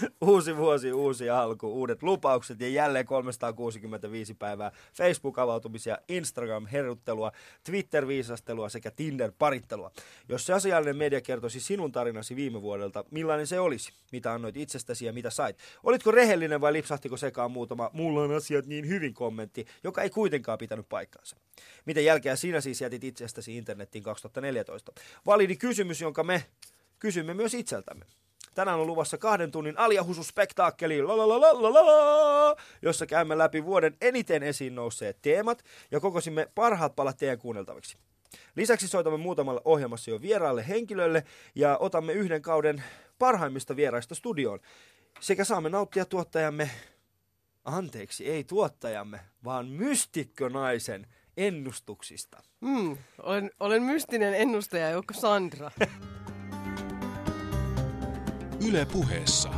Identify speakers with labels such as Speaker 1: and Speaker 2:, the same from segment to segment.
Speaker 1: uusi vuosi, uusi alku, uudet lupaukset ja jälleen 365 päivää Facebook-avautumisia, Instagram-heruttelua, Twitter-viisastelua sekä Tinder-parittelua. Jos se asiallinen media kertoisi sinun tarinasi viime vuodelta, millainen se olisi? Mitä annoit itsestäsi ja mitä sait? Olitko rehellinen vai lipsahtiko sekaan muutama mulla on asiat niin hyvin kommentti, joka ei kuitenkaan pitänyt paikkaansa? Miten jälkeä sinä siis jätit itsestäsi internettiin 2014? Validi kysymys, jonka me kysymme myös itseltämme. Tänään on luvassa kahden tunnin aliahususpektaakkeli, jossa käymme läpi vuoden eniten esiin nousseet teemat ja kokosimme parhaat palat teidän kuunneltaviksi. Lisäksi soitamme muutamalle ohjelmassa jo vieraalle henkilölle ja otamme yhden kauden parhaimmista vieraista studioon. Sekä saamme nauttia tuottajamme, anteeksi, ei tuottajamme, vaan mystikkönaisen ennustuksista.
Speaker 2: Mm, olen, olen mystinen ennustaja Joukko Sandra.
Speaker 3: Yle puheessa.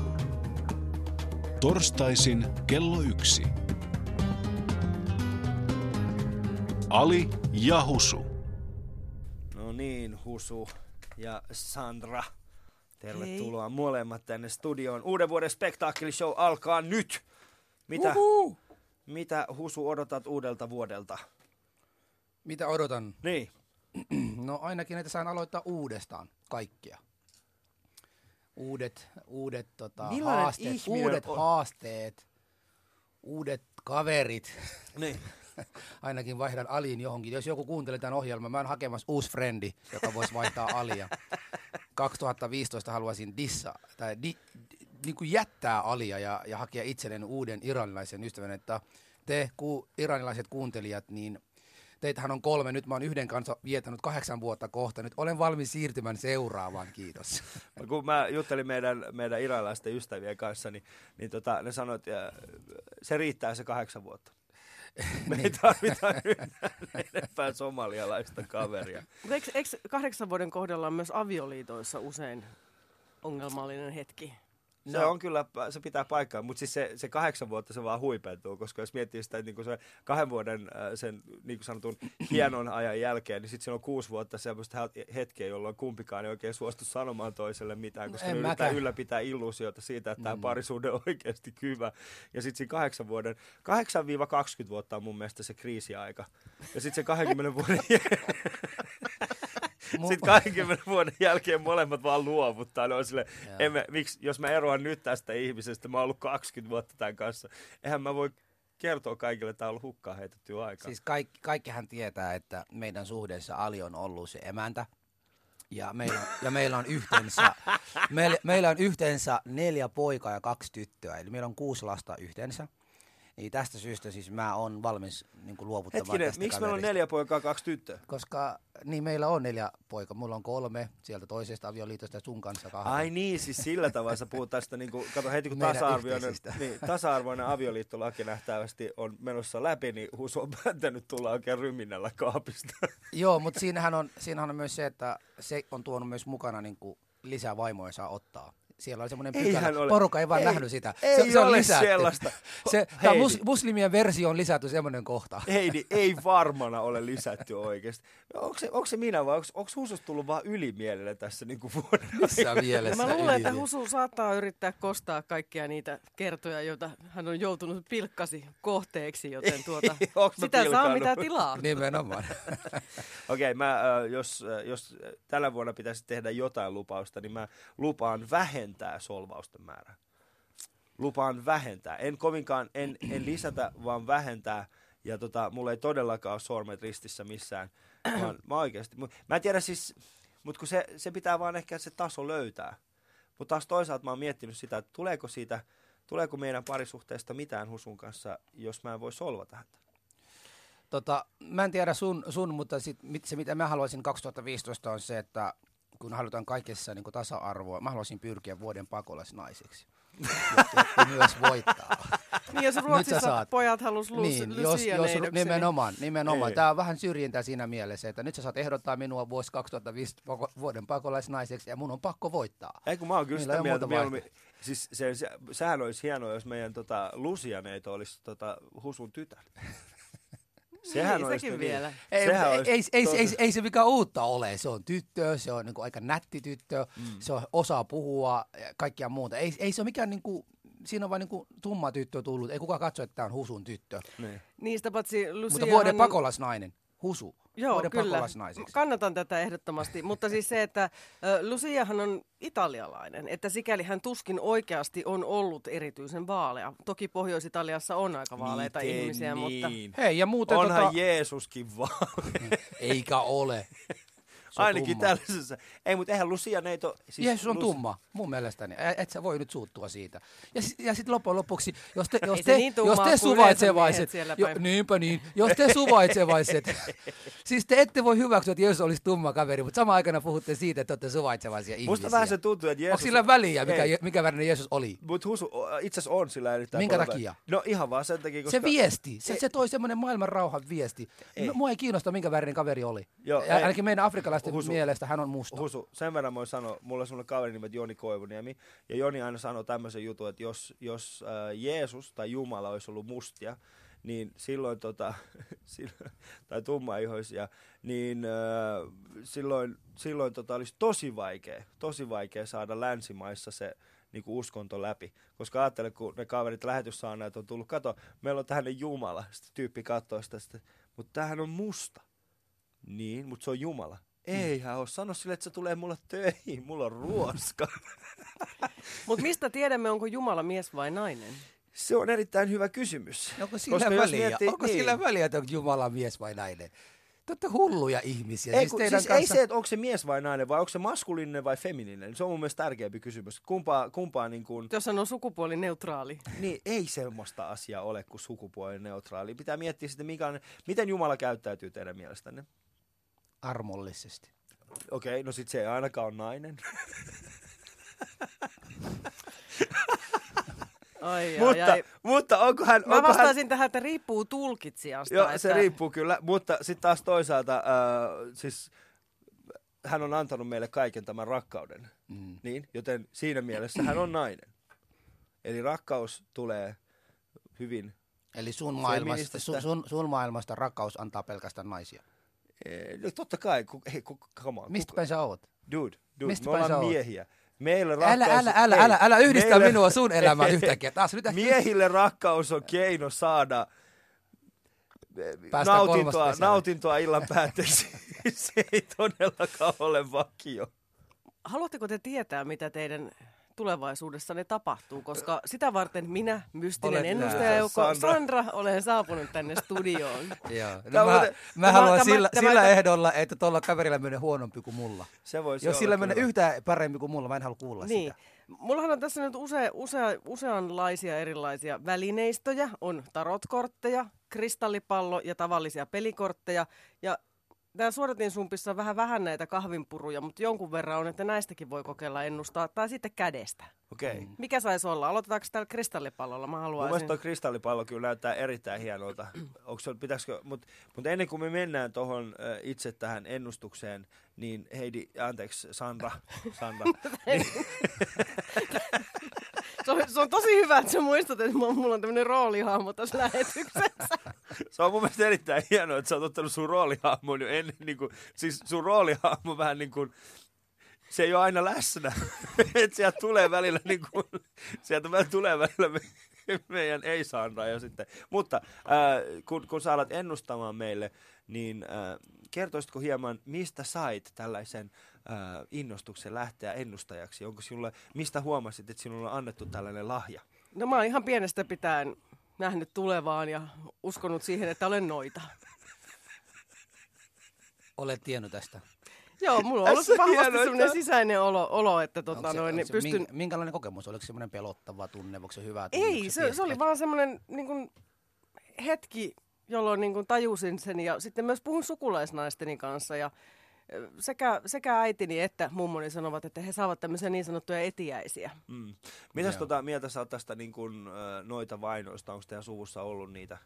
Speaker 3: Torstaisin kello yksi. Ali ja Husu.
Speaker 1: No niin, Husu ja Sandra. Tervetuloa Hei. molemmat tänne studioon. Uuden vuoden spektaakkelishow alkaa nyt. Mitä, Uhu. mitä Husu odotat uudelta vuodelta?
Speaker 4: Mitä odotan?
Speaker 1: Niin.
Speaker 4: No ainakin, että saan aloittaa uudestaan kaikkia. Uudet, uudet tota, haasteet, uudet on? haasteet, uudet kaverit.
Speaker 1: Niin.
Speaker 4: ainakin vaihdan aliin johonkin. Jos joku kuuntelee tämän ohjelman, mä oon hakemassa uusi frendi, joka voisi vaihtaa alia. 2015 haluaisin dissa, tai di, di, niin kuin jättää alia ja, ja hakea itselleen uuden iranilaisen ystävän, että te ku, iranilaiset kuuntelijat, niin Teitähän on kolme, nyt mä oon yhden kanssa vietänyt kahdeksan vuotta kohta. Nyt olen valmis siirtymään seuraavaan, kiitos.
Speaker 1: Kun mä juttelin meidän, meidän iranilaisten ystävien kanssa, niin, niin tota, ne sanoivat, että se riittää se kahdeksan vuotta. Me ei niin. tarvita enempää somalialaista kaveria.
Speaker 2: Eikö, eikö kahdeksan vuoden kohdalla myös avioliitoissa usein ongelmallinen hetki?
Speaker 1: Se no. on kyllä, se pitää paikkaa, mutta siis se, se kahdeksan vuotta se vaan huipentuu, koska jos miettii sitä, että niin se kahden vuoden äh, sen niin kuin sanotun hienon ajan jälkeen, niin sitten se on kuusi vuotta semmoista hetkeä, jolloin kumpikaan ei oikein suostu sanomaan toiselle mitään, koska en ne yrittää ylläpitää illuusiota siitä, että tämä mm. parisuhde on oikeasti hyvä. Ja sitten siinä kahdeksan vuoden, 8-20 vuotta on mun mielestä se kriisiaika. Ja sitten se 20 vuoden Sitten 20 vuoden jälkeen molemmat vaan luovuttaa. Ne on sille, emme, miksi, jos mä eroan nyt tästä ihmisestä, mä oon ollut 20 vuotta tämän kanssa, eihän mä voi kertoa kaikille, että tämä on ollut hukkaan heitetty aika.
Speaker 4: Siis kaikki, kaikkihan tietää, että meidän suhteessa Ali on ollut se emäntä. Ja meillä, ja meillä on yhteensä, meillä, meillä on yhteensä neljä poikaa ja kaksi tyttöä. Eli meillä on kuusi lasta yhteensä. Niin tästä syystä siis mä oon valmis niin kuin luovuttamaan
Speaker 1: Hetkinen,
Speaker 4: tästä
Speaker 1: miksi meillä on neljä poikaa, kaksi tyttöä?
Speaker 4: Koska niin meillä on neljä poikaa. Mulla on kolme sieltä toisesta avioliitosta ja sun kanssa kahta.
Speaker 1: Ai niin, siis sillä tavalla sä puhut tästä, niin kuin, kato heti kun tasa-arvoinen, niin, tasa-arvoinen avioliittolaki nähtävästi on menossa läpi, niin Husu on päättänyt tulla oikein ryminällä kaapista.
Speaker 4: Joo, mutta siinähän on, siinähän on myös se, että se on tuonut myös mukana niin kuin lisää vaimoja saa ottaa siellä oli semmoinen pykälä. Ole. Porukka ei vaan ei, nähnyt sitä.
Speaker 1: Ei se, se on lisätty. sellaista.
Speaker 4: Se, tämä mus, muslimien versio on lisätty semmoinen kohta.
Speaker 1: Heidi, ei varmana ole lisätty oikeasti. Onko se, onko se minä vai onko, onko Husus tullut vaan ylimielinen tässä niin kuin vuoden
Speaker 4: Missä mielessä
Speaker 2: Mä luulen, että Husu saattaa yrittää kostaa kaikkia niitä kertoja, joita hän on joutunut pilkkasi kohteeksi, joten tuota, sitä pilkannut? saa mitä tilaa.
Speaker 4: Nimenomaan.
Speaker 1: Okei, okay, mä, jos, jos tällä vuonna pitäisi tehdä jotain lupausta, niin mä lupaan vähentää vähentää solvausten määrää. Lupaan vähentää. En kovinkaan, en, en lisätä, vaan vähentää. Ja tota, mulla ei todellakaan ole sormet ristissä missään. Vaan mä oikeasti, mä en tiedä siis, mutta kun se, se pitää vaan ehkä se taso löytää. Mutta taas toisaalta mä oon miettinyt sitä, että tuleeko siitä, tuleeko meidän parisuhteesta mitään Husun kanssa, jos mä en voi solvata häntä.
Speaker 4: Tota, mä en tiedä sun, sun mutta sit, se mitä mä haluaisin 2015 on se, että kun halutaan kaikessa niin tasa-arvoa, mä haluaisin pyrkiä vuoden pakolaisnaiseksi. ja, myös voittaa.
Speaker 2: Niin, jos Ruotsissa saat, pojat halus lus, niin, jos, jos,
Speaker 4: nimenomaan, nimenomaan. Tämä on vähän syrjintää siinä mielessä, että nyt sä saat ehdottaa minua vuosi 2005 vuoden pakolaisnaiseksi ja mun on pakko voittaa.
Speaker 1: Ei kun mä oon kyllä sitä mieltä, mieluummin, siis se, se, sehän olisi hienoa, jos meidän tota, Lusianeito olisi tota, Husun tytär. Sehän
Speaker 2: Niin, sekin
Speaker 1: niin.
Speaker 2: vielä.
Speaker 4: Ei,
Speaker 1: Sehän
Speaker 4: ei, ei, ei, ei, ei, se mikään uutta ole. Se on tyttö, se on niin aika nätti tyttö, mm. se on, osaa puhua ja kaikkia muuta. Ei, ei se ole mikään, niin kuin, siinä on vain niin tumma tyttö tullut. Ei kukaan katso, että tämä on Husun tyttö.
Speaker 1: Niin.
Speaker 2: Niistä paitsi Lucia
Speaker 4: Mutta vuoden pakolasnainen, Husu.
Speaker 2: Joo, kyllä. Kannatan tätä ehdottomasti, mutta siis se, että Luciahan on italialainen, että sikäli hän tuskin oikeasti on ollut erityisen vaalea. Toki Pohjois-Italiassa on aika vaaleita
Speaker 1: Miten
Speaker 2: ihmisiä, mutta
Speaker 1: niin?
Speaker 4: Hei, ja muuten
Speaker 1: Onhan
Speaker 4: tota,
Speaker 1: Jeesuskin vaan.
Speaker 4: eikä ole.
Speaker 1: Ainakin
Speaker 4: tumma.
Speaker 1: tällaisessa. Ei, mutta eihän Lucia neito...
Speaker 4: Siis Jeesus on
Speaker 1: Lucia-
Speaker 4: tumma, mun mielestäni. Ä- Et sä voi nyt suuttua siitä. Ja, ja sitten loppujen lopuksi, jos te, jos te,
Speaker 2: niin tummaa
Speaker 4: jos te suvaitsevaiset, jo, niinpä niin, jos te suvaitsevaiset, siis te ette voi hyväksyä, että Jeesus olisi tumma kaveri, mutta samaan aikana puhutte siitä, että olette suvaitsevaisia ihmisiä.
Speaker 1: Musta vähän se tuntuu, että Jeesus...
Speaker 4: Onko sillä väliä, mikä,
Speaker 1: Ei.
Speaker 4: Mikä värinen Jeesus oli?
Speaker 1: Mutta Husu itse asiassa on sillä erittäin
Speaker 4: Minkä
Speaker 1: paljon
Speaker 4: takia?
Speaker 1: No ihan vaan sen takia, koska...
Speaker 4: Se viesti, se, se toi semmoinen maailman rauhan viesti.
Speaker 1: Ei.
Speaker 4: Mua ei kiinnosta, minkä värinen kaveri oli.
Speaker 1: Joo,
Speaker 4: ainakin meidän afrikkalaisten
Speaker 1: Husu.
Speaker 4: mielestä hän on musta.
Speaker 1: Husu, sen verran voin sanoa, mulla on semmoinen kaveri nimeltä Joni Koivuniemi, ja Joni aina sanoo tämmöisen jutun, että jos, jos äh, Jeesus tai Jumala olisi ollut mustia, niin silloin, tota, silloin tai tummaihoisia, niin äh, silloin, silloin tota, olisi tosi vaikea, tosi vaikea saada länsimaissa se niin kuin uskonto läpi. Koska ajattele, kun ne kaverit lähetyssaaneet on tullut, kato, meillä on tähän Jumala, sitten tyyppi katsoo sitä, sitten, mutta tämähän on musta. Niin, mutta se on Jumala. Eihän ole. Sano sille, että se tulee mulle töihin. Mulla on ruoska.
Speaker 2: Mutta mistä tiedämme, onko Jumala mies vai nainen?
Speaker 1: Se on erittäin hyvä kysymys.
Speaker 4: Onko sillä
Speaker 1: Koska
Speaker 4: väliä?
Speaker 1: miettii-
Speaker 4: Onko
Speaker 1: niin.
Speaker 4: sillä väliä, että onko Jumala mies vai nainen? Te olette hulluja ihmisiä.
Speaker 1: Ei,
Speaker 4: siis
Speaker 1: kun, siis ei
Speaker 4: kanssa...
Speaker 1: se, että onko se mies vai nainen, vai onko se maskuliininen vai femininen. Se on mun mielestä tärkeämpi kysymys. Kumpaa, kumpaa niin kuin,
Speaker 2: Jos on sukupuolineutraali.
Speaker 1: niin ei semmoista asiaa ole kuin sukupuolineutraali. Pitää miettiä sitten, mikä on, miten Jumala käyttäytyy teidän mielestänne.
Speaker 4: Armollisesti.
Speaker 1: Okei, no sit se ei ainakaan ole nainen.
Speaker 2: Ai, ai,
Speaker 1: mutta,
Speaker 2: ai.
Speaker 1: mutta onko hän...
Speaker 2: Mä
Speaker 1: onko hän,
Speaker 2: vastaisin tähän, että riippuu tulkitsijasta.
Speaker 1: Joo,
Speaker 2: että...
Speaker 1: se riippuu kyllä, mutta sitten taas toisaalta, äh, siis hän on antanut meille kaiken tämän rakkauden,
Speaker 4: Mm.
Speaker 1: niin, joten siinä mielessä hän on nainen. Eli rakkaus tulee hyvin,
Speaker 4: Eli sun maailmasta, sun, sun, sun maailmasta rakkaus antaa pelkästään naisia.
Speaker 1: Eh, no totta kai, ku, hei, ku, come on,
Speaker 4: Mistä päin sä oot?
Speaker 1: dude, dude,
Speaker 4: mistä
Speaker 1: me ollaan
Speaker 4: oot?
Speaker 1: miehiä. Meille rakkaus,
Speaker 4: Älä, älä, älä,
Speaker 1: hei,
Speaker 4: älä, älä yhdistä
Speaker 1: meille-
Speaker 4: minua sun elämään yhtäkkiä. Taas nyt.
Speaker 1: Miehille rakkaus on keino saada eh,
Speaker 4: Päästä
Speaker 1: nautintoa, nautintoa illan päätteeksi. se ei todellakaan ole vakio.
Speaker 2: Haluatteko te tietää, mitä teidän tulevaisuudessanne tapahtuu, koska sitä varten minä, mystinen
Speaker 1: täällä,
Speaker 2: Sandra. olen saapunut tänne studioon.
Speaker 4: Joo.
Speaker 1: Tämä
Speaker 4: No, mä, mä
Speaker 2: tämä-
Speaker 4: haluan
Speaker 2: tämä-
Speaker 4: sillä,
Speaker 2: tämä-
Speaker 4: sillä
Speaker 2: tämä-
Speaker 4: ehdolla, että tuolla kaverilla menee huonompi kuin mulla.
Speaker 1: Se voisi
Speaker 4: Jos sillä menee yhtään paremmin kuin mulla, mä en halua kuulla
Speaker 2: Niin.
Speaker 4: sitä.
Speaker 2: Mullahan on tässä nyt use, use, useanlaisia erilaisia välineistöjä. On tarotkortteja, kristallipallo ja tavallisia pelikortteja. Ja Tämä suodatinsumpissa on vähän vähän näitä kahvinpuruja, mutta jonkun verran on, että näistäkin voi kokeilla ennustaa. Tai sitten kädestä.
Speaker 1: Okei. Okay.
Speaker 2: Mikä saisi olla? Aloitetaanko tällä kristallipallolla? Mä
Speaker 1: Mun
Speaker 2: haluaisin.
Speaker 1: mielestä tuo kristallipallo kyllä näyttää erittäin hienolta. Onko se, pitäisikö, mutta mut ennen kuin me mennään tuohon itse tähän ennustukseen, niin Heidi, anteeksi, Sandra, Sandra niin,
Speaker 2: Se on, se on tosi hyvä, että sä muistat, että mulla on tämmöinen roolihahmo tässä lähetyksessä.
Speaker 1: se on mun mielestä erittäin hienoa, että sä oot ottanut sun roolihahmon jo ennen, niin kuin, siis sun roolihahmo vähän niin kuin, se ei ole aina läsnä. että sieltä tulee välillä niin kuin, sieltä tulee välillä me, meidän ei Sandra ja sitten. Mutta äh, kun, kun sä alat ennustamaan meille, niin äh, kertoisitko hieman, mistä sait tällaisen äh, innostuksen lähteä ennustajaksi? Onko sinulle, mistä huomasit, että sinulle on annettu tällainen lahja?
Speaker 2: No mä oon ihan pienestä pitäen nähnyt tulevaan ja uskonut siihen, että olen noita.
Speaker 4: Olet tiennyt tästä.
Speaker 2: Joo, mulla on ollut vahvasti
Speaker 1: että-
Speaker 2: sisäinen olo, olo että tota,
Speaker 4: se-
Speaker 2: noin, niin
Speaker 4: se
Speaker 2: pystyn...
Speaker 4: mink- Minkälainen kokemus? Oliko se semmoinen pelottava tunne? Onko se hyvä tunne?
Speaker 2: Ei, se, se oli vaan semmoinen niin kuin, hetki, jolloin niin kuin, tajusin sen ja sitten myös puhun sukulaisnaisteni kanssa ja sekä, sekä äitini että mummoni sanovat, että he saavat tämmöisiä niin sanottuja etiäisiä.
Speaker 1: Mm. Mitäs
Speaker 4: Joo.
Speaker 1: tota, mieltä sä oot tästä niin kun, noita vainoista? Onko teidän suvussa ollut niitä?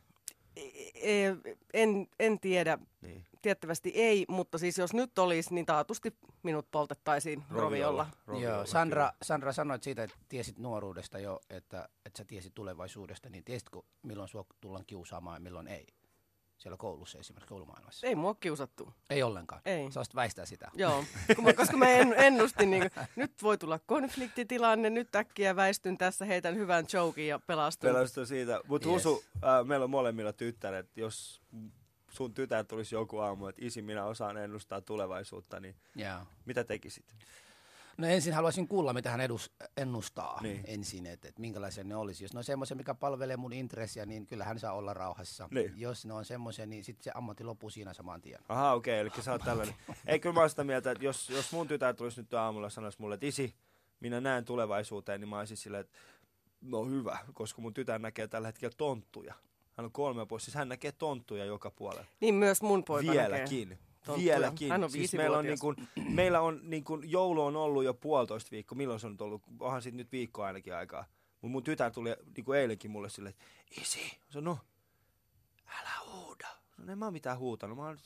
Speaker 2: E- e- En, en tiedä,
Speaker 1: Niin.
Speaker 2: tiettävästi ei, mutta siis jos nyt olisi, niin taatusti minut poltettaisiin roviolla.
Speaker 4: Joo, Sandra, Sandra sanoit siitä, että tiesit nuoruudesta jo, että, että sä tiesit tulevaisuudesta, niin tiesitkö milloin sua tullaan kiusaamaan ja milloin ei? Siellä koulussa esimerkiksi koulumaailmassa?
Speaker 2: Ei mua kiusattu.
Speaker 4: Ei ollenkaan.
Speaker 2: Ei.
Speaker 4: Sä olisit väistää sitä.
Speaker 2: Joo, kun mä, koska mä en, ennustin, niin kuin, nyt voi tulla konfliktitilanne, nyt äkkiä väistyn tässä, heitän hyvän jokin ja pelastun.
Speaker 1: Pelastui siitä. Mutta
Speaker 4: Yes.
Speaker 1: yes. Husu, äh, meillä on molemmilla tyttäret. Jos sun tytär tulisi joku aamu, että isi, minä osaan ennustaa tulevaisuutta, niin
Speaker 4: Yeah.
Speaker 1: mitä tekisit?
Speaker 4: No ensin haluaisin kuulla, mitä hän edus, ennustaa
Speaker 1: Niin.
Speaker 4: ensin, että et minkälaisia ne olisi. Jos ne on semmoisia, mikä palvelee mun intressiä, niin kyllä hän saa olla rauhassa.
Speaker 1: Niin.
Speaker 4: Jos ne on semmoisia, niin sitten se ammatti loppuu siinä saman tien.
Speaker 1: Aha, okei, okay, eli sä oot tällainen. Ei, kyllä mä oon sitä mieltä, että jos, jos mun tytär tulisi nyt aamulla ja sanoisi mulle, että isi, minä näen tulevaisuuteen, niin mä olisin silleen, että no hyvä, koska mun tytär näkee tällä hetkellä tonttuja. Hän on kolme vuotta, siis hän näkee tonttuja joka puolella.
Speaker 2: Niin myös mun poika
Speaker 1: Vieläkin.
Speaker 2: näkee. Tonttuja.
Speaker 1: Vieläkin.
Speaker 2: Hän on
Speaker 1: siis meillä on, niin kuin, meillä on niin kuin, joulu on ollut jo puolitoista viikkoa. Milloin se on ollut? Onhan siitä nyt viikko ainakin aikaa. Mun, mun tytär tuli niin kuin eilenkin mulle silleen, että isi, se no, älä huuda. No en mä oon mitään huutanut. Mä oon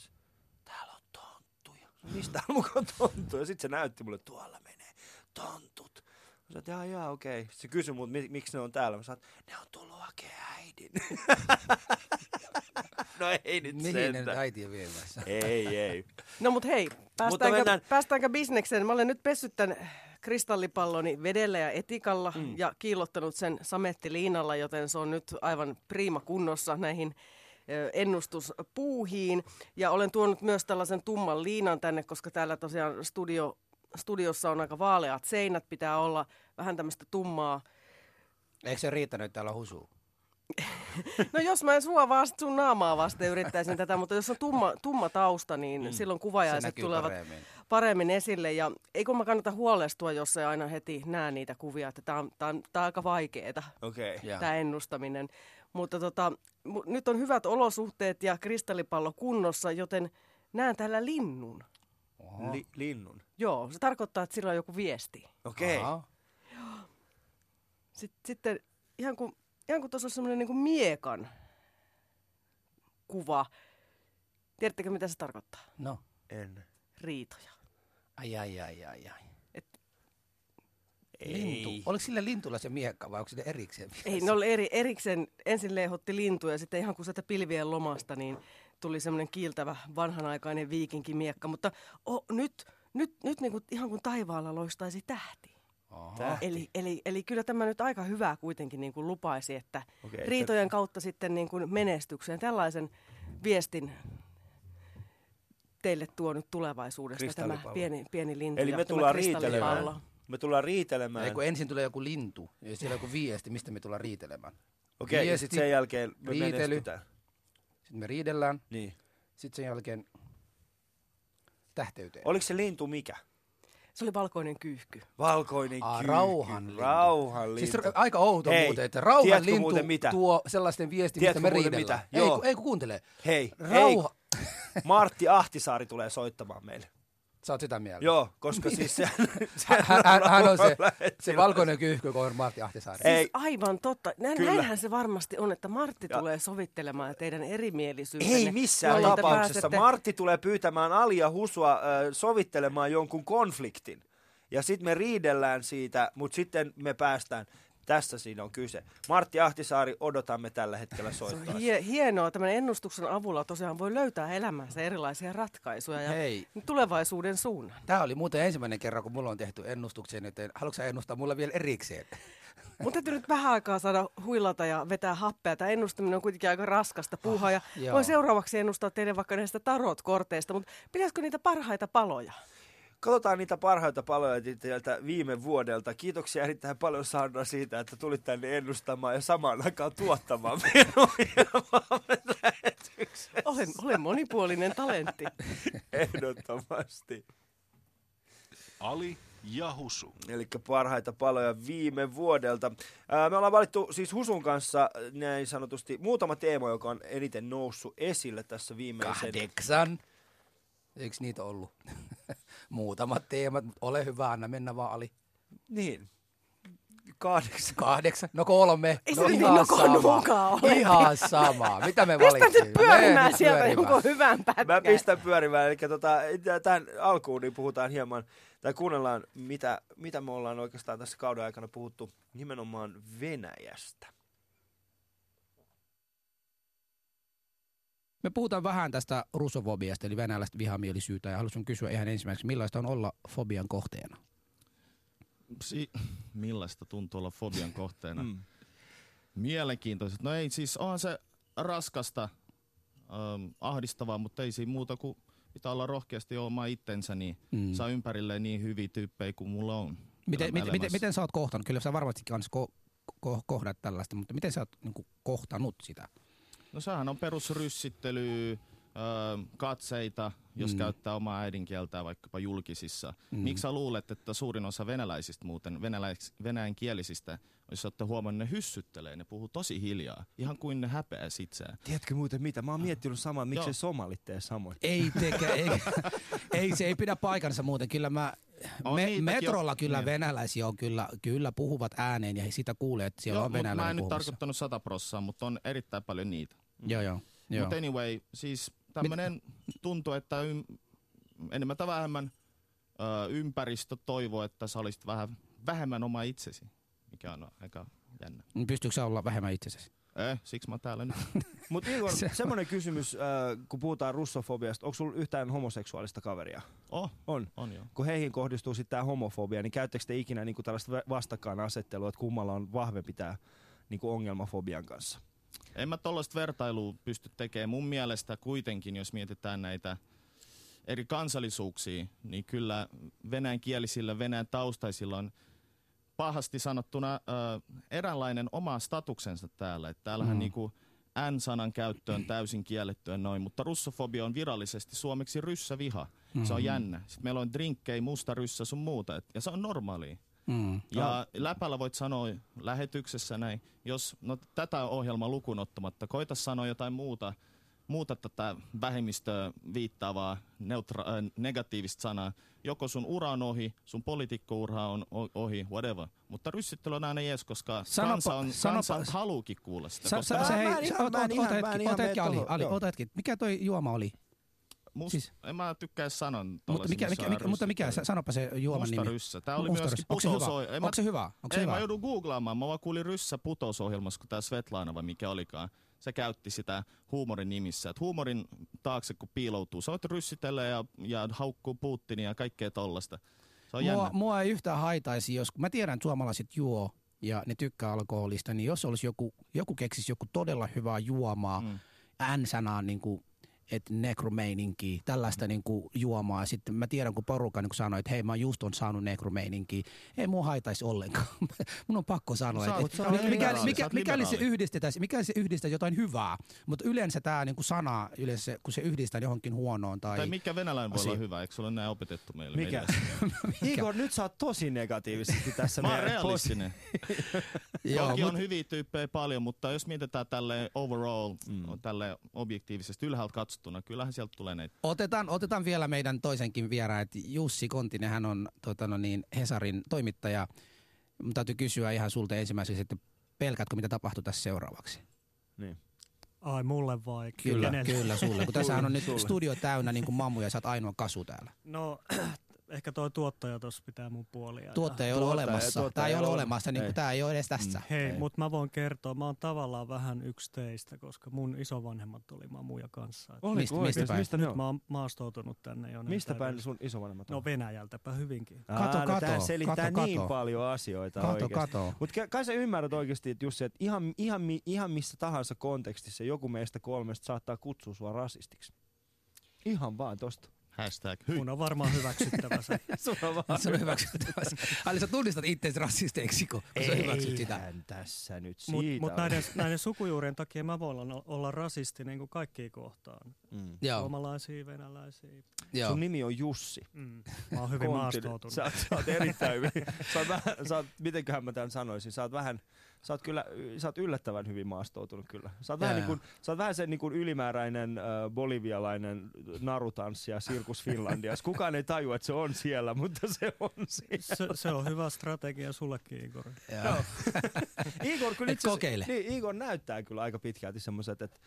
Speaker 1: täällä on tonttuja. No, mistä on mukaan tonttuja? Sitten se näytti mulle, tuolla menee tontut. Mä sanoin, jaa, jaa, okei. Sitten se kysyi mut, mi- miksi ne on täällä. Mä sanoin, ne on tullut hakemaan äidin. no ei nyt
Speaker 4: Mihin ne nyt
Speaker 1: sentään.
Speaker 4: äiti on viemässä?
Speaker 1: Ei, ei.
Speaker 2: No mut hei, päästäänkö,
Speaker 1: mennään-
Speaker 2: päästäänkö bisnekseen? Mä olen nyt pessyt tämän kristallipalloni vedellä ja etikalla mm. ja kiillottanut sen samettiliinalla, joten se on nyt aivan priima kunnossa näihin ennustuspuuhiin. Ja olen tuonut myös tällaisen tumman liinan tänne, koska täällä tosiaan studio, studiossa on aika vaaleat seinät. Pitää olla vähän tämmöistä tummaa.
Speaker 4: Eikö se riittänyt, täällä on husu?
Speaker 2: No jos mä en sua vasta, sun naamaa vasten yrittäisin tätä, mutta jos on tumma, tumma tausta, niin mm. silloin
Speaker 4: Se
Speaker 2: kuvajaiset tulevat
Speaker 4: paremmin.
Speaker 2: paremmin esille. Ja ei kun mä kannata huolestua, jos ei aina heti näe niitä kuvia, että tämä on, tää on, tää on aika vaikeeta,
Speaker 1: Okei. Okay.
Speaker 4: Jaa.
Speaker 2: tämä ennustaminen. Mutta tota, nyt on hyvät olosuhteet ja kristallipallo kunnossa, joten näen täällä linnun.
Speaker 4: Oho.
Speaker 1: Li- linnun.
Speaker 2: Joo, se tarkoittaa, että sillä on joku viesti.
Speaker 1: Okei. Okay.
Speaker 2: Sitten, sitten ihan kuin, ihan kuin tuossa olisi semmoinen niin miekan kuva. Tiedättekö, mitä se tarkoittaa?
Speaker 4: No.
Speaker 1: En.
Speaker 2: Riitoja.
Speaker 4: Ai, ai, ai, ai, ai.
Speaker 2: Et-
Speaker 4: Lintu. Oliko sillä lintulla se miekka vai onko se erikseen?
Speaker 2: Ei, ne oli eri, erikseen, ensin leihotti lintuja ja sitten ihan kuin sieltä pilvien lomasta, niin tuli semmoinen kiiltävä vanhanaikainen viikinkimiekka. Mutta oh, nyt, nyt, nyt niin kuin, ihan kuin taivaalla loistaisi tähti.
Speaker 1: Tähti.
Speaker 2: Eli, eli, eli kyllä tämä nyt aika hyvää kuitenkin niin kuin lupaisi, että okay, riitojen kautta sitten niin kuin menestykseen. Tällaisen viestin teille tuo nyt tulevaisuudesta tämä pieni, pieni lintu
Speaker 1: Eli
Speaker 2: ja
Speaker 1: me tullaan riitelemään. Me tullaan riitelemään.
Speaker 4: Ei, kun ensin tulee joku lintu ja siellä on joku viesti, mistä me tullaan riitelemään.
Speaker 1: Okei, okay, ja sitten sen jälkeen me
Speaker 4: riitely.
Speaker 1: menestytään.
Speaker 4: Sitten me riidellään,
Speaker 1: Niin.
Speaker 4: sitten sen jälkeen tähteyteen.
Speaker 1: Oliko se lintu mikä?
Speaker 2: Se oli valkoinen kyyhky.
Speaker 1: Valkoinen
Speaker 4: Aa,
Speaker 1: kyyhky.
Speaker 4: rauhanlintu.
Speaker 1: Rauhanlintu.
Speaker 4: Siis aika outo
Speaker 1: Hei,
Speaker 4: muuten, että rauhan
Speaker 1: tiedätkö
Speaker 4: lintu
Speaker 1: muuten mitä?
Speaker 4: tuo sellaisten viestin,
Speaker 1: Tiedätkö
Speaker 4: mistä me
Speaker 1: muuten
Speaker 4: riidellään.
Speaker 1: mitä?
Speaker 4: Ei,
Speaker 1: Joo.
Speaker 4: kun, ei kun kuuntele.
Speaker 1: Hei,
Speaker 4: Rauha.
Speaker 1: hei, Martti Ahtisaari tulee soittamaan meille.
Speaker 4: Sä oot sitä mieltä.
Speaker 1: Joo, koska siis se, se
Speaker 4: Hän, hän, hän on se, se valkoinen kyyhky, kun on Martti Ahtisaari.
Speaker 1: Ei.
Speaker 2: Siis aivan totta. Näin,
Speaker 1: Kyllä.
Speaker 2: näinhän se varmasti on, että Martti
Speaker 1: Ja-
Speaker 2: tulee sovittelemaan teidän erimielisyytenne.
Speaker 1: Ei missään tapauksessa.
Speaker 2: pääsette-
Speaker 1: Martti tulee pyytämään Alia Husua äh, sovittelemaan jonkun konfliktin. Ja sitten me riidellään siitä, mutta sitten me päästään. Tässä siinä on kyse. Martti Ahtisaari, odotamme tällä hetkellä
Speaker 2: Se
Speaker 1: soittaa.
Speaker 2: on hie- hienoa. Tämän ennustuksen avulla tosiaan voi löytää elämänsä erilaisia ratkaisuja ja
Speaker 4: Hei.
Speaker 2: tulevaisuuden suunnan.
Speaker 4: Tämä oli muuten ensimmäinen kerran, kun mulla on tehty ennustuksen, joten haluatko ennustaa mulle vielä erikseen?
Speaker 2: Mun täytyy nyt vähän aikaa saada huilata ja vetää happea. Tämä ennustaminen on kuitenkin aika raskasta puuhaa. Ja
Speaker 4: joo.
Speaker 2: voin seuraavaksi ennustaa teille vaikka näistä tarot-korteista, mutta pitäisikö niitä parhaita paloja?
Speaker 1: Katsotaan niitä parhaita paloja teiltä viime vuodelta. Kiitoksia erittäin paljon Sandra siitä, että tulit tänne ennustamaan ja samaan aikaan tuottamaan.
Speaker 2: Olen, olen monipuolinen talentti.
Speaker 1: Ehdottomasti.
Speaker 3: Ali ja Husu.
Speaker 1: Eli parhaita paloja viime vuodelta. Ää, me ollaan valittu siis Husun kanssa näin sanotusti muutama teema, joka on eniten noussut esille tässä viimeisen.
Speaker 4: Kahdeksan. Eikö niitä ollut? Muutamat teemat, mutta ole hyvä, anna mennä vaan Ali.
Speaker 1: Niin. Kahdeksan.
Speaker 4: Kahdeksan, no kolme.
Speaker 2: Ei se
Speaker 4: no
Speaker 2: nyt
Speaker 4: ihan
Speaker 2: niin
Speaker 4: sama.
Speaker 2: mukaan ole.
Speaker 4: Ihan sama. Mitä me
Speaker 2: Pistä
Speaker 4: valittiin?
Speaker 2: nyt pyörimään sieltä
Speaker 4: pyörimään.
Speaker 2: jonkun hyvän pätkän.
Speaker 1: Mä pistän pyörimään. Eli tota, tähän alkuun niin puhutaan hieman, tai kuunnellaan, mitä, mitä me ollaan oikeastaan tässä kauden aikana puhuttu nimenomaan Venäjästä.
Speaker 4: Me puhutaan vähän tästä russofobiasta, eli venäläistä vihamielisyyttä, ja haluaisin kysyä ihan ensimmäiseksi, millaista on olla fobian kohteena?
Speaker 5: Si- millaista tuntuu olla fobian kohteena? Mm. Mielenkiintoiset. No ei siis, onhan se raskasta, ähm, ahdistavaa, mutta ei siinä muuta kuin pitää olla rohkeasti oma itsensä, niin mm. saa ympärilleen niin hyviä tyyppejä kuin mulla on.
Speaker 4: Miten, miten, miten, miten sä oot kohtanut? Kyllä sä varmasti kans ko- ko- kohdat tällaista, mutta miten sä oot niin kohtanut sitä?
Speaker 5: No sehän on perusryssittely, katseita, jos mm. käyttää omaa äidinkieltään vaikkapa julkisissa. Mm. Miksi sä luulet, että suurin osa venäläisistä muuten, venäläis, venäjänkielisistä, jos olette huomannut, ne hyssyttelee, ne puhuu tosi hiljaa, ihan kuin ne häpeää itseään.
Speaker 1: Tiedätkö muuten mitä? Mä oon miettinyt samaa,
Speaker 5: Joo.
Speaker 1: miksi somalit tee samoin.
Speaker 4: Ei tekee, ei, ei, se ei pidä paikansa muuten. Kyllä mä,
Speaker 5: On
Speaker 4: me, metrolla
Speaker 5: jo-
Speaker 4: kyllä
Speaker 5: niin.
Speaker 4: venäläisiä on kyllä, kyllä puhuvat ääneen ja sitä kuulee, että siellä
Speaker 5: Joo,
Speaker 4: on
Speaker 5: mut mä
Speaker 4: venäläinen
Speaker 5: en nyt
Speaker 4: puhumassa.
Speaker 5: tarkoittanut sata prossaa, mutta on erittäin paljon niitä.
Speaker 4: Joo, joo. joo.
Speaker 5: Mutta anyway, siis tämmönen tuntuu, että ym, enemmän tai vähemmän ö, ympäristö toivoo, että sä olisit vähän vähemmän oma itsesi, mikä on aika jännä.
Speaker 4: Pystyykö sä olla vähemmän itsesi?
Speaker 5: Eh, siksi mä oon täällä nyt.
Speaker 1: Mutta Igor,
Speaker 4: Se-
Speaker 1: semmoinen kysymys, äh, kun puhutaan russofobiasta, onko sulla yhtään homoseksuaalista kaveria?
Speaker 5: Oh,
Speaker 1: On.
Speaker 5: on joo.
Speaker 1: Kun heihin kohdistuu sitten tämä homofobia, niin käyttekö te ikinä niinku tällaista va- vastakkainasettelua, että kummalla on vahvempi tämä niinku ongelmafobian kanssa?
Speaker 5: En mä tollaista vertailua pysty tekemään. Mun mielestä kuitenkin, jos mietitään näitä eri kansallisuuksia, niin kyllä venäjänkielisillä, venäjän taustaisilla on pahasti sanottuna äh, eräänlainen oma statuksensa täällä. Et täällähän
Speaker 4: Mm.
Speaker 5: mm. niinku N-sanan käyttö on täysin kiellettyä noin, mutta russofobia on virallisesti suomeksi ryssäviha. Mm-hmm. Se on jännä. Sitten meillä on drinkkejä, musta ryssä sun muuta, et, ja se on normaalia.
Speaker 4: Mm.
Speaker 5: Ja läpällä voit sanoa lähetyksessä näin, jos no, tätä ohjelmaa lukuun ottamatta, koita sanoa jotain muuta, muuta tätä vähemmistöä viittaavaa neutra- äh, negatiivista sanaa. Joko sun ura on ohi, sun poliitikkoura on ohi, whatever. Mutta ryssittely on aina jees, koska
Speaker 4: Sanopa-
Speaker 5: kansa, on, kansa
Speaker 4: sanopa-
Speaker 5: haluukin kuulla sitä.
Speaker 4: Sä,
Speaker 5: koska
Speaker 4: sä,
Speaker 1: Mä-
Speaker 4: sä,
Speaker 1: mä
Speaker 4: hei,
Speaker 1: ihan-
Speaker 4: sä, ota,
Speaker 1: mä en
Speaker 4: ota,
Speaker 1: ihan-
Speaker 4: ota
Speaker 1: mä en
Speaker 4: hetki, ota hetki,
Speaker 1: mene
Speaker 4: Ali, ota hetki. Mikä toi juoma oli?
Speaker 5: Must,
Speaker 4: siis-
Speaker 5: en mä tykkää sanon
Speaker 4: Mutta mikä, mikä, mikä, mutta mikä, sanopa se juoman
Speaker 5: Musta
Speaker 4: nimi.
Speaker 5: ryssä. Tää oli
Speaker 4: Musta
Speaker 5: myöskin.
Speaker 4: Onko se hyvä?
Speaker 5: putousohjelma. En mä-
Speaker 4: Onko se hyvä? Onko se
Speaker 5: Ei,
Speaker 4: hyvä?
Speaker 5: mä joudun googlaamaan. Mä vaan kuulin ryssä putousohjelmassa, kun tää Svetlana vai mikä olikaan. Se käytti sitä huumorin nimissä. Et huumorin taakse kun piiloutuu, sä voit ryssitellä ja, ja haukkuu Putinia ja kaikkea tollasta. Se on
Speaker 4: Mua,
Speaker 5: jännä.
Speaker 4: mua ei yhtään haitaisi, jos mä tiedän, että suomalaiset juo ja ne tykkää alkoholista, niin jos olisi joku, joku keksisi joku todella hyvää juomaa, mm. N-sanaa niin kuin, että nekromeininkiä, tällaista niin kuin juomaa. Sitten mä tiedän, kun porukka niin kuin sanoi, että hei mä just on saanut nekromeininkiä. Ei mua haitaisi ollenkaan. Mun on pakko sanoa,
Speaker 5: Sä
Speaker 4: että,
Speaker 5: oot-
Speaker 4: että
Speaker 5: sä oot
Speaker 4: mikäli, mikä, mikäli se yhdistetään, mikäli se yhdistää jotain hyvää, mutta yleensä tämä niin kuin sana, yleensä, kun se yhdistää johonkin huonoon tai...
Speaker 5: Tai mikä venäläinen voi
Speaker 4: asia.
Speaker 5: olla hyvä? Eikö se ole näin opetettu meille?
Speaker 1: Mikä?
Speaker 5: mediassa?
Speaker 1: Igor, nyt sä oot tosi negatiivisesti tässä
Speaker 5: Mä oon realistinen.
Speaker 4: Joo,
Speaker 5: Toki
Speaker 4: mut-
Speaker 5: on hyviä tyyppejä paljon, mutta jos mietitään tälle overall, mm. tälle objektiivisesti ylhäältä katsottuna, kyllähän sieltä tulee näitä.
Speaker 4: Otetaan, otetaan vielä meidän toisenkin vieraan, että Jussi Kontinen, hän on tota no niin, Hesarin toimittaja. Mun täytyy kysyä ihan sulta ensimmäiseksi, että pelkäätkö mitä tapahtuu tässä seuraavaksi?
Speaker 1: Niin.
Speaker 6: Ai mulle vai?
Speaker 4: Kyllä,
Speaker 6: Kenelle?
Speaker 4: kyllä sulle. Kun tässähän on nyt
Speaker 1: Sulle.
Speaker 4: studio täynnä niin kuin mammuja ja sä oot ainoa kasu täällä.
Speaker 6: No ehkä tuo tuottaja tuossa pitää mun puolia.
Speaker 4: Tuottaja ei ole
Speaker 1: Tuottaja-
Speaker 4: olemassa.
Speaker 1: tuottaja
Speaker 4: Tämä ei ole
Speaker 1: ole.
Speaker 4: olemassa, niin tämä ei ole edes tässä.
Speaker 6: Hei,
Speaker 1: Ei.
Speaker 6: mutta mä voin kertoa, mä oon tavallaan vähän yksi teistä, koska mun isovanhemmat oli mamuja kanssa.
Speaker 1: Oliko
Speaker 4: Mistä- mistä päin?
Speaker 1: Mistä
Speaker 6: Nyt mä oon maastoutunut tänne jo. näin
Speaker 1: Mistä päin sun isovanhemmat on?
Speaker 6: No Venäjältäpä hyvinkin.
Speaker 4: Kato,
Speaker 1: no
Speaker 4: kato,
Speaker 1: selittää
Speaker 4: kato,
Speaker 1: niin
Speaker 4: kato.
Speaker 1: paljon asioita
Speaker 4: Kato,
Speaker 1: oikeesti.
Speaker 4: kato.
Speaker 1: Mutta kai sä ymmärrät oikeasti, että Jussi, että ihan, ihan, ihan missä tahansa kontekstissa joku meistä kolmesta saattaa kutsua sua rasistiksi. Ihan vaan tosta.
Speaker 5: Hashtag hyi.
Speaker 6: Mun on varmaan hyväksyttävä se.
Speaker 1: Sun on vaan
Speaker 4: Se on hyväksyttävä. Ali, sä tunnistat itseäsi rasisteiksi, kun kun sä hyväksyt sitä.
Speaker 1: Eihän tässä nyt siitä
Speaker 6: Mutta mut näiden, näiden sukujuurien takia mä voin olla, olla rasisti niin kuin kaikkiin kohtaan.
Speaker 1: Mm.
Speaker 6: Suomalaisia, venäläisiä.
Speaker 4: joo.
Speaker 1: Sun nimi on Jussi.
Speaker 6: Mm. Mä oon hyvin
Speaker 1: Kontinen.
Speaker 6: maastoutunut.
Speaker 1: Sä, sä oot erittäin hyvin. Sä oot vähän, sä oot, mitenköhän mä tämän sanoisin, sä oot vähän, sä oot kyllä, sä oot yllättävän hyvin maastoutunut kyllä. Sä oot, vähän, niin kuin, sä oot vähän se niin kuin ylimääräinen äh, bolivialainen narutanssija Sirkus Finlandias. Kukaan ei tajua, että se on siellä, mutta se on siellä.
Speaker 6: Se, se on hyvä strategia sullekin, Igor.
Speaker 4: Joo.
Speaker 1: Igor, kyllä itse. Niin, Igor näyttää kyllä aika pitkälti semmoiset, että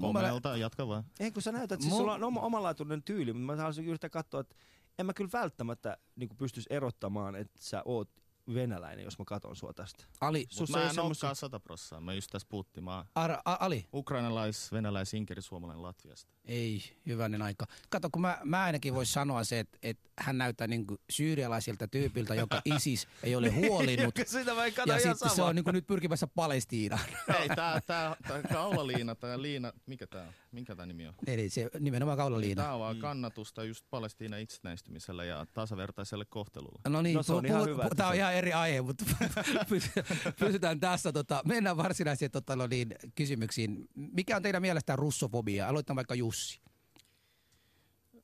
Speaker 5: Komealta, jatka vaan.
Speaker 1: ei kun sä näytät, siis
Speaker 4: Mun-
Speaker 1: sulla on oma, omalaatuinen tyyli, mutta mä haluaisin yrittää katsoa, että en mä kyllä välttämättä niin pystyisi erottamaan, että sä oot venäläinen, jos mä katon sua tästä.
Speaker 4: Ali,
Speaker 1: Sus
Speaker 5: Mut mä en
Speaker 1: semmosia-
Speaker 5: olekaan sata prossaa. Mä just tässä puhuttiin. Mä
Speaker 4: Ar, a, Ali,
Speaker 5: ukrainalais, venäläis, inkeri, suomalainen Latviasta.
Speaker 4: Ei, hyvänen aika. Kato, kun mä, mä ainakin voisi sanoa se, että, että hän näyttää niin syyrialaisilta tyypiltä, joka ISIS ei ole huolinut.
Speaker 1: Sitä mä en kato
Speaker 4: ja sitten se on niin nyt pyrkimässä Palestiinaan.
Speaker 5: Ei, tää, tää, tää kaulaliina, tää liina, mikä tää on? Minkä tää nimi on?
Speaker 4: Eli se nimenomaan kaulaliina.
Speaker 5: Tää on vaan kannatusta just Palestiinan itsenäistymiselle ja tasavertaiselle kohtelulle.
Speaker 4: No niin,
Speaker 1: No se on
Speaker 4: pu-
Speaker 1: ihan
Speaker 4: pu-
Speaker 1: hyvä,
Speaker 4: pu-
Speaker 1: että
Speaker 4: Tää on ihan eri aihe, mutta pysy- pysytään tässä. Tota, mennään varsinaisiin tota, no niin, kysymyksiin. Mikä on teidän mielestä russofobia? Aloitetaan vaikka Jussi.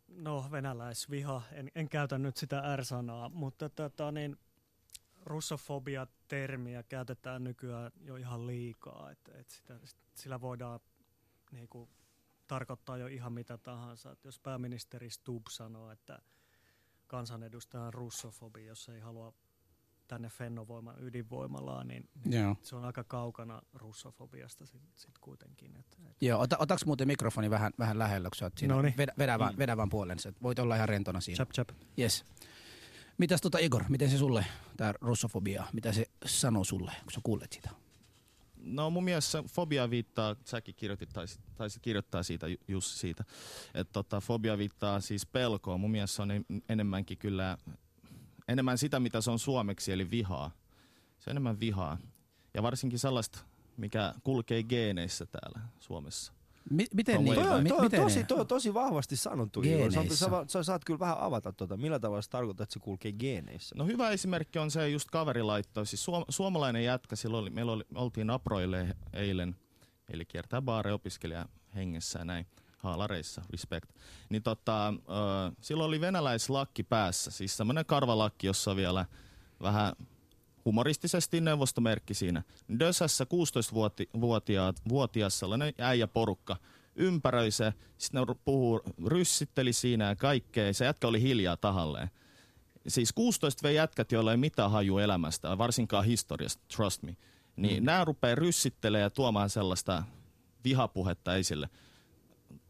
Speaker 6: No venäläisviha, en, en käytä nyt sitä R-sanaa, mutta tota, niin, russofobia-termiä käytetään nykyään jo ihan liikaa, että et sitä, sillä voidaan niinku, tarkoittaa jo ihan mitä tahansa. Et jos pääministeri Stubb sanoo, että kansanedustaja on russofobi, jos ei halua tänne Fennovoiman ydinvoimalaan, niin, niin
Speaker 4: Joo.
Speaker 6: se on aika kaukana russofobiasta sitten sit kuitenkin. Et, et
Speaker 4: Joo, ota, otaks muuten mikrofoni vähän, vähän lähellä, kun sä oot siinä.
Speaker 6: Noniin.
Speaker 4: Vedä, vedä, vaan, vedä vaan puolen, sä voit olla ihan rentona siinä.
Speaker 6: chap chap.
Speaker 4: Yes. Mitäs tota Igor, miten se sulle, tää russofobia, mitä se sanoo sulle, kun sä kuulet sitä?
Speaker 5: No mun mielestä fobia viittaa, säkin kirjoitit, taisi, taisi kirjoittaa siitä, Ju- Jussi siitä, että tota, fobia viittaa siis pelkoon. Mun mielestä se on en- enemmänkin kyllä, enemmän sitä mitä se on suomeksi, eli vihaa. Se on enemmän vihaa. Ja varsinkin sellaista, mikä kulkee geeneissä täällä Suomessa.
Speaker 4: Mi- miten niin?
Speaker 1: Toi on, toi, on
Speaker 4: miten
Speaker 1: tosi, toi on tosi vahvasti sanottu. Sä, sä, sä, saat kyllä vähän avata tota, millä tavalla se tarkoittaa, että se kulkee geeneissä.
Speaker 5: No hyvä esimerkki on se, just kaveri laittoi, siis suom- suomalainen jätkä, silloin oli, meillä oli, oltiin Aproille eilen, eli kiertää baare opiskelija hengessä ja näin, haalareissa, respect. Niin tota, ö, silloin oli venäläislakki päässä, siis semmoinen karvalakki, jossa on vielä vähän humoristisesti neuvostomerkki siinä. Dösässä 16-vuotias sellainen äijä porukka ympäröi se, sitten ne puhuu, ryssitteli siinä ja kaikkea. Se jätkä oli hiljaa tahalleen. Siis 16 v jätkät, joilla ei mitään haju elämästä, varsinkaan historiasta, trust me. Niin mm. nämä rupeaa ryssittelemään ja tuomaan sellaista vihapuhetta esille.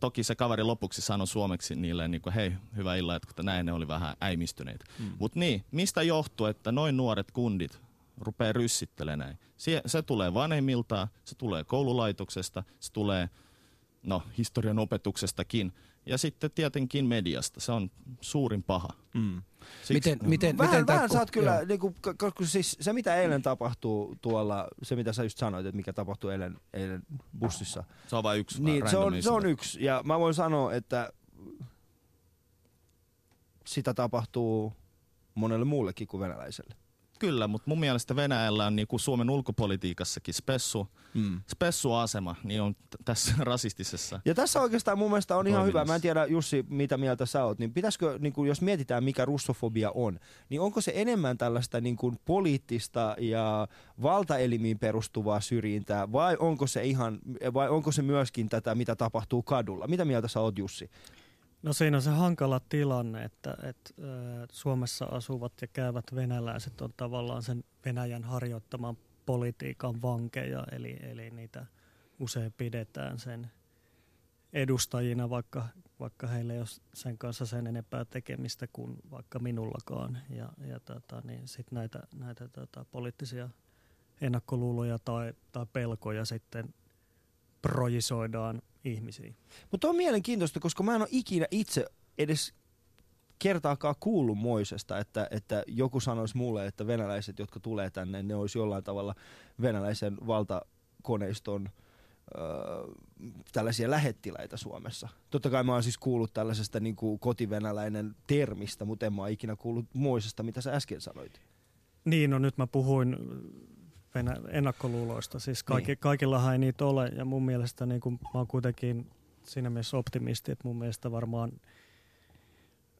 Speaker 5: Toki se kaveri lopuksi sanoi suomeksi niille, niin kuin, hei, hyvä illa, että näin ne oli vähän äimistyneitä. Mm. Mutta niin, mistä johtuu, että noin nuoret kundit rupeaa ryssittelemään? Se, se tulee vanhemmilta, se tulee koululaitoksesta, se tulee no, historian opetuksestakin. Ja sitten tietenkin mediasta. Se on suurin paha.
Speaker 1: Mm.
Speaker 5: Siksi,
Speaker 4: Miten, miten,
Speaker 1: Vähän,
Speaker 4: miten
Speaker 1: vähän oot kyllä,
Speaker 4: joo.
Speaker 1: niinku, k- koska siis se mitä eilen tapahtuu tuolla, se mitä sä just sanoit, että mikä tapahtui eilen, eilen bussissa,
Speaker 5: Se on vain yksi
Speaker 1: niin se on, se on yksi. Ja mä voin sanoa, että sitä tapahtuu monelle muullekin kuin venäläiselle.
Speaker 5: Kyllä, mutta mun mielestä Venäjällä on niinku Suomen ulkopolitiikassakin spessu,
Speaker 1: Mm.
Speaker 5: spessuasema, niin on tässä rasistisessa.
Speaker 1: Ja tässä oikeastaan mun mielestä on ihan hyvä, mä en tiedä Jussi mitä mieltä sä oot, niin pitäisikö, niin kuin, jos mietitään mikä russofobia on, niin onko se enemmän tällaista niin kuin, poliittista ja valtaelimiin perustuvaa syrjintää vai onko se ihan, vai onko se myöskin tätä mitä tapahtuu kadulla? Mitä mieltä sä oot Jussi?
Speaker 6: No siinä on se hankala tilanne, että, että Suomessa asuvat ja käyvät venäläiset on tavallaan sen Venäjän harjoittaman politiikan vankeja, eli, eli niitä usein pidetään sen edustajina, vaikka, vaikka heillä ei ole sen kanssa sen enempää tekemistä kuin vaikka minullakaan. Ja, ja tota, niin sit näitä, näitä tota, poliittisia ennakkoluuloja tai, tai pelkoja sitten projisoidaan ihmisiin.
Speaker 1: Mutta on mielenkiintoista, koska mä en ole ikinä itse edes kertaakaan kuullut moisesta, että, että joku sanoisi mulle, että venäläiset, jotka tulee tänne, ne olisi jollain tavalla venäläisen valtakoneiston öö, tällaisia lähettiläitä Suomessa. Totta kai mä oon siis kuullut tällaisesta niin kuin kotivenäläinen termistä, mutta en mä ikinä kuullut moisesta, mitä sä äsken sanoit.
Speaker 6: Niin, no nyt mä puhuin ennakkoluuloista. Siis kaikki,
Speaker 1: Niin.
Speaker 6: kaikillahan ei niitä ole ja mun mielestä niin kun, mä oon kuitenkin siinä mielessä optimisti, että mun mielestä varmaan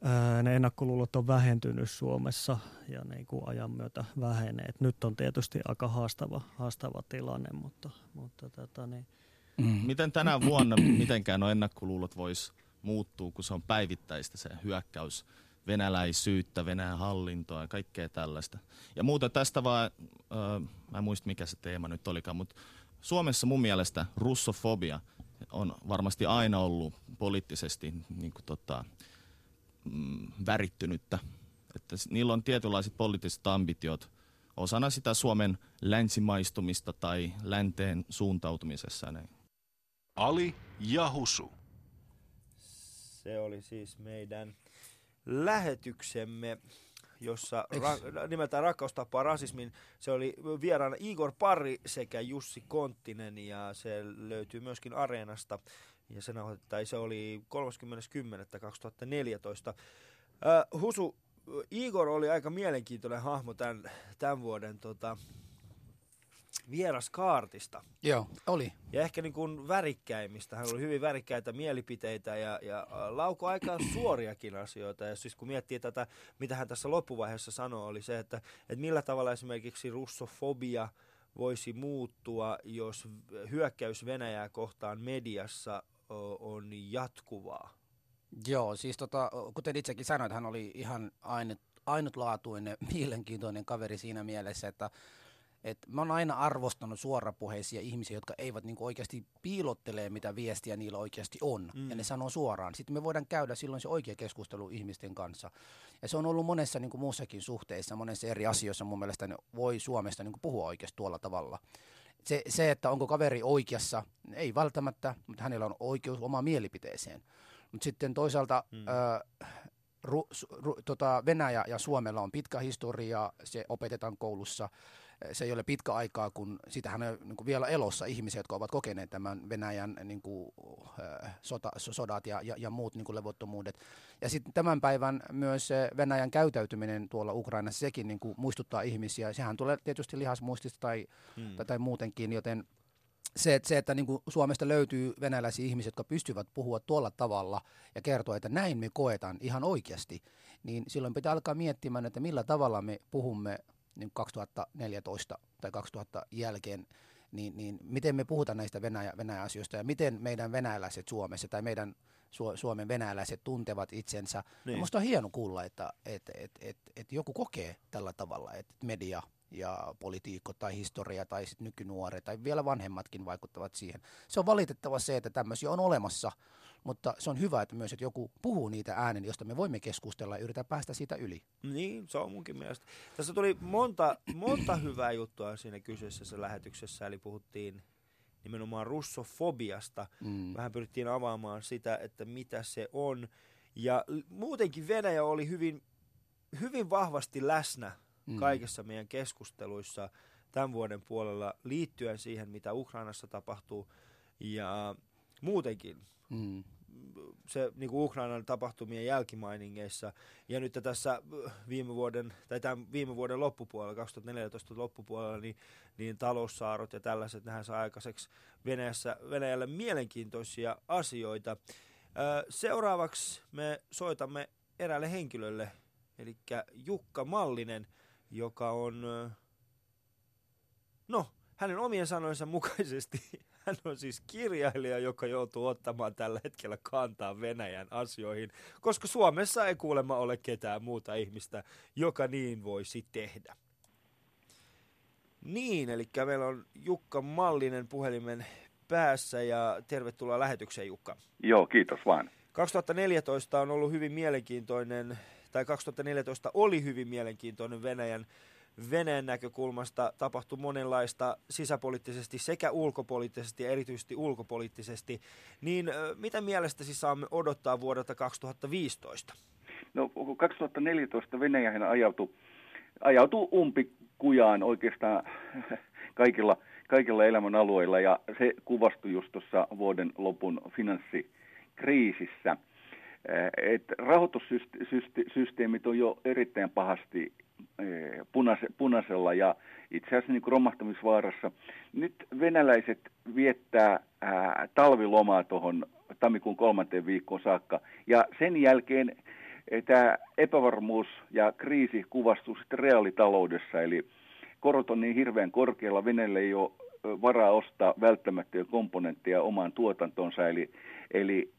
Speaker 6: ää, ne ennakkoluulot on vähentynyt Suomessa ja niin kuin ajan myötä vähenee. Et nyt on tietysti aika haastava, haastava tilanne, mutta, mutta tota, niin,
Speaker 4: Mm.
Speaker 5: Miten tänä vuonna mitenkään no ennakkoluulot vois muuttua, kun se on päivittäistä se hyökkäys venäläisyyttä, Venäjän hallintoa ja kaikkea tällaista. Ja muuta tästä vaan, äh, mä en muista mikä se teema nyt olikaan, mutta Suomessa mun mielestä russofobia on varmasti aina ollut poliittisesti niin kuin tota, mm, värittynyttä. Että niillä on tietynlaiset poliittiset ambitiot osana sitä Suomen länsimaistumista tai länteen suuntautumisessa. Näin.
Speaker 3: Ali ja Husu.
Speaker 1: Se oli siis meidän lähetyksemme, jossa ra- nimeltään Rakkaus tappaa rasismin. Se oli vieraana Igor Parri sekä Jussi Konttinen ja se löytyy myöskin Areenasta. Ja se, tai se oli 30.10.2014. Äh, Husu, Igor oli aika mielenkiintoinen hahmo tämän, tämän vuoden tota, vieraskaartista.
Speaker 4: Joo, oli.
Speaker 1: Ja ehkä niin kuin värikkäimmistä. Hän oli hyvin värikkäitä mielipiteitä ja, ja lauko aika suoriakin asioita. Ja siis kun miettii tätä, mitä hän tässä loppuvaiheessa sanoi, oli se, että, että millä tavalla esimerkiksi russofobia voisi muuttua, jos hyökkäys Venäjää kohtaan mediassa on jatkuvaa.
Speaker 4: Joo, siis tota, kuten itsekin sanoit, hän oli ihan ainut, ainutlaatuinen, mielenkiintoinen kaveri siinä mielessä, että et mä oon aina arvostanut suorapuheisia ihmisiä, jotka eivät niinku oikeasti piilottele, mitä viestiä niillä oikeasti on. Mm. Ja ne sanoo suoraan. Sitten me voidaan käydä silloin se oikea keskustelu ihmisten kanssa. Ja se on ollut monessa niinku muussakin suhteissa, monessa eri asioissa mun mielestä ne voi Suomesta niinku puhua oikeasti tuolla tavalla. Se, se, että onko kaveri oikeassa, ei välttämättä, mutta hänellä on oikeus omaan mielipiteeseen. Mutta sitten toisaalta mm. ö, ru, ru, tota Venäjä ja Suomella on pitkä historia, se opetetaan koulussa se ei ole pitkä aikaa, kun sitähän on niin kuin vielä elossa ihmisiä, jotka ovat kokeneet tämän Venäjän niin kuin, sota, sodat ja, ja, ja muut niin kuin levottomuudet. Ja sitten tämän päivän myös Venäjän käytäytyminen tuolla Ukrainassa, sekin niin kuin muistuttaa ihmisiä. Sehän tulee tietysti lihasmuistista tai, hmm. tai, tai muutenkin, joten se, että, se, että niin kuin Suomesta löytyy venäläisiä ihmisiä, jotka pystyvät puhua tuolla tavalla ja kertoa, että näin me koetaan ihan oikeasti, niin silloin pitää alkaa miettimään, että millä tavalla me puhumme niin 2014 tai 2000 jälkeen, niin, niin miten me puhutaan näistä Venäjä, Venäjä-asioista ja miten meidän venäläiset Suomessa tai meidän Su- Suomen venäläiset tuntevat itsensä. Niin. Minusta on hieno kuulla, että et, et, et, et joku kokee tällä tavalla, että media ja politiikko tai historia tai sitten nykynuoret tai vielä vanhemmatkin vaikuttavat siihen. Se on valitettava se, että tämmöisiä on olemassa, mutta se on hyvä, että myös että joku puhuu niitä äänen, josta me voimme keskustella ja yritetään päästä siitä yli.
Speaker 1: Niin, se on munkin mielestä. Tässä tuli monta, monta hyvää juttua siinä kyseisessä lähetyksessä, eli puhuttiin nimenomaan russofobiasta. Mm. Vähän pyrittiin avaamaan sitä, että mitä se on. Ja muutenkin Venäjä oli hyvin, hyvin vahvasti läsnä mm. kaikessa meidän keskusteluissa tämän vuoden puolella liittyen siihen, mitä Ukrainassa tapahtuu. Ja muutenkin mm. se niin kuin Ukrainan tapahtumien jälkimainingeissa. Ja nyt tässä viime vuoden, tai tämän viime vuoden loppupuolella, 2014 loppupuolella, niin, niin taloussaarot ja tällaiset, nehän saa aikaiseksi Venäjässä, Venäjälle mielenkiintoisia asioita. Seuraavaksi me soitamme eräälle henkilölle, eli Jukka Mallinen, joka on, no, hänen omien sanojensa mukaisesti hän on siis kirjailija, joka joutuu ottamaan tällä hetkellä kantaa Venäjän asioihin, koska Suomessa ei kuulemma ole ketään muuta ihmistä, joka niin voisi tehdä. Niin, eli meillä on Jukka Mallinen puhelimen päässä ja tervetuloa lähetykseen Jukka.
Speaker 7: Joo, kiitos vaan.
Speaker 1: 2014 on ollut hyvin mielenkiintoinen, tai 2014 oli hyvin mielenkiintoinen Venäjän Venäjän näkökulmasta tapahtui monenlaista sisäpoliittisesti sekä ulkopoliittisesti ja erityisesti ulkopoliittisesti. Niin mitä mielestäsi saamme odottaa vuodelta 2015?
Speaker 7: No 2014 Venäjähän ajautui, ajautui umpikujaan oikeastaan kaikilla, kaikilla elämän alueilla ja se kuvastui just tuossa vuoden lopun finanssikriisissä. Et rahoitussysteemit on jo erittäin pahasti punase, punaisella ja itse asiassa niin romahtamisvaarassa. Nyt venäläiset viettää ää, talvilomaa tuohon tammikuun kolmanteen viikkoon saakka. Ja sen jälkeen tämä epävarmuus ja kriisi kuvastuu sitten reaalitaloudessa, eli korot on niin hirveän korkealla, Venäjällä ei ole varaa ostaa välttämättöjä komponentteja omaan tuotantonsa, eli, eli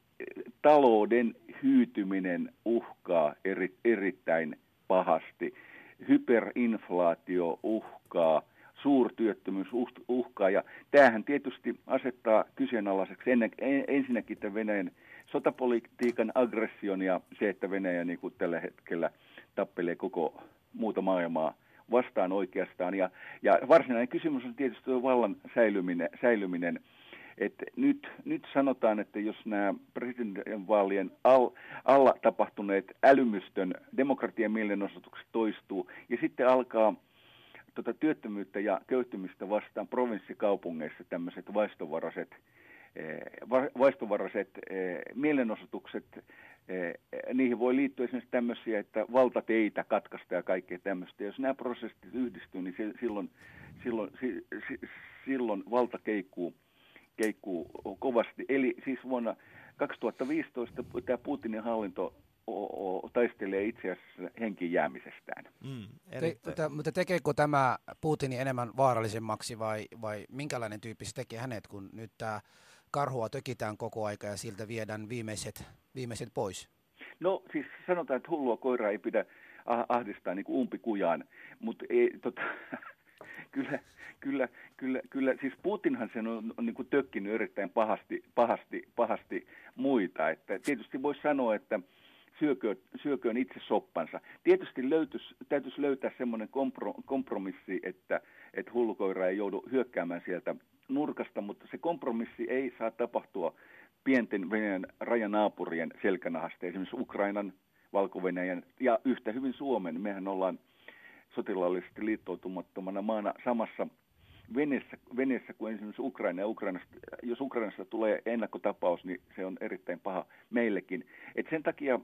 Speaker 7: talouden hyytyminen uhkaa eri, erittäin pahasti hyperinflaatio uhkaa, suurtyöttömyys uhkaa. Ja tämähän tietysti asettaa kyseenalaiseksi ennen, ensinnäkin tämän Venäjän sotapolitiikan aggression ja se, että Venäjä niin kuin tällä hetkellä tappelee koko muuta maailmaa vastaan oikeastaan. Ja, ja varsinainen kysymys on tietysti vallan säilyminen, säilyminen että nyt, nyt sanotaan, että jos nämä presidentinvaalien al, alla tapahtuneet älymystön demokratian mielenosoitukset toistuu ja sitten alkaa tota, työttömyyttä ja köyhtymistä vastaan provinssikaupungeissa tämmöiset vaistovaraiset eh, vaistovaraiset eh, mielenosoitukset, eh, niihin voi liittyä esimerkiksi tämmöisiä, että valtateitä katkaista ja kaikkea tämmöistä. Jos nämä prosessit yhdistyy, niin silloin, silloin, silloin valta keikkuu keikkuu kovasti. Eli siis vuonna 2015 tämä Putinin hallinto taistelee itse asiassa henkin jäämisestään. Mm,
Speaker 4: Te, mutta, mutta tekeekö tämä Putinin enemmän vaarallisemmaksi vai, vai minkälainen tyyppi se tekee hänet, kun nyt tämä karhua tökitään koko aika ja siltä viedään viimeiset, viimeiset pois?
Speaker 7: No siis sanotaan, että hullua koiraa ei pidä ahdistaa niin kuin umpikujaan, mutta ei, tota, kyllä, kyllä, kyllä, kyllä, siis Putinhan sen on, on niin tökkinyt erittäin pahasti, pahasti, pahasti muita. Että tietysti voisi sanoa, että syököön, syököön itse soppansa. Tietysti löytyisi, täytyisi löytää semmoinen kompro, kompromissi, että, että hullukoira ei joudu hyökkäämään sieltä nurkasta, mutta se kompromissi ei saa tapahtua pienten Venäjän rajanaapurien selkänahasta, esimerkiksi Ukrainan, valko ja yhtä hyvin Suomen. Mehän ollaan sotilaallisesti liittoutumattomana maana samassa veneessä, veneessä kuin esimerkiksi Ukraina. Ja Ukrainasta, jos Ukrainasta tulee ennakkotapaus, niin se on erittäin paha meillekin. Et sen takia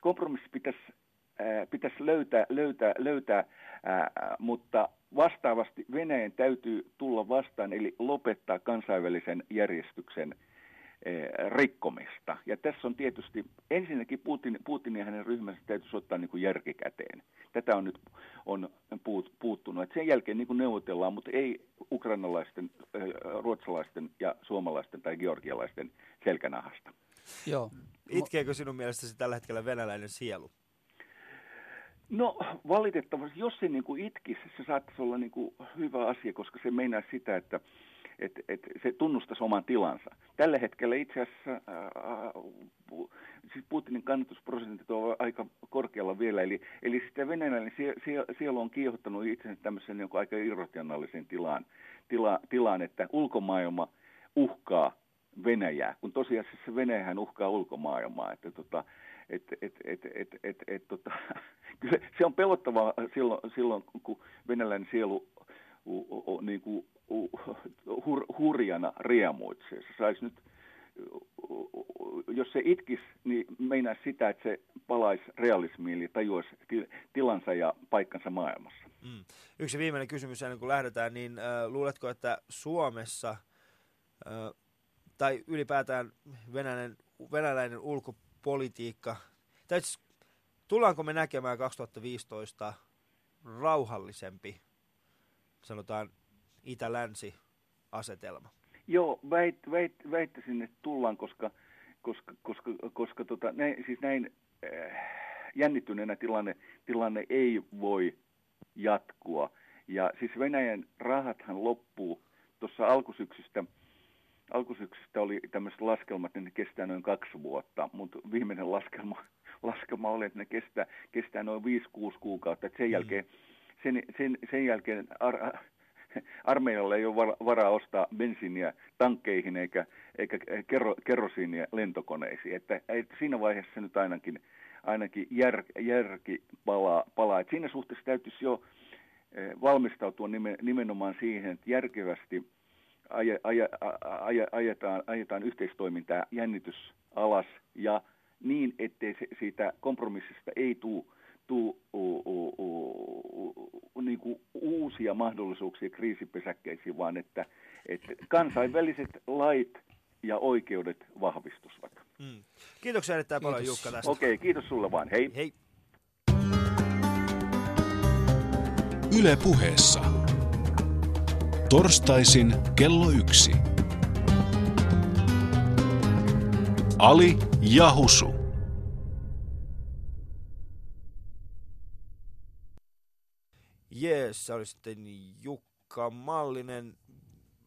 Speaker 7: kompromissi pitäisi pitäisi löytää, löytää, löytää ää, mutta vastaavasti Venäjän täytyy tulla vastaan, eli lopettaa kansainvälisen järjestyksen rikkomista. Ja tässä on tietysti ensinnäkin Putin, Putin ja hänen ryhmänsä täytyisi ottaa niin kuin järkikäteen. Tätä on nyt on puut, puuttunut. Et sen jälkeen niin kuin neuvotellaan, mutta ei ukrainalaisten, ruotsalaisten ja suomalaisten tai georgialaisten selkänahasta.
Speaker 1: Joo. Itkeekö sinun mielestäsi tällä hetkellä venäläinen sielu?
Speaker 7: No valitettavasti, jos se niin kuin itkisi, se saattaisi olla niin kuin hyvä asia, koska se meinaa sitä, että et, et se tunnustaisi oman tilansa. Tällä hetkellä itse asiassa ää, siis Putinin kannatusprosentit ovat aika korkealla vielä, eli, eli sitä venäläinen sie, sie, on kiihottanut itsensä tämmöisen niin aika irrationaalisen tilaan, tila, tilaan, että ulkomaailma uhkaa Venäjää, kun tosiasiassa Venäjähän uhkaa ulkomaailmaa, että tota, et, et, et, et, et, et, tota, kyllä se on pelottavaa silloin, silloin kun venäläinen sielu niin kuin, hur, hurjana riemuitsee. Se saisi nyt, jos se itkisi, niin meinaa sitä, että se palaisi realismiin, eli tajuaisi tilansa ja paikkansa maailmassa. Mm.
Speaker 1: Yksi viimeinen kysymys ennen kuin lähdetään, niin äh, luuletko, että Suomessa äh, tai ylipäätään venäläinen, venäläinen ulkopolitiikka, tai siis, tullaanko me näkemään 2015 rauhallisempi, sanotaan itä-länsi asetelma?
Speaker 7: Joo, väit, väit, väittäisin, että tullaan, koska, koska, koska, koska tota, näin, siis näin äh, jännittyneenä tilanne, tilanne ei voi jatkua. Ja siis Venäjän rahathan loppuu tuossa alkusyksystä – alkusyksystä oli tämmöiset laskelmat, että ne kestää noin kaksi vuotta, mutta viimeinen laskelma, laskelma oli, että ne kestää, kestää noin 5-6 kuukautta. Et sen, mm. Sen, sen, sen jälkeen ar, armeijalle ei ole varaa ostaa bensiiniä tankkeihin eikä, eikä kerro, kerrosiinia lentokoneisiin. Että, että siinä vaiheessa nyt ainakin, ainakin jär, järki palaa. palaa. Et siinä suhteessa täytyisi jo eh, valmistautua nimenomaan siihen, että järkevästi – aje, aje, aje, ajetaan, ajetaan yhteistoimintaa jännitys alas ja niin, ettei se, siitä kompromissista ei tule tuu, u, u, u, niin kuin uusia mahdollisuuksia kriisipesäkkeisiin, vaan että, että kansainväliset lait ja oikeudet vahvistuvat. Mm.
Speaker 1: Kiitoksia erittäin kiitos. paljon Jukka tästä.
Speaker 7: Okei, okay, kiitos sulle vaan. Hei.
Speaker 1: Hei.
Speaker 3: Yle puheessa. Torstaisin kello yksi. Ali ja
Speaker 1: Jees, se oli sitten Jukka Mallinen.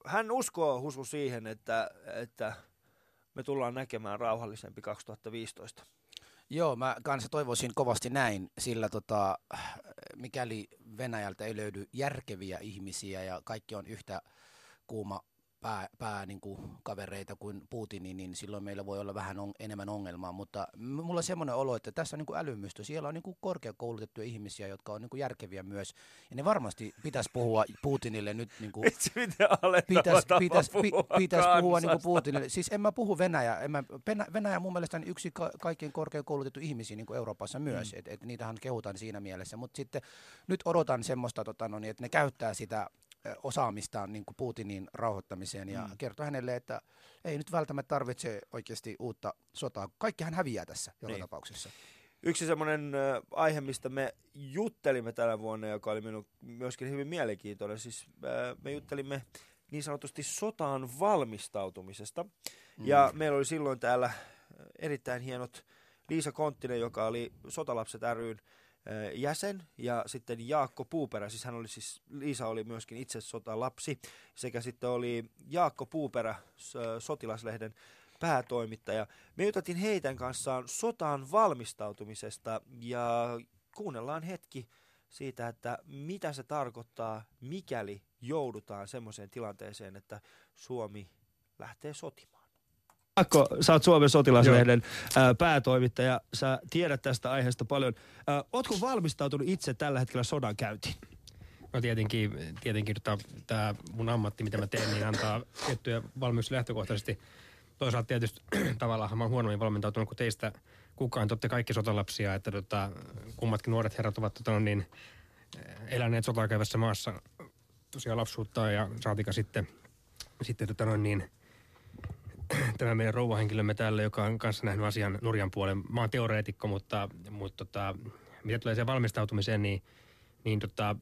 Speaker 1: Hän uskoo Husu siihen, että, että me tullaan näkemään rauhallisempi 2015.
Speaker 4: Joo, mä kanssa toivoisin kovasti näin, sillä tota, mikäli Venäjältä ei löydy järkeviä ihmisiä ja kaikki on yhtä kuuma pää, pää niin kuin kavereita kuin Putinin, niin silloin meillä voi olla vähän on, enemmän ongelmaa. Mutta mulla on semmoinen olo, että tässä on niin kuin älymystö. Siellä on niin kuin korkeakoulutettuja ihmisiä, jotka on niin kuin järkeviä myös. Ja ne varmasti pitäisi puhua Putinille nyt niin kuin
Speaker 1: alentava
Speaker 4: pitäisi
Speaker 1: tapa
Speaker 4: pitäis, pi,
Speaker 1: puhua
Speaker 4: pitäis puhua niin kuin. Putinille. Siis en mä puhu Venäjä. En mä, Venä- Venäjä on mun mielestä yksi ka- kaikkein korkeakoulutettu ihmisiä niin kuin Euroopassa myös. Mm. Et, et niitähän kehutaan siinä mielessä. Mutta sitten nyt odotan semmoista, tota, no, niin, että ne käyttää sitä osaamistaan niin kuin Putinin rauhoittamiseen ja mm. kertoo hänelle, että ei nyt välttämättä tarvitse oikeasti uutta sotaa. Kaikkihan häviää tässä joka
Speaker 1: Niin.
Speaker 4: tapauksessa.
Speaker 1: Yksi semmoinen aihe, mistä me juttelimme tänä vuonna, joka oli minun myöskin hyvin mielenkiintoinen. Siis me juttelimme niin sanotusti sotaan valmistautumisesta. Mm. Ja meillä oli silloin täällä erittäin hienot Liisa Konttinen, joka oli Sotalapset ryn jäsen, ja sitten Jaakko Puuperä, siis hän oli siis, Liisa oli myöskin itse sotalapsi, sekä sitten oli Jaakko Puuperä, Sotilaslehden päätoimittaja. Me juteltiin heidän kanssaan sotaan valmistautumisesta ja kuunnellaan hetki siitä, että mitä se tarkoittaa, mikäli joudutaan semmoiseen tilanteeseen, että Suomi lähtee sotimaan. Akko, sä oot Suomen sotilaslehden ää, päätoimittaja, sä tiedät tästä aiheesta paljon. Ää, ootko valmistautunut itse tällä hetkellä sodan käyntiin?
Speaker 8: No tietenkin, tietenkin tämä mun ammatti, mitä mä teen, niin antaa tiettyjä valmiuksia lähtökohtaisesti. Toisaalta tietysti tavallaan mä oon huonommin valmentautunut kuin teistä kukaan. Te olette kaikki sotalapsia, että tota, kummatkin nuoret herrat ovat tota, niin, eläneet sotaa käyvässä maassa tosiaan lapsuutta ja saatika sitten, sitten tota, noin, niin, tämä meidän rouvahenkilömme täällä, joka on kanssa nähnyt asian nurjan puolen. Mä oon teoreetikko, mutta, mutta tota, mitä tulee siihen valmistautumiseen, niin, niin tota,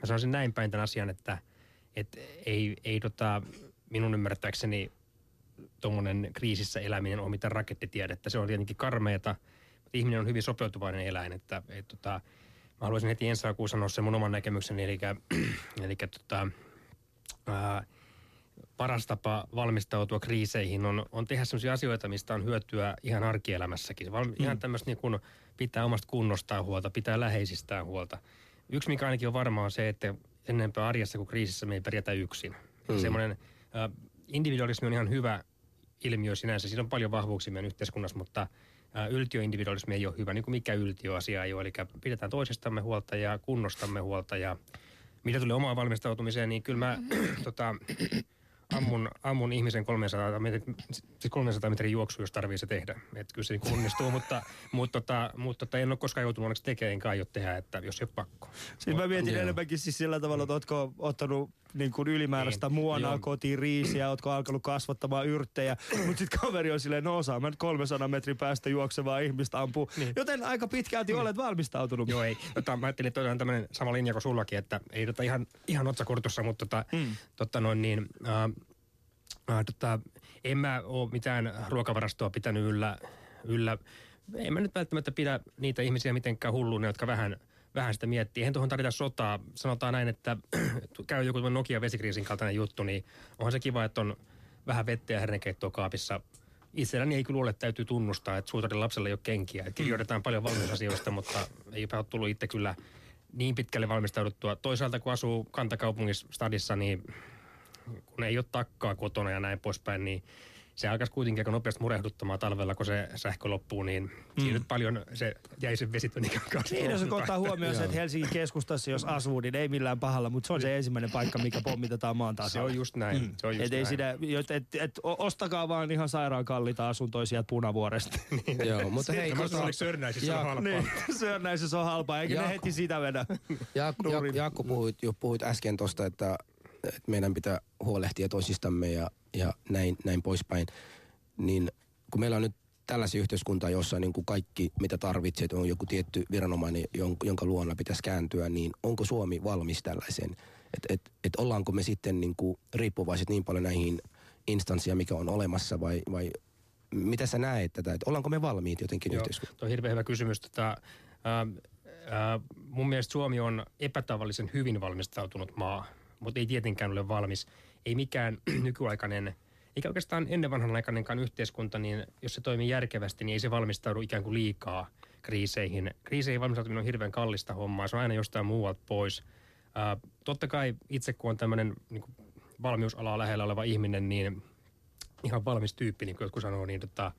Speaker 8: mä sanoisin näin päin tämän asian, että et ei, ei tota, minun ymmärtääkseni tuommoinen kriisissä eläminen ole mitään rakettitiedettä. Se on tietenkin karmeeta, mutta ihminen on hyvin sopeutuvainen eläin. Että, et, tota, mä haluaisin heti ensi alkuun sanoa sen mun oman näkemykseni, eli, eli tota, ää, paras tapa valmistautua kriiseihin on, on tehdä sellaisia asioita, mistä on hyötyä ihan arkielämässäkin. Val, mm. Ihan tämmöistä niin kuin pitää omasta kunnostaan huolta, pitää läheisistään huolta. Yksi, mikä ainakin on varmaa, on se, että enempää arjessa kuin kriisissä me ei pärjätä yksin. Mm. Semmoinen äh, individualismi on ihan hyvä ilmiö sinänsä. Siinä on paljon vahvuuksia meidän yhteiskunnassa, mutta äh, yltiöindividualismi ei ole hyvä, niin kuin mikä yltiöasia ei ole. Eli pidetään toisestamme huolta ja kunnostamme huolta ja mitä tulee omaan valmistautumiseen, niin kyllä mä tota, ammun, ammun ihmisen 300 metrin, siis 300 metrin juoksu, jos tarvii se tehdä. Että kyllä se niin onnistuu, mutta, mutta, tota, mutta tota, en ole koskaan joutunut onneksi tekemään, enkä aio tehdä, että jos ei ole pakko.
Speaker 1: Siis mä mietin
Speaker 8: Joo.
Speaker 1: enemmänkin siis sillä tavalla, että ootko ottanut niin kuin ylimääräistä
Speaker 8: Niin,
Speaker 1: muonaa
Speaker 8: joo.
Speaker 1: kotiin, riisiä, ootko alkanut kasvattamaan yrttejä, mutta sitten kaveri on silleen, no osaan mä nyt 300 metrin päästä juoksevaa ihmistä ampuu.
Speaker 8: Niin.
Speaker 1: Joten aika pitkälti olet valmistautunut.
Speaker 8: Joo, ei. Tota, mä ajattelin, että on tämmöinen sama linja kuin sullakin, että ei tota ihan, ihan otsakurtussa, mutta tota, mm. tota noin niin, äh, äh, tota, en mä ole mitään ruokavarastoa pitänyt yllä, yllä. En mä nyt välttämättä pidä niitä ihmisiä mitenkään hulluina, jotka vähän, vähän sitä miettii. Eihän tuohon tarvita sotaa. Sanotaan näin, että käy joku tämmöinen Nokia vesikriisin kaltainen juttu, niin onhan se kiva, että on vähän vettä ja hernekeittoa kaapissa. Itselläni ei kyllä että täytyy tunnustaa, että suutarin lapsella ei ole kenkiä. Kirjoitetaan paljon valmiusasioista, mutta eipä ole tullut itse kyllä niin pitkälle valmistauduttua. Toisaalta kun asuu kantakaupungissa stadissa, niin kun ei ole takkaa kotona ja näin poispäin, niin se alkaisi kuitenkin aika nopeasti murehduttamaan talvella, kun se sähkö loppuu, niin mm. siinä nyt paljon se jäi sen vesitönikan kanssa.
Speaker 1: Niin, jos
Speaker 8: Mutta-
Speaker 1: ottaa huomioon se, että Helsingin keskustassa, jos asuu, niin ei millään pahalla, mutta se on se ensimmäinen paikka, mikä pommitetaan maan
Speaker 8: Se
Speaker 1: tasalla.
Speaker 8: on just näin. Mm. Se on just
Speaker 1: Et ei
Speaker 8: näin.
Speaker 1: sitä, et, et, et, ostakaa vaan ihan sairaan kalliita asuntoja sieltä punavuoresta.
Speaker 9: Joo, mutta hei,
Speaker 8: että Sörnäisissä on halpaa.
Speaker 1: niin, Sörnäisessä on halpaa, eikä ne heti sitä vedä.
Speaker 9: Jaakko. Jaakko puhuit, jo puhuit äsken tuosta, että, että meidän pitää huolehtia toisistamme ja, ja näin, näin poispäin. Niin kun meillä on nyt tällaisia yhteiskuntaa, jossa niin kuin kaikki, mitä tarvitset, on joku tietty viranomainen, jonka, luona pitäisi kääntyä, niin onko Suomi valmis tällaiseen? Että et, et ollaanko me sitten niin kuin riippuvaiset niin paljon näihin instanssia, mikä on olemassa, vai, vai mitä sä näet tätä? Että ollaanko me valmiit jotenkin
Speaker 8: Joo,
Speaker 9: yhteiskuntaan?
Speaker 8: tuo on hirveän hyvä kysymys. Tota, ää, ää, mun mielestä Suomi on epätavallisen hyvin valmistautunut maa, mutta ei tietenkään ole valmis. Ei mikään nykyaikainen eikä oikeastaan ennen vanhanaikainenkaan yhteiskunta, niin jos se toimii järkevästi, niin ei se valmistaudu ikään kuin liikaa kriiseihin. Kriiseihin valmistautuminen on hirveän kallista hommaa, se on aina jostain muualta pois. Ää, totta kai itse kun on tämmöinen niin valmiusalaa lähellä oleva ihminen, niin ihan valmis tyyppi, niin kuin jotkut sanoo, niin tota,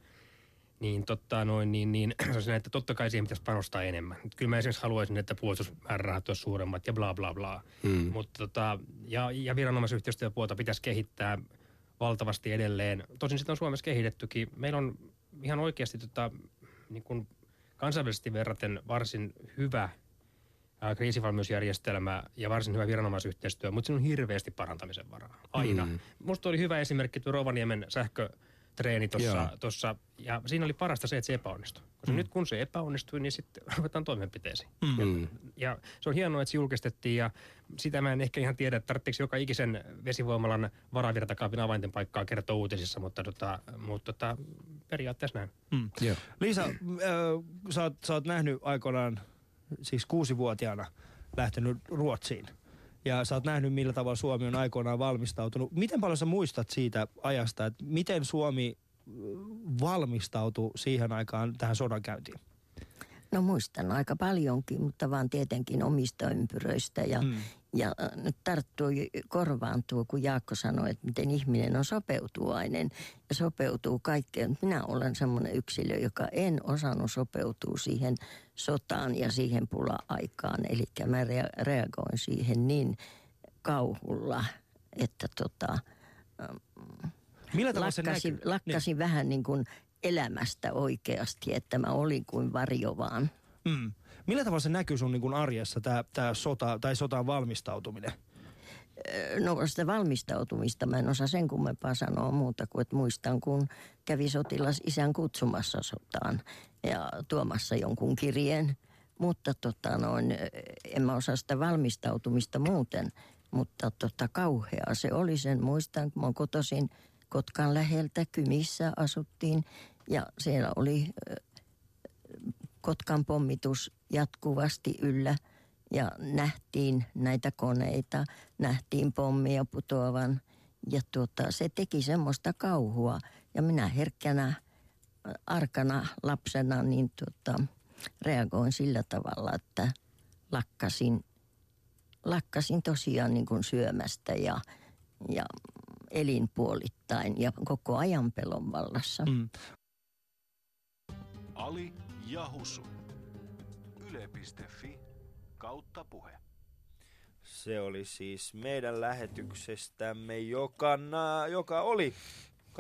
Speaker 8: niin, totta, noin, niin, niin sanoisin, että totta kai siihen pitäisi panostaa enemmän. Kyllä mä esimerkiksi haluaisin, että puolustusmäärärahat olisivat suuremmat ja bla bla bla.
Speaker 9: Mm.
Speaker 8: Mutta tota, ja, ja viranomaisyhteistyöpuolta pitäisi kehittää valtavasti edelleen. Tosin sitä on Suomessa kehitettykin. Meillä on ihan oikeasti tota, niin kuin kansainvälisesti verraten varsin hyvä kriisivalmiusjärjestelmä ja varsin hyvä viranomaisyhteistyö, mutta siinä on hirveästi parantamisen varaa. Aina. Mm. Musta oli hyvä esimerkki tuo Rovaniemen sähkö treeni tuossa, tossa, ja siinä oli parasta se, että se epäonnistui. Koska mm. nyt kun se epäonnistui, niin sitten ruvetaan toimenpiteisiin. Mm. Ja, ja se on hienoa, että se julkistettiin, ja sitä mä en ehkä ihan tiedä, että tarvitseeko joka ikisen vesivoimalan varavirtakaapin avainten paikkaa kertoa uutisissa, mutta, tota, mutta tota, periaatteessa näin.
Speaker 1: Mm.
Speaker 9: Joo.
Speaker 1: Liisa, äh, sä, oot, sä oot nähnyt aikoinaan, siis kuusivuotiaana, lähtenyt Ruotsiin. Ja sä oot nähnyt, millä tavalla Suomi on aikoinaan valmistautunut. Miten paljon sä muistat siitä ajasta, että miten Suomi äh, valmistautui siihen aikaan tähän sodankäyntiin?
Speaker 10: No muistan aika paljonkin, mutta vaan tietenkin omista ympyröistä. Ja, mm. Ja nyt tarttui korvaan tuo, kun Jaakko sanoi, että miten ihminen on sopeutuvainen ja sopeutuu kaikkeen. Minä olen semmoinen yksilö, joka en osannut sopeutua siihen sotaan ja siihen pula-aikaan. Eli mä rea- reagoin siihen niin kauhulla, että tota,
Speaker 1: Millä
Speaker 10: lakkasin,
Speaker 1: näkyy?
Speaker 10: lakkasin vähän niin kuin elämästä oikeasti, että mä olin kuin varjo vaan.
Speaker 1: Mm. Millä tavalla se näkyy sun niin kuin arjessa, tämä tää sota, tai sotaan valmistautuminen?
Speaker 10: No sitä valmistautumista mä en osaa sen kummempaa sanoa muuta kuin, että muistan kun kävi sotilas isän kutsumassa sotaan ja tuomassa jonkun kirjeen. Mutta tota noin, en mä osaa sitä valmistautumista muuten, mutta tota kauhea se oli sen. Muistan, kun mä kotosin Kotkan läheltä, Kymissä asuttiin ja siellä oli Kotkan pommitus jatkuvasti yllä ja nähtiin näitä koneita, nähtiin pommia putoavan ja tuota, se teki semmoista kauhua ja minä herkkänä arkana lapsena niin tuota, reagoin sillä tavalla, että lakkasin, lakkasin tosiaan niin kuin syömästä ja, ja elin puolittain ja koko ajan pelon vallassa.
Speaker 1: Mm.
Speaker 3: Ali ja Husu. Yle.fi kautta puhe.
Speaker 1: Se oli siis meidän lähetyksestämme, joka, joka oli 25.9.2014.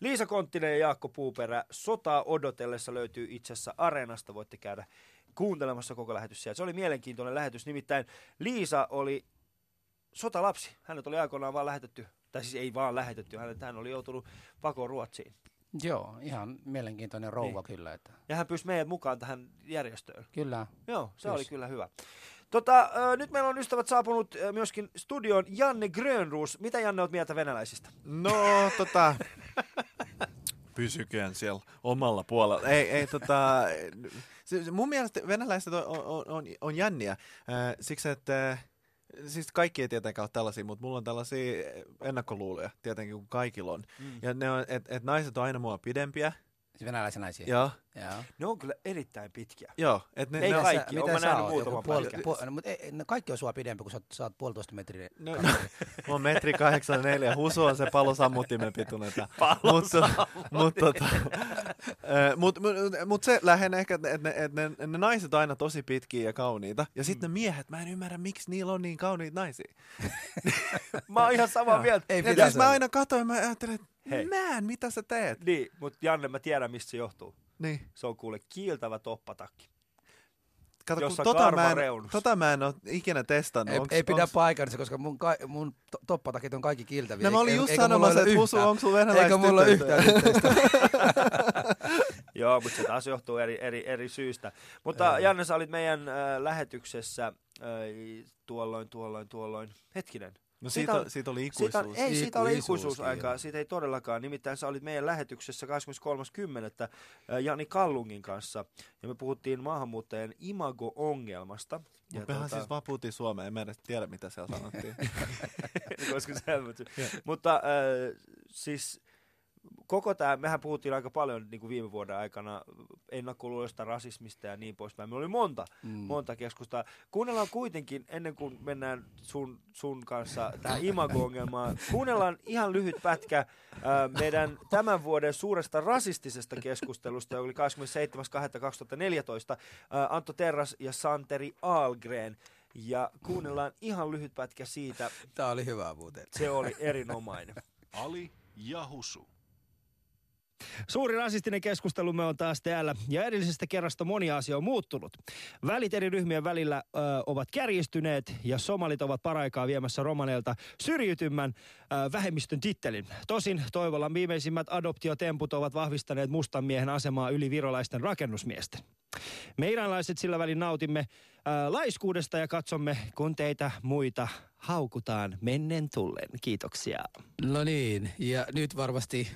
Speaker 1: Liisa Konttinen ja Jaakko Puuperä sotaa odotellessa löytyy itse asiassa Areenasta. Voitte käydä kuuntelemassa koko lähetys siellä. Se oli mielenkiintoinen lähetys. Nimittäin Liisa oli sotalapsi. Hänet oli aikoinaan vaan lähetetty, tai siis ei vaan lähetetty, hänet, hän oli joutunut pakoon Ruotsiin.
Speaker 4: Joo, ihan mielenkiintoinen rouva
Speaker 1: Niin.
Speaker 4: kyllä. Että.
Speaker 1: Ja hän pyysi meidät mukaan tähän järjestöön.
Speaker 4: Kyllä.
Speaker 1: Joo, se
Speaker 4: Kyllä.
Speaker 1: oli kyllä hyvä. Tota, ö, nyt meillä on ystävät saapunut ö, myöskin studioon Janne Grönruus. Mitä Janne oot mieltä venäläisistä?
Speaker 11: No, tota... Pysyköön siellä omalla puolella. Ei, ei tota... Se, se, mun mielestä venäläiset on, on, on, on jänniä. Äh, siksi, että... äh, Siis kaikki ei tietenkään ole tällaisia, mutta mulla on tällaisia ennakkoluuloja, tietenkin kun kaikilla on.
Speaker 1: Mm.
Speaker 11: Ja ne on, että et naiset on aina mua pidempiä.
Speaker 4: Siis venäläisiä naisia.
Speaker 11: Joo,
Speaker 4: Joo.
Speaker 1: Ne on kyllä erittäin pitkiä.
Speaker 11: joo. Et ne,
Speaker 1: Ei
Speaker 11: ne on,
Speaker 1: kaikki.
Speaker 4: Sä- mitä sä
Speaker 1: nähnyt muutaman
Speaker 4: puol, puol, no, mutta ei, no, kaikki on sua pidempi, kun sä oot, sä oot puolitoista metriä.
Speaker 11: No, no, mä oon metri 84, Husu on se palosammuttimen pituinen. Mutta mut, tota, mut, mut, mut se lähinnä ehkä, että et ne, et ne, ne, naiset on aina tosi pitkiä ja kauniita. Ja sitten ne miehet, mä en ymmärrä, miksi niillä on niin kauniita naisia.
Speaker 1: Mä oon ihan samaa mieltä.
Speaker 4: Ei
Speaker 11: Ja siis mä aina katsoin, mä ajattelin, että
Speaker 1: Hei.
Speaker 11: man, mitä sä teet?
Speaker 1: Niin, mutta Janne, mä tiedän mistä se johtuu.
Speaker 11: Niin.
Speaker 1: Se on kuule kiiltävä toppatakki.
Speaker 11: Kato,
Speaker 1: Jossa
Speaker 11: kun tota, mä en, tota mä en ole ikinä testannut.
Speaker 4: Ei,
Speaker 11: Onks-
Speaker 4: ei pidä
Speaker 11: onks-
Speaker 4: paikkansa, koska mun, ka, mun to, toppatakit on kaikki kiiltäviä.
Speaker 11: No mä olin just sanomassa, että Husu, onko sulla venäläistä
Speaker 4: Eikä mulla yhtään.
Speaker 1: Joo, mutta se taas johtuu eri, eri, eri syistä. Mutta Janne, sä olit meidän äh, lähetyksessä äh, tuolloin, tuolloin, tuolloin. Hetkinen.
Speaker 11: No siitä, siitä, siitä oli
Speaker 1: Siitä,
Speaker 11: ikuisuus.
Speaker 1: ei, siitä oli ikuisuusaikaa, siitä ei todellakaan. Nimittäin sä olit meidän lähetyksessä 23.10. äh, Jani Kallungin kanssa, ja me puhuttiin maahanmuuttajien imago-ongelmasta. Ja
Speaker 11: Mehän siis vaan puhuttiin suomea, en mä edes tiedä mitä siellä sanottiin.
Speaker 1: koska sä Mutta äh, siis koko tämä, mehän puhuttiin aika paljon niin kuin viime vuoden aikana ennakkoluuloista, rasismista ja niin poispäin. Meillä oli monta, mm. monta keskustaa. Kuunnellaan kuitenkin, ennen kuin mennään sun, sun kanssa tähän imago-ongelmaan, kuunnellaan ihan lyhyt pätkä äh, meidän tämän vuoden suuresta rasistisesta keskustelusta, joka oli 27.2.2014, äh, Antto Terras ja Santeri Algren. Ja kuunnellaan ihan lyhyt pätkä siitä.
Speaker 4: Tämä oli hyvä muuten.
Speaker 1: Se oli erinomainen.
Speaker 3: Ali ja Husu.
Speaker 1: Suuri rasistinen keskustelumme on taas täällä ja edellisestä kerrasta moni asia on muuttunut. Välit eri ryhmien välillä ö, ovat kärjistyneet ja somalit ovat paraikaa viemässä romaneilta syrjitymän ö, vähemmistön tittelin. Tosin Toivolan viimeisimmät adoptiotemput ovat vahvistaneet mustan miehen asemaa yli virolaisten rakennusmiesten. Me iranlaiset sillä välin nautimme ää, laiskuudesta ja katsomme, kun teitä muita haukutaan mennen tullen. Kiitoksia.
Speaker 4: No niin, ja nyt varmasti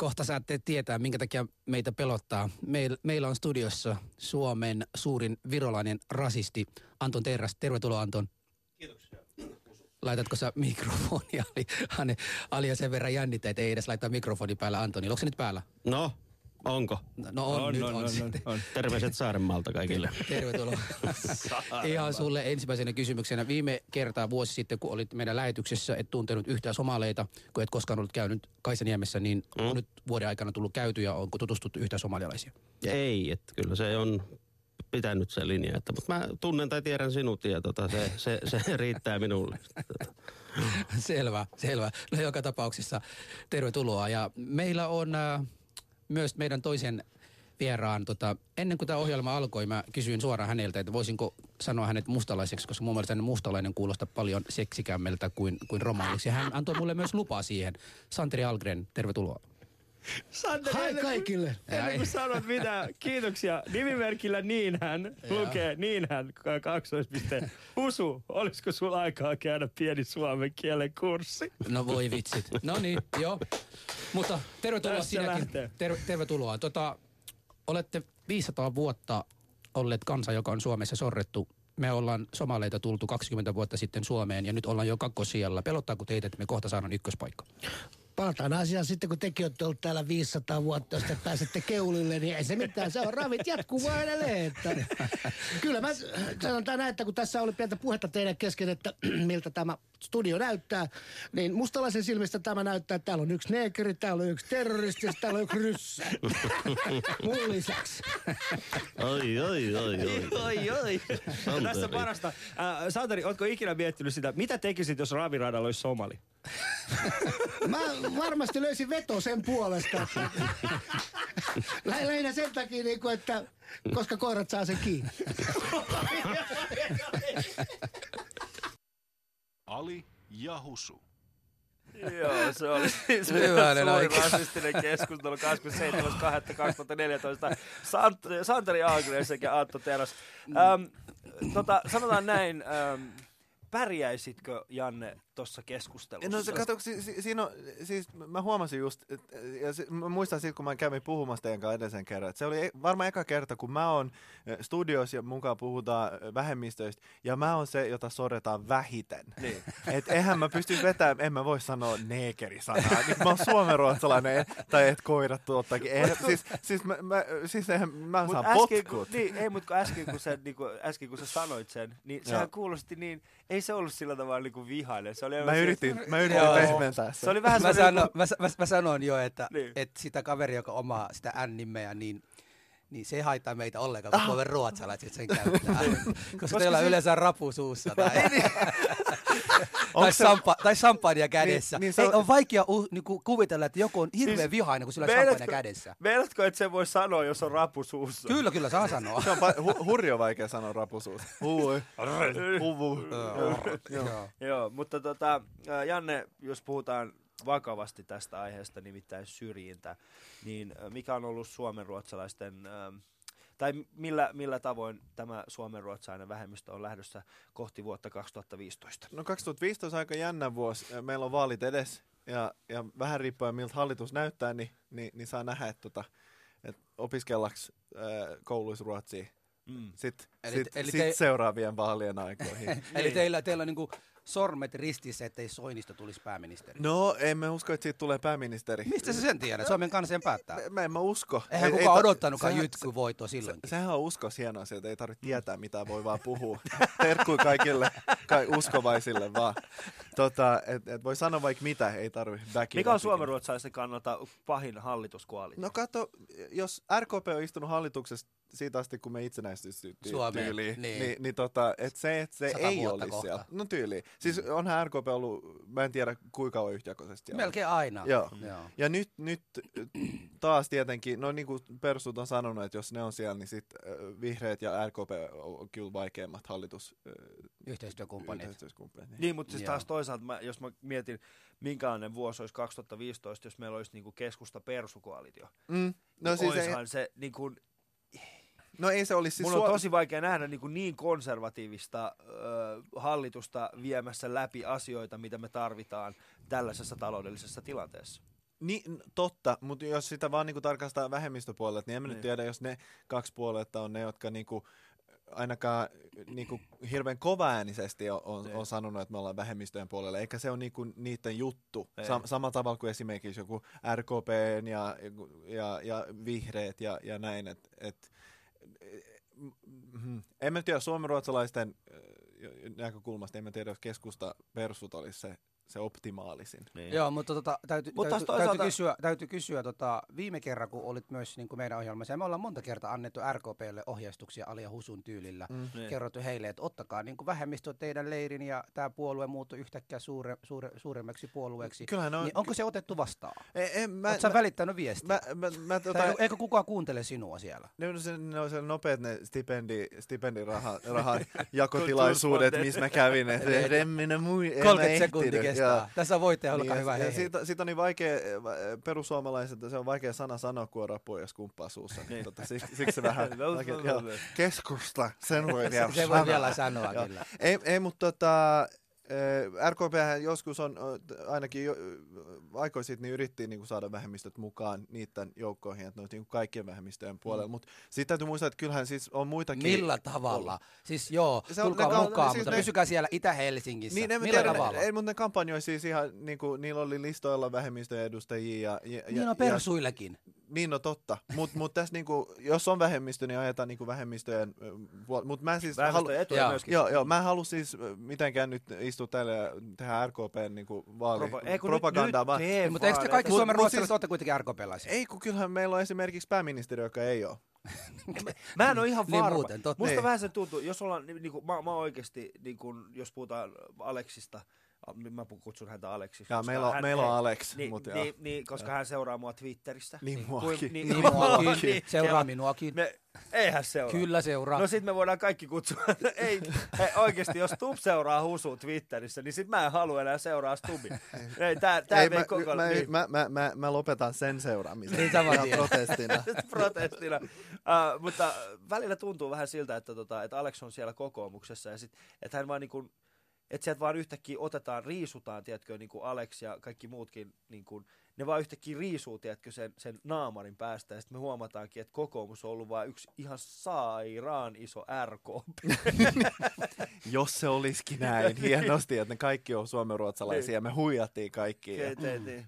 Speaker 4: kohta saatte tietää, minkä takia meitä pelottaa. Meil, meillä on studiossa Suomen suurin virolainen rasisti Anton Terras. Tervetuloa Anton.
Speaker 12: Kiitoksia.
Speaker 4: Laitatko sä mikrofonia? Ali, Alia sen verran jännittää, että ei edes laittaa mikrofoni päällä Antoni. Onko se nyt päällä?
Speaker 12: No, onko?
Speaker 4: No on, on nyt on, on, on,
Speaker 12: on, on. Terveiset Saarenmaalta kaikille.
Speaker 4: Tervetuloa. Ihan sulle ensimmäisenä kysymyksenä. Viime kertaa vuosi sitten, kun olit meidän lähetyksessä, et tuntenut yhtään somaleita, kun et koskaan ollut käynyt Kaisaniemessä, niin mm. on nyt vuoden aikana tullut käyty ja onko tutustuttu yhtään somalialaisia?
Speaker 12: Ei, että kyllä se on pitänyt se linja. Että, mutta mä tunnen tai tiedän sinut ja tota, se, se, se riittää minulle.
Speaker 4: selvä, selvä. No joka tapauksessa tervetuloa. Ja meillä on äh, myös meidän toisen vieraan, tota, ennen kuin tämä ohjelma alkoi, mä kysyin suoraan häneltä, että voisinko sanoa hänet mustalaiseksi, koska mun mielestä mustalainen kuulostaa paljon seksikämmältä kuin, kuin romaaniksi. Ja hän antoi mulle myös lupaa siihen. Santeri Algren, tervetuloa.
Speaker 1: Santeri,
Speaker 13: Hai
Speaker 1: ennen-
Speaker 13: kaikille.
Speaker 1: Ennen kuin sanot mitään, kiitoksia. Nimimerkillä niin hän lukee niin hän kaksoispiste. Husu, olisiko sulla aikaa käydä pieni suomen kielen kurssi?
Speaker 4: No voi vitsit. No niin, joo. Mutta tervetuloa
Speaker 1: Tässä
Speaker 4: sinäkin.
Speaker 1: lähtee.
Speaker 4: Ter- tervetuloa. Tota, olette 500 vuotta olleet kansa, joka on Suomessa sorrettu. Me ollaan somaleita tultu 20 vuotta sitten Suomeen ja nyt ollaan jo kakkosijalla. Pelottaako teitä, että me kohta saadaan ykköspaikka?
Speaker 13: Palataan asiaan sitten, kun tekin olette ollut täällä 500 vuotta, jos te pääsette keulille, niin ei se mitään, se on ravit jatkuu vaan edelleen. Että. Kyllä mä sanotaan näin, että kun tässä oli pientä puhetta teidän kesken, että miltä tämä studio näyttää, niin mustalaisen silmistä tämä näyttää, että täällä on yksi neekeri, täällä on yksi terroristi ja täällä on yksi ryssä. Mun lisäksi.
Speaker 12: Oi, oi, oi, oi.
Speaker 1: Oi, oi. Tässä parasta. Äh, Santeri, ootko ikinä miettinyt sitä, mitä tekisit, jos raviradalla olisi somali?
Speaker 13: Mä varmasti löysin veto sen puolesta. Lä- Lähinnä sen takia, niin kuin, että koska koirat saa sen kiinni.
Speaker 3: Ali ja Husu.
Speaker 1: Joo, se oli siis suuri rasistinen keskustelu 27.2.2014. Sant, Santeri Agnes sekä Antto Teras. Ähm, tota, sanotaan näin, ähm, pärjäisitkö Janne tuossa keskustelussa?
Speaker 11: No se, kato, si, si, siinä on, siis mä huomasin just, et, ja se, mä muistan siitä, kun mä kävin puhumassa teidän kanssa edellisen kerran, että se oli e- varmaan eka kerta, kun mä oon eh, studiossa ja mukaan puhutaan eh, vähemmistöistä, ja mä oon se, jota sorretaan vähiten.
Speaker 1: Niin.
Speaker 11: Et eihän mä pysty vetämään, en mä voi sanoa neekeri-sanaa. Niin mä oon suomenruotsalainen, tai et koirat tuottakin. Eihän, siis, siis, mä, mä, siis eihän, mä
Speaker 1: Mut
Speaker 11: saan
Speaker 1: äsken,
Speaker 11: potkut.
Speaker 1: kun, niin, ei, mutta kun äsken kun, sä, niin kuin, äsken kun sä sanoit sen, niin sehän
Speaker 11: Joo.
Speaker 1: kuulosti niin, ei se ollut sillä tavalla niin kuin vihainen. Se oli
Speaker 11: Mä
Speaker 1: se-
Speaker 11: yritin, mä yritin
Speaker 4: Joo.
Speaker 11: pehmentää
Speaker 1: Se oli vähän
Speaker 4: mä, sano, mä, mä, mä sanoin jo, että,
Speaker 1: Niin.
Speaker 4: niin. että sitä kaveri, joka omaa sitä N-nimeä, niin niin se ei haittaa meitä ollenkaan, kun Suomen ruotsalaiset sen käyttää. Koska teillä on
Speaker 11: se-
Speaker 4: yleensä rapu suussa tai, tai, sampa, tai champagnea kädessä.
Speaker 11: niin
Speaker 4: Niin,
Speaker 11: se on-
Speaker 4: on, on vaikea uh, niinku, kuvitella, että joku on hirveän
Speaker 1: Siis
Speaker 4: vihainen, kun sillä on champagnea kädessä.
Speaker 1: Meidätkö, että se voi sanoa, jos on rapu suussa?
Speaker 4: Kyllä, kyllä, saa sanoa.
Speaker 11: Se on pa- hu- hurjo vaikea sanoa rapusuus. Hui. Huvu.
Speaker 4: Joo.
Speaker 1: Joo, mutta tota, Janne, jos puhutaan vakavasti tästä aiheesta, nimittäin syrjintä, niin mikä on ollut suomen ruotsalaisten, ää, tai millä, millä tavoin tämä suomenruotsalainen vähemmistö on lähdössä kohti vuotta 2015?
Speaker 11: No 2015 on aika jännä vuosi. Meillä on vaalit edes ja, ja vähän riippuen miltä hallitus näyttää, niin, niin, niin saa nähdä, että, tota, että opiskellaks äh, kouluissa ruotsia
Speaker 1: Mm.
Speaker 11: sitten
Speaker 4: Eli-
Speaker 11: sit,
Speaker 4: eli
Speaker 11: sit
Speaker 4: te-
Speaker 11: seuraavien vaalien aikoihin.
Speaker 4: Eli teillä, teillä on niinku sormet ristissä, ettei Soinista tulisi pääministeri.
Speaker 11: No, en mä usko, että siitä tulee pääministeri.
Speaker 4: Mistä sä sen tiedät? Suomen kansa sen päättää.
Speaker 11: Mä en mä usko.
Speaker 4: Eihän
Speaker 11: Ei-
Speaker 4: kukaan
Speaker 11: ta-
Speaker 4: odottanutkaan
Speaker 11: sehän-
Speaker 4: jytky voittoa silloinkin.
Speaker 11: Se, sehän on uskos hieno asia, että ei tarvitse tietää mitä voi vaan puhua. Terkkui kaikille kai uskovaisille vaan. Tota, et, et voi sanoa vaikka mitä, ei tarvitse väkiä.
Speaker 1: Mikä on suomenruotsalaisen kannalta pahin hallituskoalitio?
Speaker 11: No kato, jos RKP on istunut hallituksessa siitä asti, kun me itsenäistyttiin
Speaker 4: Suomeen,
Speaker 11: tyyliin,
Speaker 4: niin.
Speaker 11: niin, niin, niin tota, et se, että se ei olisi
Speaker 4: kohta.
Speaker 11: siellä. No tyyliin. Siis onhan RKP ollut, mä en tiedä kuinka kauan yhtäkoisesti siellä.
Speaker 4: Melkein aina.
Speaker 11: Joo.
Speaker 4: Joo.
Speaker 11: Ja nyt, nyt taas tietenkin, no niin kuin Persut on sanonut, että jos ne on siellä, niin sit äh, vihreät ja RKP on kyllä vaikeimmat hallitus... Äh,
Speaker 4: Yhteistyökumppanit.
Speaker 11: yhteistyökumppanit.
Speaker 1: Niin, mutta siis
Speaker 4: Joo.
Speaker 1: taas toisaalta, mä, jos mä mietin, minkälainen vuosi olisi 2015, jos meillä olisi niinku keskusta persukoalitio.
Speaker 11: Mm. No
Speaker 1: niin
Speaker 11: siis ei-
Speaker 1: oishan se niinku,
Speaker 11: No ei se olisi siis
Speaker 1: Mulla on
Speaker 11: Suom-
Speaker 1: tosi vaikea nähdä niin, kuin niin konservatiivista ö, hallitusta viemässä läpi asioita, mitä me tarvitaan tällaisessa taloudellisessa tilanteessa.
Speaker 11: Niin, totta, mutta jos sitä vaan niinku tarkastaa vähemmistöpuolelta, niin en mä nyt
Speaker 1: Niin.
Speaker 11: tiedä, jos ne kaksi puoletta on ne, jotka niinku, ainakaan niinku hirveän kovaäänisesti on, on,
Speaker 1: Niin.
Speaker 11: on sanonut, että me ollaan vähemmistöjen puolella, eikä se ole niinku niiden juttu.
Speaker 1: Ei.
Speaker 11: Sam- samalla tavalla kuin esimerkiksi joku RKP ja, ja, ja vihreät ja, ja näin. Et, et, mm, en mä tiedä, suomenruotsalaisten näkökulmasta, en mä tiedä, jos keskusta persut olisi se, se optimaalisin.
Speaker 1: Niin.
Speaker 4: Joo, mutta tota, täytyy,
Speaker 1: Mut
Speaker 4: täytyy,
Speaker 1: toisaalta-
Speaker 4: täytyy kysyä, täytyy kysyä tota, viime kerran, kun olit myös niin kuin meidän ohjelmassa, ja me ollaan monta kertaa annettu RKPlle ohjeistuksia Alia Husun tyylillä,
Speaker 11: Mm.
Speaker 1: Niin.
Speaker 4: kerrottu heille, että ottakaa niin kuin vähemmistö teidän leirin, ja tämä puolue muuttui yhtäkkiä suure, suure, suuremmaksi puolueeksi.
Speaker 11: Kyllähän on-
Speaker 4: Niin onko se otettu vastaan?
Speaker 11: En, en, mä,
Speaker 4: Oletko sä
Speaker 11: mä-
Speaker 4: välittänyt viestiä?
Speaker 11: Mä, mä, mä, tota,
Speaker 4: eikö- eikö kukaan kuuntele sinua siellä?
Speaker 11: ne on, se, ne on se nopeat ne stipendi, stipendiraha rahan jakotilaisuudet, missä mä kävin. Et, et, en minä mui, en mä
Speaker 4: 30 sekuntia
Speaker 11: joo.
Speaker 4: Tässä on voittaja, olkaa
Speaker 11: Niin,
Speaker 4: hyvä.
Speaker 11: ja,
Speaker 4: Hei,
Speaker 11: ja
Speaker 4: hei.
Speaker 11: siitä, siitä on niin vaikea, äh, perussuomalaiset, se on vaikea sana sanoa, kun on rapuja ja skumppaa suussa. Niin. Tota, siksi, siksi se vähän,
Speaker 1: No,
Speaker 11: vaikea,
Speaker 1: no,
Speaker 11: joo,
Speaker 1: no.
Speaker 11: keskusta, sen voi
Speaker 4: Se-
Speaker 11: vielä
Speaker 4: se voi
Speaker 11: sanoa.
Speaker 4: vielä sanoa, kyllä.
Speaker 11: Ei, ei mutta tota, RKP joskus on ainakin jo, aikoja sitten niin yritti niin saada vähemmistöt mukaan niiden joukkoihin, että ne niin kaikkien vähemmistöjen puolella.
Speaker 4: Mm.
Speaker 11: Mutta sitten täytyy muistaa, että kyllähän siis on muitakin.
Speaker 4: Millä tavalla? Siis joo,
Speaker 11: Se on-
Speaker 4: tulkaa
Speaker 11: ne ka-
Speaker 4: mukaan,
Speaker 11: siis
Speaker 4: mutta
Speaker 11: ne-
Speaker 4: pysykää siellä Itä-Helsingissä.
Speaker 11: Niin,
Speaker 4: Millä
Speaker 11: tiedä,
Speaker 4: tavalla?
Speaker 11: ei, mutta ne kampanjoi siis ihan, niin kuin, niillä oli listoilla vähemmistöjen edustajia. Ja, ja,
Speaker 4: Niin on
Speaker 11: ja,
Speaker 4: persuillekin.
Speaker 11: Niin, no totta. Mutta mut tässä niinku, jos on vähemmistö, niin ajetaan niinku vähemmistöjen puolella. Mutta mä siis
Speaker 1: Vähemmistöjen etuja
Speaker 11: joo,
Speaker 1: myöskin.
Speaker 11: Joo, joo, mä en halua siis mitenkään nyt istua täällä ja tehdä RKPn niinku vaali,
Speaker 1: Propa- ei,
Speaker 11: propagandaa.
Speaker 1: nyt- nyt
Speaker 4: Mutta eikö te kaikki
Speaker 11: Mut-
Speaker 4: Suomen
Speaker 11: mut
Speaker 4: ruotsalaiset
Speaker 11: siis-
Speaker 4: olette kuitenkin RKP-laisia?
Speaker 11: Ei, kun kyllähän meillä on esimerkiksi pääministeri, joka ei ole.
Speaker 1: Mä en ole ihan
Speaker 4: Niin
Speaker 1: varma.
Speaker 4: muuten, totta.
Speaker 1: Musta
Speaker 11: Niin.
Speaker 1: vähän se tuntuu, jos ollaan, ni- niinku, mä, mä oikeasti, niinku, jos puhutaan Aleksista, mä kutsun häntä Aleksiksi.
Speaker 11: Ja
Speaker 1: koska
Speaker 11: meillä on-
Speaker 1: hän-
Speaker 11: meillä on Alex,
Speaker 1: Niin,
Speaker 11: mut joo.
Speaker 1: niin, niin, koska hän seuraa mua Twitterissä.
Speaker 11: Niin
Speaker 1: kuin-
Speaker 11: muakin.
Speaker 1: Niin,
Speaker 4: Niin muakin.
Speaker 1: niin,
Speaker 4: Seuraa
Speaker 1: ja
Speaker 4: minuakin.
Speaker 1: Me, eihän seuraa.
Speaker 4: Kyllä seuraa.
Speaker 1: No sit me voidaan kaikki kutsua, ei, hei, oikeesti jos Stub seuraa Husu Twitterissä, niin sit mä en halua enää seuraa Stubia. Ei, tää, tää
Speaker 11: ei, mä,
Speaker 1: koko,
Speaker 11: mä,
Speaker 1: niin.
Speaker 11: mä, mä, mä, mä, lopetan sen seuraamisen.
Speaker 4: Niin tien.
Speaker 11: protestina.
Speaker 1: protestina. Uh, mutta välillä tuntuu vähän siltä, että, tota, että Alex on siellä kokoomuksessa ja sit, että hän vaan niinku, että sieltä vaan yhtäkkiä otetaan, riisutaan, tiedätkö, niin kuin Alex ja kaikki muutkin, niin kuin, ne vaan yhtäkkiä riisuu, tiedätkö, sen, sen naamarin päästä, ja sitten me huomataankin, että kokoomus on ollut vain yksi ihan sairaan iso RKP.
Speaker 11: Jos se olisikin näin, hienosti, että ne kaikki on suomenruotsalaisia ja me huijattiin kaikki. Ja,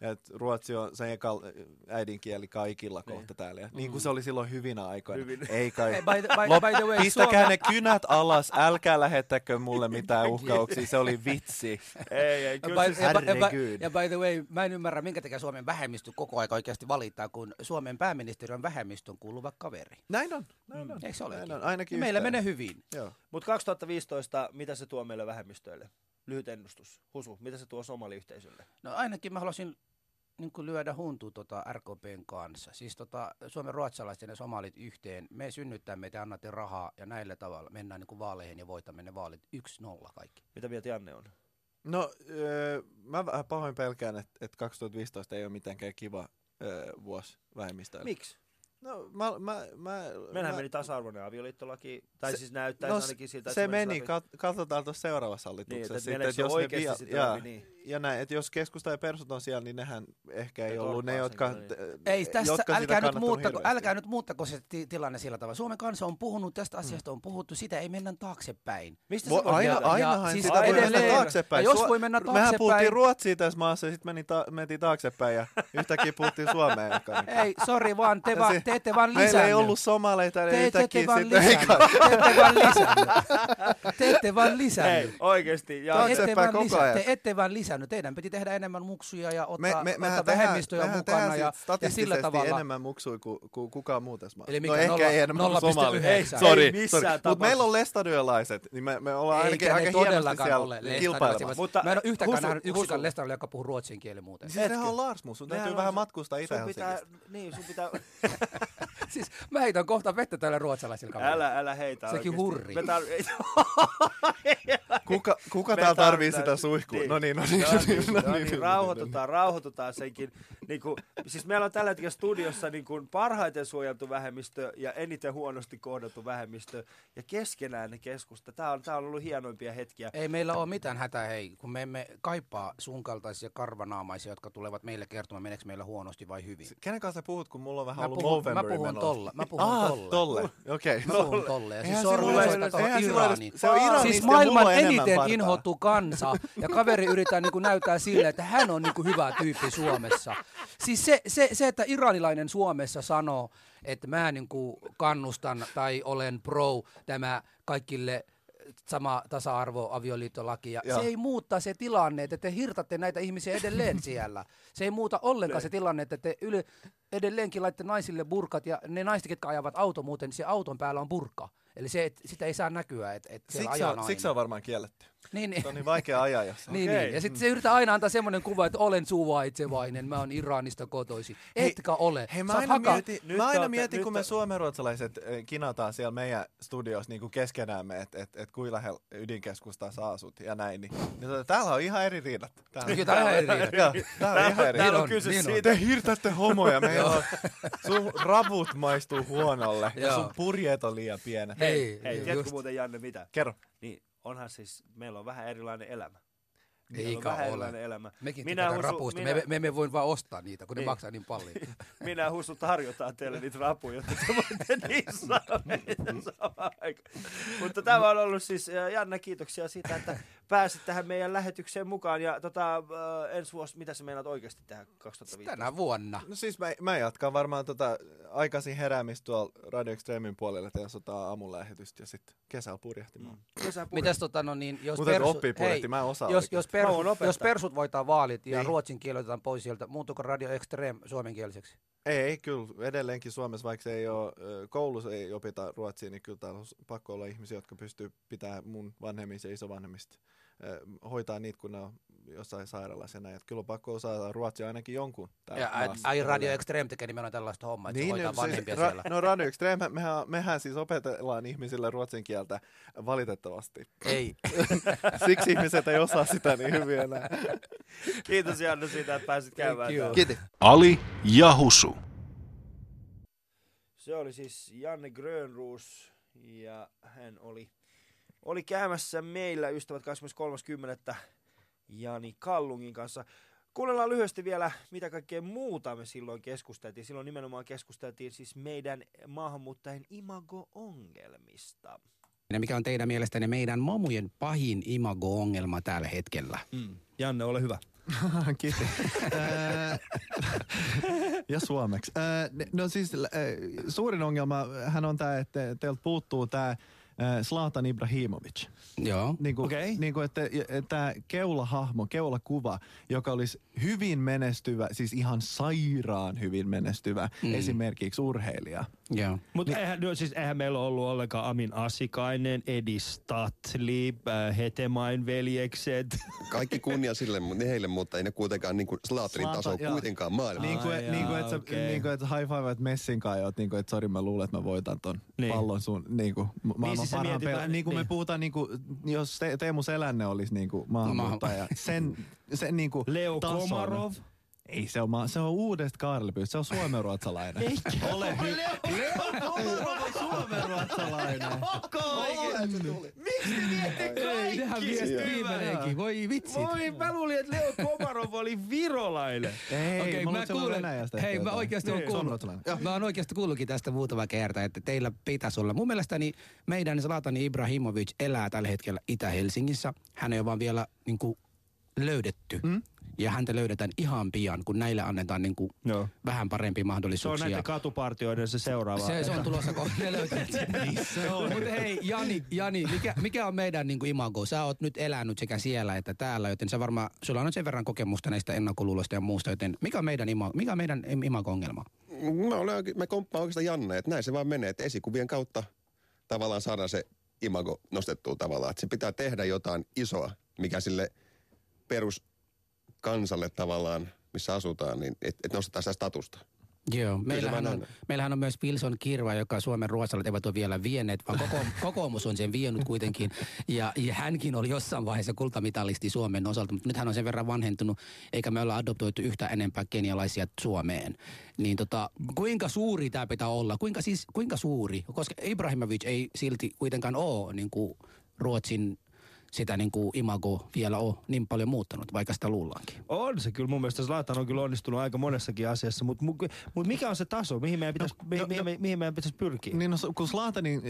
Speaker 11: ja että ruotsi on sen eka äidinkieli kaikilla kohta täällä. Ja niin kuin se oli silloin hyvinä aikoina.
Speaker 1: Hyvin.
Speaker 11: Ei kai.
Speaker 4: By, the, by,
Speaker 11: Lop,
Speaker 4: by the way,
Speaker 11: pistäkää
Speaker 4: Suomen-
Speaker 11: ne kynät alas, älkää lähettäkö mulle mitään uhkauksia, se oli vitsi.
Speaker 1: ei, ei,
Speaker 4: Ja
Speaker 1: kyllä
Speaker 4: by, ja, by, ja, the way, mä en ymmärrä, minkä takia Suomen vähemmistö koko aika oikeasti valittaa, kun Suomen pääministeri on vähemmistön kuuluva kaveri.
Speaker 11: Näin on, näin on.
Speaker 4: Eikö se olekin?
Speaker 11: Näin on, ainakin
Speaker 4: meillä
Speaker 11: yhtään.
Speaker 4: menee hyvin.
Speaker 1: Mutta 2015, mitä se tuo meille vähemmistöille? Lyhyt ennustus. Husu, mitä se tuo somaliyhteisölle?
Speaker 4: No ainakin mä haluaisin niin kuin lyödä huntuun tota RKPn kanssa. Siis tota, Suomen ruotsalaiset ja ne somalit yhteen. Me synnyttää meitä ja annatte rahaa ja näillä tavalla mennään niin kuin vaaleihin ja voitamme ne vaalit 1-0 kaikki.
Speaker 1: Mitä mieltä Janne on?
Speaker 11: No, öö, mä vähän pahoin pelkään, että, että 2015 ei ole mitenkään kiva öö, vuosi vähemmistöille.
Speaker 1: Miksi?
Speaker 11: No, mä, mä, mä,
Speaker 1: Meillähän
Speaker 11: mä,
Speaker 1: meni tasa-arvoinen avioliittolaki, tai
Speaker 11: Se-
Speaker 1: siis näyttäisi
Speaker 11: no,
Speaker 1: ainakin siltä, että
Speaker 11: se
Speaker 1: menisi
Speaker 11: meni,
Speaker 1: läpi.
Speaker 11: kat, katsotaan tuossa seuraavassa
Speaker 1: Niin,
Speaker 11: hallituksessa.
Speaker 1: että
Speaker 11: sitten,
Speaker 1: meneekö se
Speaker 11: jos ne
Speaker 1: oikeasti
Speaker 11: vie-
Speaker 1: sitten
Speaker 11: jaa,
Speaker 1: läpi, niin.
Speaker 11: Ja näin, että jos keskusta ja persut on siellä, niin nehän ehkä ei ollut ne, jotka,
Speaker 4: Ei tässä,
Speaker 11: jotka sitä
Speaker 4: älkää nyt, muuttako, älkää nyt muuttako se ti- tilanne sillä tavalla. Suomen kansa on puhunut, tästä asiasta on puhuttu, sitä ei mennä taaksepäin.
Speaker 1: Mistä
Speaker 11: Vo, aina, ainahan
Speaker 4: siis
Speaker 11: sitä voi mennä taaksepäin.
Speaker 4: Ja jos voi mennä
Speaker 11: Mehän
Speaker 4: taaksepäin.
Speaker 11: puhuttiin Ruotsia tässä maassa ja sitten meni ta- mentiin taaksepäin ja yhtäkkiä puhuttiin Suomeen.
Speaker 4: Ei, sori vaan, te,
Speaker 11: se-
Speaker 4: te ette vaan
Speaker 11: Meillä ei
Speaker 4: lisännyt.
Speaker 11: ollut somaleita, niin
Speaker 4: Te,
Speaker 11: yhtäkkiä sitten...
Speaker 4: lisännyt. Te ette vaan lisännyt. Te ette vaan lisännyt.
Speaker 1: Ei, oikeesti. Ja
Speaker 4: Te ette,
Speaker 11: Taaksepäin
Speaker 4: vaan
Speaker 11: koko ajan.
Speaker 4: te ette vaan lisännyt. Teidän piti tehdä enemmän muksuja ja ottaa,
Speaker 11: Me, me, mehän
Speaker 4: ottaa
Speaker 11: tehdään,
Speaker 4: vähemmistöjä
Speaker 11: mehän
Speaker 4: mukana
Speaker 11: tehdään
Speaker 4: ja,
Speaker 11: ja,
Speaker 4: ja sillä tavalla.
Speaker 11: enemmän muksui kuin, kuin kukaan muu tässä maassa.
Speaker 4: Eli
Speaker 11: no
Speaker 4: mikä,
Speaker 11: ehkä
Speaker 4: nolla-
Speaker 11: ei enemmän kuin
Speaker 4: 0,9?
Speaker 11: somali.
Speaker 4: Ei
Speaker 11: Sori,
Speaker 1: missään
Speaker 11: sori. Mutta meillä on lestadiolaiset, niin me, me ollaan ainakin
Speaker 4: Eikä
Speaker 11: aika
Speaker 4: ne
Speaker 11: hienosti siellä
Speaker 4: ole
Speaker 11: kilpailemassa.
Speaker 4: Mutta,
Speaker 1: Mutta-
Speaker 4: mä en ole yhtäkään
Speaker 1: Husu-
Speaker 4: nähnyt yksikään
Speaker 1: Husu-
Speaker 4: lestarilla, joka puhuu ruotsin kielen muuten.
Speaker 11: Siis nehän on Larsmus, sun täytyy vähän matkustaa itä
Speaker 1: sun pitää,
Speaker 11: Helsingistä.
Speaker 1: niin, sun pitää,
Speaker 4: siis mä heitän kohta vettä tälle ruotsalaisille kaverille.
Speaker 1: älä, älä heitä
Speaker 4: Sekin hurri.
Speaker 1: Me tar-
Speaker 11: Kuka, kuka täällä tarvii sitä suihkua?
Speaker 1: niin.
Speaker 11: No niin, no niin,
Speaker 1: No
Speaker 11: no
Speaker 1: niin,
Speaker 11: niin, no
Speaker 1: no
Speaker 11: niin,
Speaker 1: niin, rauhoitutaan, rauhoitutaan senkin. Niin kuin, siis meillä on tällä hetkellä studiossa niin kuin parhaiten suojeltu vähemmistö ja eniten huonosti kohdattu vähemmistö. Ja keskenään ne keskusta. Tämä on, tämä on ollut hienoimpia hetkiä.
Speaker 4: Ei meillä ole mitään hätää, hei, kun me emme kaipaa sun kaltaisia karvanaamaisia, jotka tulevat meille kertomaan, meneekö meillä huonosti vai hyvin.
Speaker 11: Kenen kanssa sä puhut, kun mulla on vähän
Speaker 4: Mä
Speaker 11: ollut
Speaker 4: puhun- mä puhun tolla, mä puhun
Speaker 11: ah,
Speaker 4: tolle.
Speaker 11: tolle. Okei.
Speaker 4: Mä puhun tolle. Ja siis
Speaker 11: silloin edes-
Speaker 4: Iraniin.
Speaker 11: Se on Iranista
Speaker 4: Siis maailman
Speaker 11: on
Speaker 4: eniten
Speaker 11: partaa.
Speaker 4: inhottu kansa, ja kaveri yrittää niinku näyttää sille, että hän on niinku hyvä tyyppi Suomessa. Siis se, se, se, että iranilainen Suomessa sanoo, että mä niinku kannustan tai olen pro tämä kaikille sama tasa-arvo avioliittolaki. Ja
Speaker 11: Joo.
Speaker 4: se ei muuttaa se tilanne, että te hirtatte näitä ihmisiä edelleen siellä. Se ei muuta ollenkaan se tilanne, että te yle, edelleenkin laitte naisille burkat ja ne naiset, jotka ajavat auto muuten, niin se auton päällä on burka. Eli se, et, sitä ei saa näkyä, että et
Speaker 11: Siksi
Speaker 4: ajaa nainen.
Speaker 11: siksi on varmaan kielletty.
Speaker 4: Niin, niin.
Speaker 11: Se on niin vaikea ajaa jossain.
Speaker 4: Niin, niin. Ja sitten se yrittää aina antaa semmoinen kuva, että olen suvaitsevainen, mä oon Iranista kotoisin. Etkä ole.
Speaker 11: Hei, mä
Speaker 4: Sä
Speaker 11: aina,
Speaker 4: haka-
Speaker 11: mietin,
Speaker 1: Nyt
Speaker 11: mä
Speaker 1: te
Speaker 11: aina
Speaker 1: olette-
Speaker 11: mietin,
Speaker 1: nyt
Speaker 11: kun
Speaker 1: te-
Speaker 11: me suomenruotsalaiset äh, kinataan siellä meidän studiossa niin kuin keskenäämme, että et, et kuinka lähellä ydinkeskustassa asut ja näin. Niin, niin tota, täällä on ihan eri riidat. Täällä,
Speaker 4: Kyllä, täällä on eri riidat.
Speaker 11: Täällä on ihan eri
Speaker 1: Täällä
Speaker 11: riidat.
Speaker 1: on kyse
Speaker 4: niin
Speaker 1: siitä.
Speaker 11: Te hirtätte homoja, meillä on, sun ravut maistuu huonolle ja sun purjeet on liian pienet.
Speaker 4: Hei,
Speaker 1: Hei, tiedätkö muuten Janne mitä?
Speaker 11: Kerro.
Speaker 1: Niin onhan siis, meillä on vähän erilainen elämä. Meillä on
Speaker 4: Eikä
Speaker 1: vähän
Speaker 4: ole.
Speaker 1: elämä.
Speaker 4: Mekin
Speaker 1: Minä Husu-
Speaker 4: rapuista.
Speaker 1: minä-
Speaker 4: Me, me emme voi vaan ostaa niitä, kun ne
Speaker 1: Niin.
Speaker 4: maksaa niin paljon.
Speaker 1: Minä Husu tarjotaan teille niitä rapuja, jotta te voitte samaan aikaan. Mutta tämä on ollut siis, äh, Janne, kiitoksia siitä, että pääsit tähän meidän lähetykseen mukaan. Ja tota, äh, ensi vuosi, mitä sä meinaat oikeasti tehdä 2015?
Speaker 4: Tänä vuonna.
Speaker 11: No siis mä, mä jatkan varmaan tota aikaisin heräämistä tuolla Radio Extremin puolella, että jos otetaan aamun lähetystä ja sitten kesällä purjehtimaan.
Speaker 1: Kesän purje-
Speaker 4: Mitäs tota, no niin, jos
Speaker 11: Mun täytyy
Speaker 4: persut,
Speaker 11: oppia purjehtia, mä en osaa
Speaker 4: jos, jos, persut, jos persut voittaa vaalit ja
Speaker 11: Niin.
Speaker 4: ruotsin kieli otetaan pois sieltä, muuttuuko Radio Extreme suomenkieliseksi?
Speaker 11: Ei, kyllä edelleenkin Suomessa, vaikka se ei ole, koulussa ei opita ruotsia, niin kyllä täällä on pakko olla ihmisiä, jotka pystyy pitämään mun vanhemmista ja isovanhemmista, hoitaa niitä, kun ne on jossain sairaalassa ja näin. Et kyllä on pakko osata ruotsia ainakin jonkun
Speaker 4: Ja ai, Radio. Extreme tekee nimenomaan tällaista hommaa, että niin, se hoitaa
Speaker 11: no,
Speaker 4: vanhempia
Speaker 11: siis,
Speaker 4: siellä.
Speaker 11: ra, no Radio Extreme, mehän, mehän siis opetellaan ihmisille ruotsin kieltä valitettavasti.
Speaker 4: Ei.
Speaker 11: Siksi ihmiset ei osaa sitä niin hyvin enää.
Speaker 1: Kiitos Janne siitä, että pääsit käymään.
Speaker 11: Kiitos.
Speaker 3: Ali ja Husu.
Speaker 1: Se oli siis Janne Grönruus ja hän oli, oli käymässä meillä ystävät 23.10. Jani Kallungin kanssa. Kuunnellaan lyhyesti vielä, mitä kaikkea muuta me silloin keskusteltiin. Silloin nimenomaan keskusteltiin siis meidän maahanmuuttajien imago-ongelmista.
Speaker 4: Mikä on teidän mielestänne meidän mamujen pahin imago-ongelma tällä hetkellä?
Speaker 1: Mm. Janne, ole hyvä.
Speaker 14: Kiitos. Ää, ja suomeksi. Ne- No siis ää, suurin ongelma hän on tämä, että teiltä puuttuu tämä Slatan Ibrahimovic.
Speaker 4: Joo.
Speaker 14: Niin kuin,
Speaker 5: Okei.
Speaker 14: niin kuin, että, että tämä keulahahmo, keulakuva, joka olisi hyvin menestyvä, siis ihan sairaan hyvin menestyvä,
Speaker 4: mm.
Speaker 14: esimerkiksi urheilija.
Speaker 4: Joo.
Speaker 15: Mutta eihän, no, siis eihän meillä ole ollut ollenkaan Amin Asikainen, Edi Statli, äh, Hetemain veljekset.
Speaker 16: Kaikki kunnia sille, mutta heille, mutta ei ne kuitenkaan niin kuin Slaatrin taso
Speaker 14: joo.
Speaker 16: kuitenkaan maailmassa.
Speaker 14: Niin kuin, niin kuin,
Speaker 15: jaa,
Speaker 14: että sä
Speaker 15: okei.
Speaker 14: niin kuin, että high five Messin kanssa, ja oot niin kuin, että sori mä luulen, että mä voitan ton
Speaker 15: Niin.
Speaker 14: niin. pallon sun niin kuin, maailman
Speaker 15: siis sä
Speaker 14: parhaan pelaajan. Niin kuin
Speaker 15: niin.
Speaker 14: me puhutaan, niin kuin, jos Te- Teemu Selänne olisi niin kuin maahanmuuttaja, sen, sen niin kuin
Speaker 15: Leo
Speaker 14: tason.
Speaker 15: Komarov.
Speaker 11: Ei se on, ma- se on uudesta Kaarlepyystä, se on suomenruotsalainen.
Speaker 1: Eikä
Speaker 11: ole.
Speaker 1: Leo Komarov on suomenruotsalainen. Miksi te viette
Speaker 4: Ei, nehän
Speaker 1: kaikki?
Speaker 4: viesti viimeinenkin. Voi vitsit.
Speaker 1: Voi, mä luulin, että Leo Komarov oli virolainen.
Speaker 11: Ei,
Speaker 4: Okei,
Speaker 11: mä,
Speaker 4: mä kuulen, hei mä oikeasti oon kuullut, mä oon oikeasti kuullutkin tästä muutama kerta, että teillä pitäisi olla. Mun mielestäni meidän Zlatan Ibrahimovic elää tällä hetkellä Itä-Helsingissä. Hän ei ole vaan vielä niin kuin, löydetty. Mm? Ja häntä löydetään ihan pian, kun näille annetaan niin kuin, vähän parempi
Speaker 1: Se on
Speaker 4: mahdollisuuksia.
Speaker 1: näiden katupartioiden se seuraava.
Speaker 4: Se, se on tulossa, kun ne löytävät sen.
Speaker 1: Missä on?
Speaker 4: Mutta hei, Jani, Jani mikä, mikä on meidän niin kuin imago? Sä oot nyt elänyt sekä siellä että täällä, joten sä varmaan, sulla on sen verran kokemusta näistä ennakkoluuloista ja muusta, joten mikä on meidän, ima, mikä on meidän imago-ongelma?
Speaker 16: Mä, olen, oikein- mä komppaan oikeastaan Janne, että näin se vaan menee, että esikuvien kautta tavallaan saadaan se imago nostettua tavallaan. Että se pitää tehdä jotain isoa, mikä sille peruskansalle tavallaan, missä asutaan, niin että et nostetaan sitä statusta.
Speaker 4: Joo, meillähän on, meillähän on myös Wilson Kirva, joka Suomen ruotsalaiset eivät ole vielä vieneet, vaan koko, kokoomus on sen vienyt kuitenkin. Ja, ja hänkin oli jossain vaiheessa kultamitalisti Suomen osalta, mutta nyt hän on sen verran vanhentunut, eikä me olla adoptoitu yhtä enempää kenialaisia Suomeen. Niin tota, kuinka suuri tämä pitää olla? Kuinka, siis, kuinka suuri? Koska Ibrahimovic ei silti kuitenkaan ole niin kuin Ruotsin sitä niin kuin imago vielä ole niin paljon muuttanut, vaikka sitä luullaankin.
Speaker 1: On se kyllä, mun mielestä Zlatan on kyllä onnistunut aika monessakin asiassa, mutta mut mikä on se taso, mihin meidän pitäisi, no, mi, mi, mi, mihin meidän pitäisi pyrkiä?
Speaker 11: Niin no, kun Zlatanin,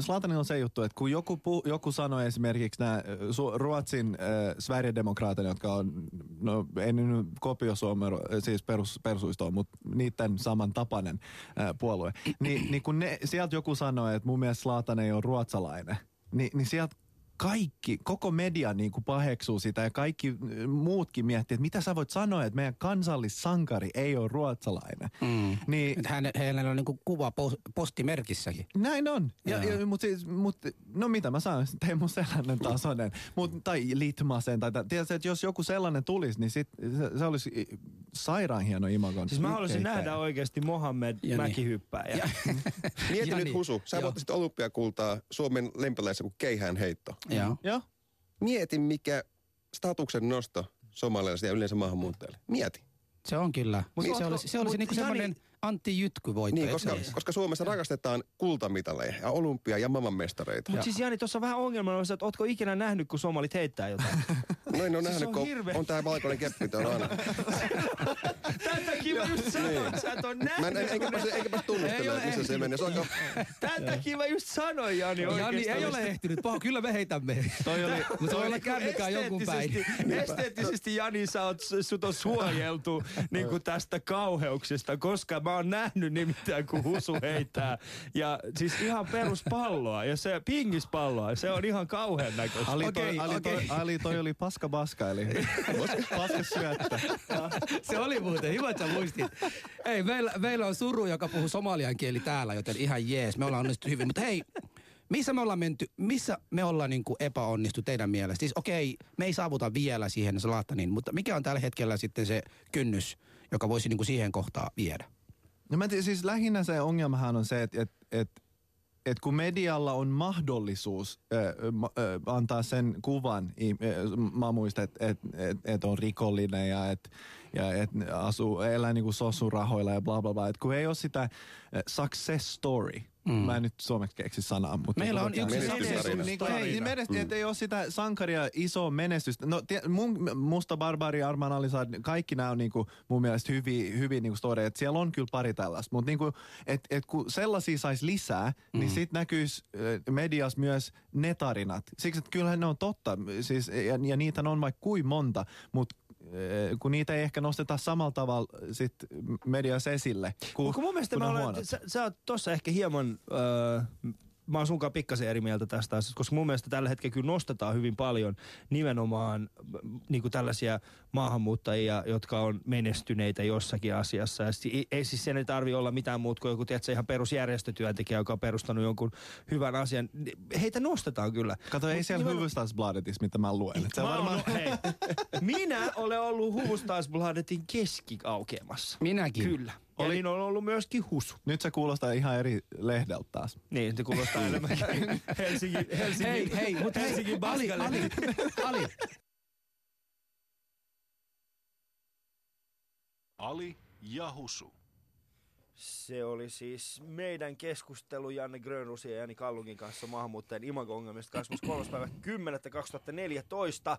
Speaker 11: Zlatanin on se juttu, että kun joku, pu, joku sanoi esimerkiksi nämä su, Ruotsin äh, Sverigedemokraatit, jotka on, no ei ne nyt kopio Suomen, siis perus, persuistoon, mutta niiden samantapainen äh, puolue, niin, niin kun ne, sieltä joku sanoi, että mun mielestä Zlatan ei ole ruotsalainen, niin, niin sieltä kaikki, koko media niin kuin paheksuu sitä ja kaikki äh, muutkin miettii, että mitä sä voit sanoa, että meidän kansallissankari ei ole ruotsalainen.
Speaker 4: Mm.
Speaker 11: Niin,
Speaker 4: Hän, hänellä on niin kuin kuva pos- postimerkissäkin.
Speaker 11: näin on. Ja, ja, mutta siis, mut, no mitä mä sanon, Teemu Selänen tasoinen, mut, tai Litmasen, tai tiedätkö, että jos joku sellainen tulisi, niin sit, se, se olisi sairaan hieno imagon.
Speaker 1: Siis mä haluaisin nähdä oikeasti Mohamed
Speaker 11: Ja niin.
Speaker 1: Mäkihyppääjä.
Speaker 16: Mieti
Speaker 1: Jani.
Speaker 16: nyt Husu, sä voittaisit olympiakultaa Suomen lempeleissä kuin keihään heitto.
Speaker 4: Joo.
Speaker 11: Joo.
Speaker 16: Mieti, mikä statuksen nosto somalialaisille ja yleensä maahanmuuttajille. Mieti.
Speaker 4: Se on kyllä.
Speaker 16: Mut
Speaker 4: se
Speaker 16: ootko-
Speaker 4: olisi, se olisi
Speaker 16: mut
Speaker 4: niinku
Speaker 16: Jani-
Speaker 4: semmoinen Antti Jytky voitto.
Speaker 16: Niin, koska,
Speaker 4: se?
Speaker 16: koska Suomessa rakastetaan kultamitaleja ja olympia- ja maailmanmestareita.
Speaker 1: Mutta siis Jani, tuossa on vähän ongelmana, että ootko ikinä nähnyt, kun somalit heittää jotain?
Speaker 16: No en ole
Speaker 1: Siis
Speaker 16: nähnyt,
Speaker 1: on
Speaker 16: kun
Speaker 1: hirveä-
Speaker 16: on tää valkoinen keppi tuolla aina.
Speaker 1: Takia mä just sanoin, että sä et ole nähnyt.
Speaker 16: Mä en, enkä pääse, enkä pääse tunnustelemaan, missä se menee. Se on.
Speaker 1: Tämän takia mä just sanoin, Jani,
Speaker 4: Jani ei ole ehtinyt. Paho, kyllä me heitämme.
Speaker 11: Toi oli-
Speaker 4: Mutta voi olla
Speaker 1: Niinku
Speaker 4: kännykää jonkun päin.
Speaker 1: esteettisesti- Esteettisesti Jani, sä oot, sut on suojeltu niin kuin tästä kauheuksesta, koska mä oon nähnyt nimittäin, kun Husu heittää. Ja siis ihan peruspalloa, ja se pingispalloa, se on ihan kauhean näköistä.
Speaker 11: Ali, toi, Ali, toi, Ali, toi oli paska baska, eli paska syöttä.
Speaker 4: Se oli muuten, hyvä, että sä muistit. Ei, meillä, meillä on suru, joka puhuu somalian kieli täällä, joten ihan jees. Me ollaan onnistuttu hyvin. Mutta hei, missä me ollaan menty, missä me ollaan niin kuin epäonnistu teidän mielestä? Siis okei, me ei saavuta vielä siihen Zlatanin, mutta mikä on tällä hetkellä sitten se kynnys, joka voisi niin kuin siihen kohtaan viedä?
Speaker 11: No mä tiedän, siis lähinnä se ongelmahan on se, että et, et, et kun medialla on mahdollisuus ma, äh, antaa sen kuvan, mä muistan, että et, et, et on rikollinen ja että ja et asuu, elää niinku sosurahoilla ja bla bla bla. Et kun ei ole sitä äh, success story, mm. mä en nyt suomeksi keksi sanaa, mutta...
Speaker 4: Meillä on
Speaker 11: tota-
Speaker 4: yksi
Speaker 11: Menestystarina. Niin, kuin- ei,
Speaker 16: Mm.
Speaker 11: et ei ole sitä sankaria iso menestystä. No tie, mun, Musta Barbari, Arman Alisad, kaikki nämä on niinku mun mielestä hyviä, hyviä niinku story, että siellä on kyllä pari tällaista. Mutta niinku, et, et kun sellaisia saisi lisää, mm. niin sit näkyisi äh, mediassa myös ne tarinat. Siksi, että kyllähän ne on totta, siis, ja, ja niitä on vaikka kuin monta, mutta kun niitä ei ehkä nosteta samalla tavalla sit mediassa esille, kun,
Speaker 1: Mutta mun mielestä
Speaker 11: kun
Speaker 1: mä olen, sä, sä oot tossa ehkä hieman, öö, mä oon sunkaan pikkasen eri mieltä tästä asiasta, koska mun mielestä tällä hetkellä kyllä nostetaan hyvin paljon nimenomaan niin kuin tällaisia maahanmuuttajia, jotka on menestyneitä jossakin asiassa. Ja si- ei siis sen ei tarvi olla mitään muuta kuin joku tiedätkö, ihan perusjärjestötyöntekijä, joka on perustanut jonkun hyvän asian. Heitä nostetaan kyllä.
Speaker 11: Kato, ei
Speaker 1: Mut
Speaker 11: siellä
Speaker 1: nimenomaan-
Speaker 11: Hufvudstadsbladetissa, mitä mä luen. Et
Speaker 1: Mä
Speaker 11: varmaan...
Speaker 1: ollut- hei, minä olen ollut Hufvudstadsbladetin keskiaukeamassa.
Speaker 4: Minäkin.
Speaker 1: Kyllä. Ja
Speaker 11: Oli-
Speaker 1: niin on ollut myöskin Husu.
Speaker 11: Nyt se kuulostaa ihan eri lehdeltä taas.
Speaker 1: Niin, se kuulostaa enemmänkin Helsingin, Helsingin,
Speaker 4: Hei, hei, mutta hei,
Speaker 1: Helsingin
Speaker 4: Ali, Ali. Ali.
Speaker 3: Ali ja Husu.
Speaker 1: Se oli siis meidän keskustelu Janne Grönrusin ja Jani Kallungin kanssa maahanmuuttajien imago-ongelmista 23. päivä 10. 2014.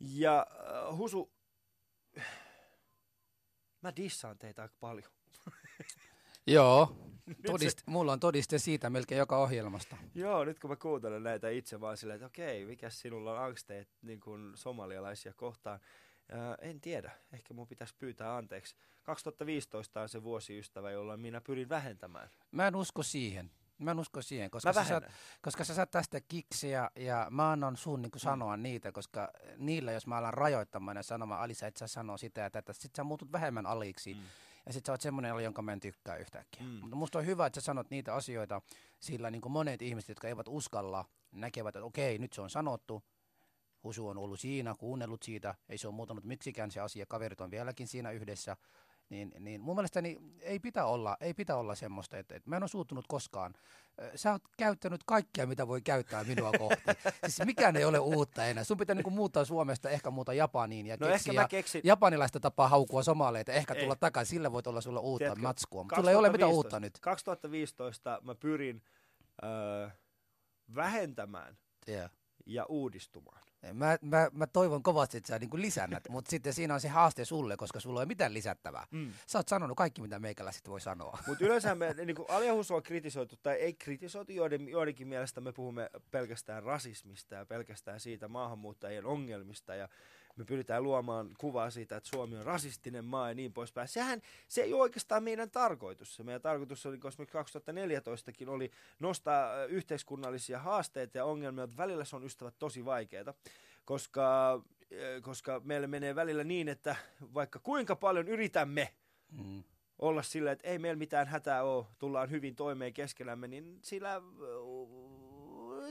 Speaker 1: Ja äh, Husu, mä dissaan teitä aika paljon.
Speaker 4: Joo, todist, mulla on todiste siitä melkein joka ohjelmasta.
Speaker 1: Joo, nyt kun mä kuuntelen näitä itse vaan silleen, että okei, mikä sinulla on angsteet niin kuin somalialaisia kohtaan. Ää, en tiedä, ehkä mun pitäisi pyytää anteeksi. 2015 on se vuosiystävä, jolla minä pyrin vähentämään.
Speaker 4: Mä en usko siihen. Mä en usko siihen, koska, sä saat, koska sä saat tästä kiksiä ja mä annan sun niin sanoa mm. niitä, koska niillä, jos mä alan rajoittamaan ja sanomaan, Ali, sä et saa sanoa sitä ja tätä, sit sä muutut vähemmän aliksi. Mm. Ja sit sä oot semmoinen ali, jonka mä en tykkää yhtäkkiä. Mm. Mutta musta on hyvä, että sä sanot niitä asioita, sillä niin monet ihmiset, jotka eivät uskalla, näkevät, että okei, nyt se on sanottu, Husu on ollut siinä, kuunnellut siitä, ei se ole muuttunut miksikään se asia, kaverit on vieläkin siinä yhdessä. Niin, niin mun mielestäni ei pitää olla, ei pitää olla semmoista, että, että mä en ole suuttunut koskaan. Sä oot käyttänyt kaikkea, mitä voi käyttää minua kohti. siis mikään ei ole uutta enää. Sun pitää niinku muuttaa Suomesta, ehkä muuta Japaniin ja
Speaker 1: No
Speaker 4: keksiä
Speaker 1: keksin-
Speaker 4: japanilaista tapaa haukua somaleita, ehkä
Speaker 1: Ei.
Speaker 4: tulla takaisin. Sillä voit olla sulle uutta
Speaker 1: Tiedätkö,
Speaker 4: matskua. Mutta sulla ei ole mitään
Speaker 1: 2015
Speaker 4: uutta nyt.
Speaker 1: 2015 mä pyrin öö, vähentämään
Speaker 4: Yeah.
Speaker 1: ja uudistumaan.
Speaker 4: Mä, mä, mä toivon kovasti, että sä niin lisäännät, mutta sitten siinä on se haaste sulle, koska sulla ei ole mitään lisättävää.
Speaker 1: Mm.
Speaker 4: Sä oot sanonut kaikki, mitä meikäläiset voi sanoa.
Speaker 1: Mutta yleensä me niin aliahusua on kritisoitu, tai ei kritisoitu, joiden, joidenkin mielestä me puhumme pelkästään rasismista ja pelkästään siitä maahanmuuttajien ongelmista ja me pyritään luomaan kuvaa siitä, että Suomi on rasistinen maa ja niin poispäin. Sehän se ei ole oikeastaan meidän tarkoitus. Se meidän tarkoitus oli, koska 2014kin oli nostaa yhteiskunnallisia haasteita ja ongelmia, mutta välillä se on ystävät tosi vaikeaa, koska, koska meille menee välillä niin, että vaikka kuinka paljon yritämme,
Speaker 4: Mm.
Speaker 1: olla sillä, että ei meillä mitään hätää ole, tullaan hyvin toimeen keskenämme, niin sillä,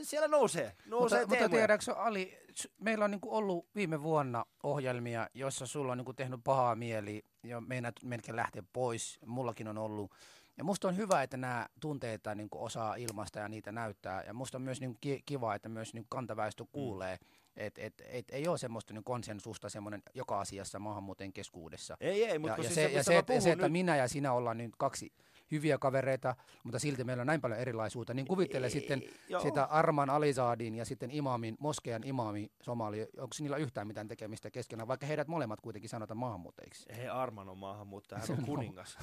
Speaker 1: siellä nousee, nousee
Speaker 4: mutta, mutta tiedätkö Ali, meillä on niinku ollut viime vuonna ohjelmia, joissa sulla on niinku tehnyt pahaa mieli ja meinat melkein lähteä pois. Mullakin on ollut. Ja musta on hyvä, että nämä tunteita niinku osaa ilmaista ja niitä näyttää. Ja musta on myös niinku ki- kiva, että myös niinku kantaväestö kuulee, mm. Että et, et ei ole semmoista niinku konsensusta semmoinen joka asiassa maahanmuuteen keskuudessa.
Speaker 1: Ei, ei, mutta
Speaker 4: ja, ja
Speaker 1: siis
Speaker 4: se,
Speaker 1: se,
Speaker 4: ja se, että, se, että
Speaker 1: nyt-
Speaker 4: minä ja sinä ollaan nyt kaksi hyviä kavereita, mutta silti meillä on näin paljon erilaisuutta, niin kuvittele sitten
Speaker 1: joo.
Speaker 4: sitä Arman Alizaadin ja sitten imamin, Moskean imami Somali, onko niillä yhtään mitään tekemistä keskenään, vaikka heidät molemmat kuitenkin sanotaan maahanmuuttajiksi?
Speaker 1: Hei, Arman on maahanmuuttaja, hän on kuningas.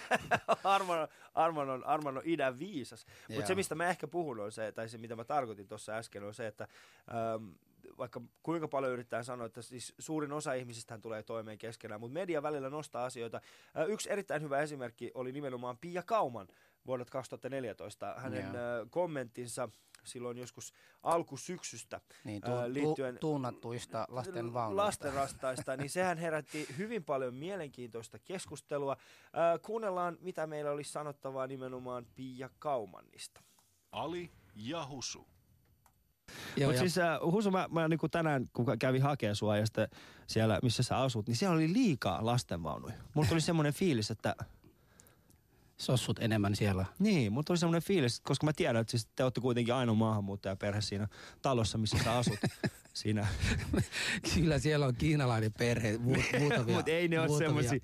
Speaker 1: Arman, on, Arman, on, Arman on idän viisas. Mutta se, mistä mä ehkä puhun, on se, tai se, mitä mä tarkoitin tuossa äsken, on se, että ähm, vaikka kuinka paljon yrittää sanoa, että siis suurin osa ihmisistä tulee toimeen keskenään, mutta media välillä nostaa asioita. Yksi erittäin hyvä esimerkki oli nimenomaan Pia Kauman vuodelta 2014. Hänen äh, kommenttinsa silloin joskus alkusyksystä
Speaker 4: Niin, tu, tu, tuunattuista lasten vaunuista.
Speaker 1: lastenrastaista, niin sehän herätti hyvin paljon mielenkiintoista keskustelua. Kuunnellaan, mitä meillä olisi sanottavaa nimenomaan Pia Kaumannista.
Speaker 3: Ali ja Husu.
Speaker 17: Mutta siis äh, Husu, mä, mä niin tänään kun kävin hakemaan sua ja sitten siellä, missä sä asut, niin siellä oli liikaa lastenvaunuja. Mulla tuli semmoinen fiilis, että...
Speaker 4: Sossut enemmän siellä.
Speaker 17: Niin, mulla tuli semmoinen fiilis, koska mä tiedän, että siis te olette kuitenkin ainoa maahanmuuttajaperhe siinä talossa, missä sä asut. siinä.
Speaker 4: Kyllä siellä on kiinalainen perhe, mu- muutamia,
Speaker 17: Mut ei ne ole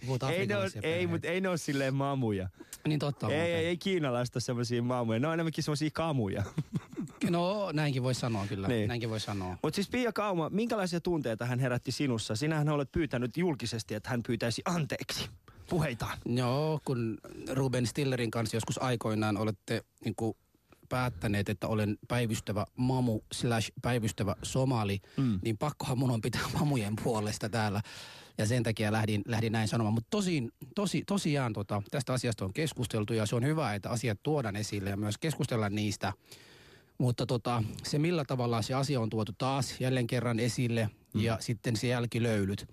Speaker 4: muut
Speaker 17: ei, ne ole, ei, mut ei ne ole silleen mamuja.
Speaker 4: Niin totta
Speaker 17: Ei, ei, ei kiinalaista ole semmosia mamuja, ne on enemmänkin semmosia kamuja.
Speaker 4: No näinkin voi sanoa kyllä,
Speaker 17: Niin.
Speaker 4: näinkin voi sanoa.
Speaker 17: Mutta siis Pia Kauma, minkälaisia tunteita hän herätti sinussa? Sinähän olet pyytänyt julkisesti, että hän pyytäisi anteeksi puheitaan.
Speaker 4: Joo, kun Ruben Stillerin kanssa joskus aikoinaan olette niin kuin päättäneet, että olen päivystävä mamu slash päivystävä somali, mm. niin pakkohan mun on pitää mamujen puolesta täällä. Ja sen takia lähdin, lähdin näin sanomaan. Mutta tosin, tosi, tosiaan tota, tästä asiasta on keskusteltu ja se on hyvä, että asiat tuodaan esille ja myös keskustellaan niistä. Mutta tota, se millä tavalla se asia on tuotu taas jälleen kerran esille mm. ja sitten se jälkilöylyt.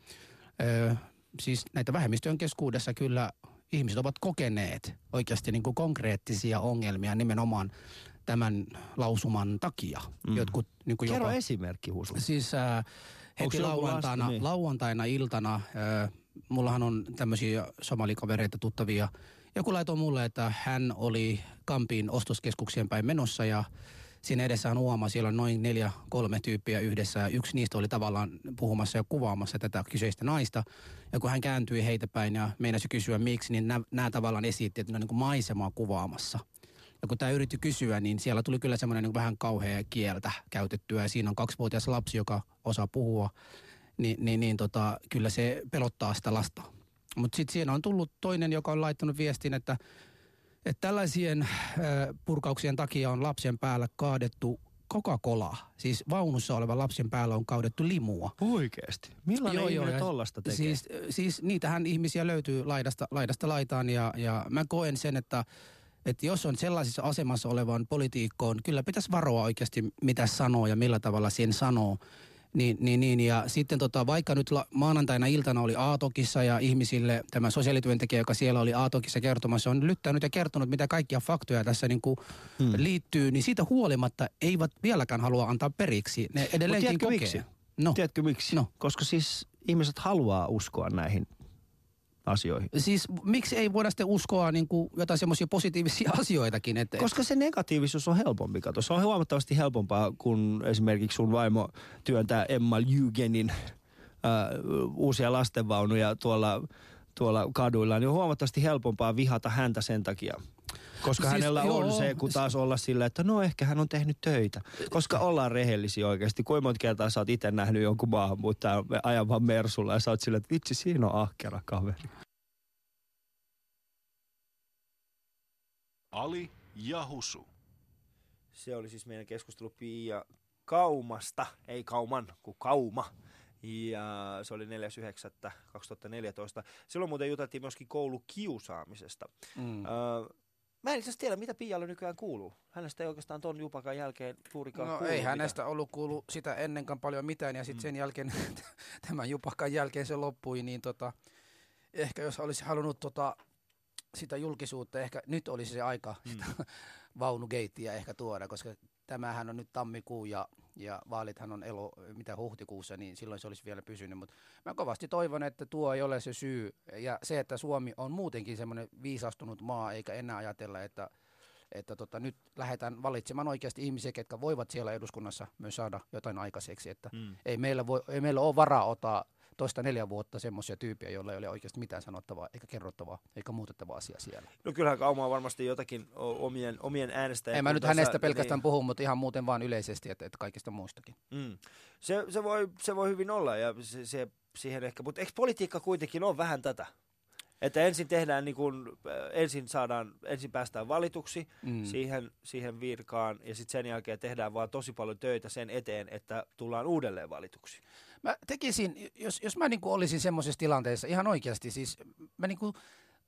Speaker 4: Öö, siis näitä vähemmistöjen keskuudessa kyllä ihmiset ovat kokeneet oikeasti niin kuin konkreettisia ongelmia nimenomaan tämän lausuman takia.
Speaker 17: Mm.
Speaker 4: Jotkut niin kuin
Speaker 17: Kerro
Speaker 4: jopa,
Speaker 17: esimerkki, Husu.
Speaker 4: Siis äh, heti lauantaina,
Speaker 17: niin.
Speaker 4: lauantaina iltana, äh, mullahan on tämmöisiä somalikavereita tuttavia. Joku laitoi mulle, että hän oli Kampiin ostoskeskuksien päin menossa ja siinä edessä on uoma, siellä on noin neljä, kolme tyyppiä yhdessä ja yksi niistä oli tavallaan puhumassa ja kuvaamassa tätä kyseistä naista. Ja kun hän kääntyi heitä päin ja meinasi kysyä miksi, niin nämä, tavallaan esitti, että ne on niin kuin maisemaa kuvaamassa. Ja kun tämä yritti kysyä, niin siellä tuli kyllä semmoinen niin vähän kauhea kieltä käytettyä. Ja siinä on kaksivuotias lapsi, joka osaa puhua. Ni, niin, niin tota, kyllä se pelottaa sitä lasta. Mutta sitten siinä on tullut toinen, joka on laittanut viestin, että, että tällaisien äh, purkauksien takia on lapsen päällä kaadettu Coca-Cola. Siis vaunussa olevan lapsen päällä on kaudettu limua.
Speaker 17: Oikeesti? Millainen joo, ihminen tollasta tekee?
Speaker 4: Siis, siis niitähän ihmisiä löytyy laidasta, laidasta laitaan ja, ja mä koen sen, että että jos on sellaisessa asemassa olevan politiikkoon, kyllä pitäisi varoa oikeasti mitä sanoo ja millä tavalla sen sanoo. Niin, niin, niin, ja sitten tota, vaikka nyt la, maanantaina iltana oli Aatokissa ja ihmisille tämä sosiaalityöntekijä, joka siellä oli Aatokissa kertomassa, on lyttänyt ja kertonut, mitä kaikkia faktoja tässä niin kuin hmm. liittyy, niin siitä huolimatta eivät vieläkään halua antaa periksi. Ne edelleenkin kokee.
Speaker 17: Miksi?
Speaker 4: No.
Speaker 17: Tiedätkö miksi?
Speaker 4: No.
Speaker 17: Koska siis ihmiset haluaa uskoa näihin asioihin.
Speaker 4: Siis miksi ei voida sitten uskoa niin kuin jotain semmoisia positiivisia asioitakin? Että,
Speaker 17: Koska se negatiivisuus on helpompi. Kato. Se on huomattavasti helpompaa, kun esimerkiksi sun vaimo työntää Emma Jügenin äh, uusia lastenvaunuja tuolla, tuolla kaduilla. Niin on huomattavasti helpompaa vihata häntä sen takia. Koska siis, hänellä joo, on se, kun taas olla sillä, että no ehkä hän on tehnyt töitä. Koska ollaan rehellisiä oikeasti. Kuinka monta kertaa sä oot itse nähnyt jonkun maahanmuuttajan ajavan Mersulla ja sä oot sillä, että vitsi siinä on ahkera kaveri.
Speaker 3: Ali ja Husu.
Speaker 1: Se oli siis meidän keskustelu Pia Kaumasta, ei Kauman, kuin Kauma. Ja se oli 4.9.2014. Silloin muuten juteltiin myöskin koulukiusaamisesta. Mm. Öö, Mä en itse tiedä, mitä Pialle nykyään kuuluu. Hänestä ei oikeastaan ton jupakan jälkeen juurikaan
Speaker 4: No
Speaker 1: kuulu
Speaker 4: ei hänestä mitään. ollut kuulu sitä ennenkaan paljon mitään ja sitten mm. sen jälkeen, tämän jupakan jälkeen se loppui, niin tota, ehkä jos olisi halunnut tota, sitä julkisuutta, ehkä nyt olisi se aika mm. sitä vaunugeittiä ehkä tuoda, koska tämähän on nyt tammikuu ja, ja vaalithan on elo, mitä huhtikuussa, niin silloin se olisi vielä pysynyt. Mutta mä kovasti toivon, että tuo ei ole se syy. Ja se, että Suomi on muutenkin semmoinen viisastunut maa, eikä enää ajatella, että, että tota, nyt lähdetään valitsemaan oikeasti ihmisiä, ketkä voivat siellä eduskunnassa myös saada jotain aikaiseksi. Että mm. ei, meillä voi, ei meillä ole varaa ottaa toista neljä vuotta semmoisia tyyppiä, joilla ei ole oikeasti mitään sanottavaa, eikä kerrottavaa, eikä muutettavaa asiaa siellä.
Speaker 1: No kyllähän Kauma on varmasti jotakin omien, omien äänestäjien.
Speaker 4: En mä nyt tässä, hänestä pelkästään niin... puhu, mutta ihan muuten vaan yleisesti, että, että kaikista muistakin.
Speaker 1: Mm. Se, se, voi, se voi hyvin olla ja se, se siihen ehkä, mutta eikö politiikka kuitenkin ole vähän tätä? Että ensin tehdään niin kun, ensin saadaan, ensin päästään valituksi mm. siihen, siihen virkaan ja sitten sen jälkeen tehdään vaan tosi paljon töitä sen eteen, että tullaan uudelleen valituksi.
Speaker 4: Mä tekisin, jos, jos mä niinku olisin semmoisessa tilanteessa ihan oikeasti, siis mä niinku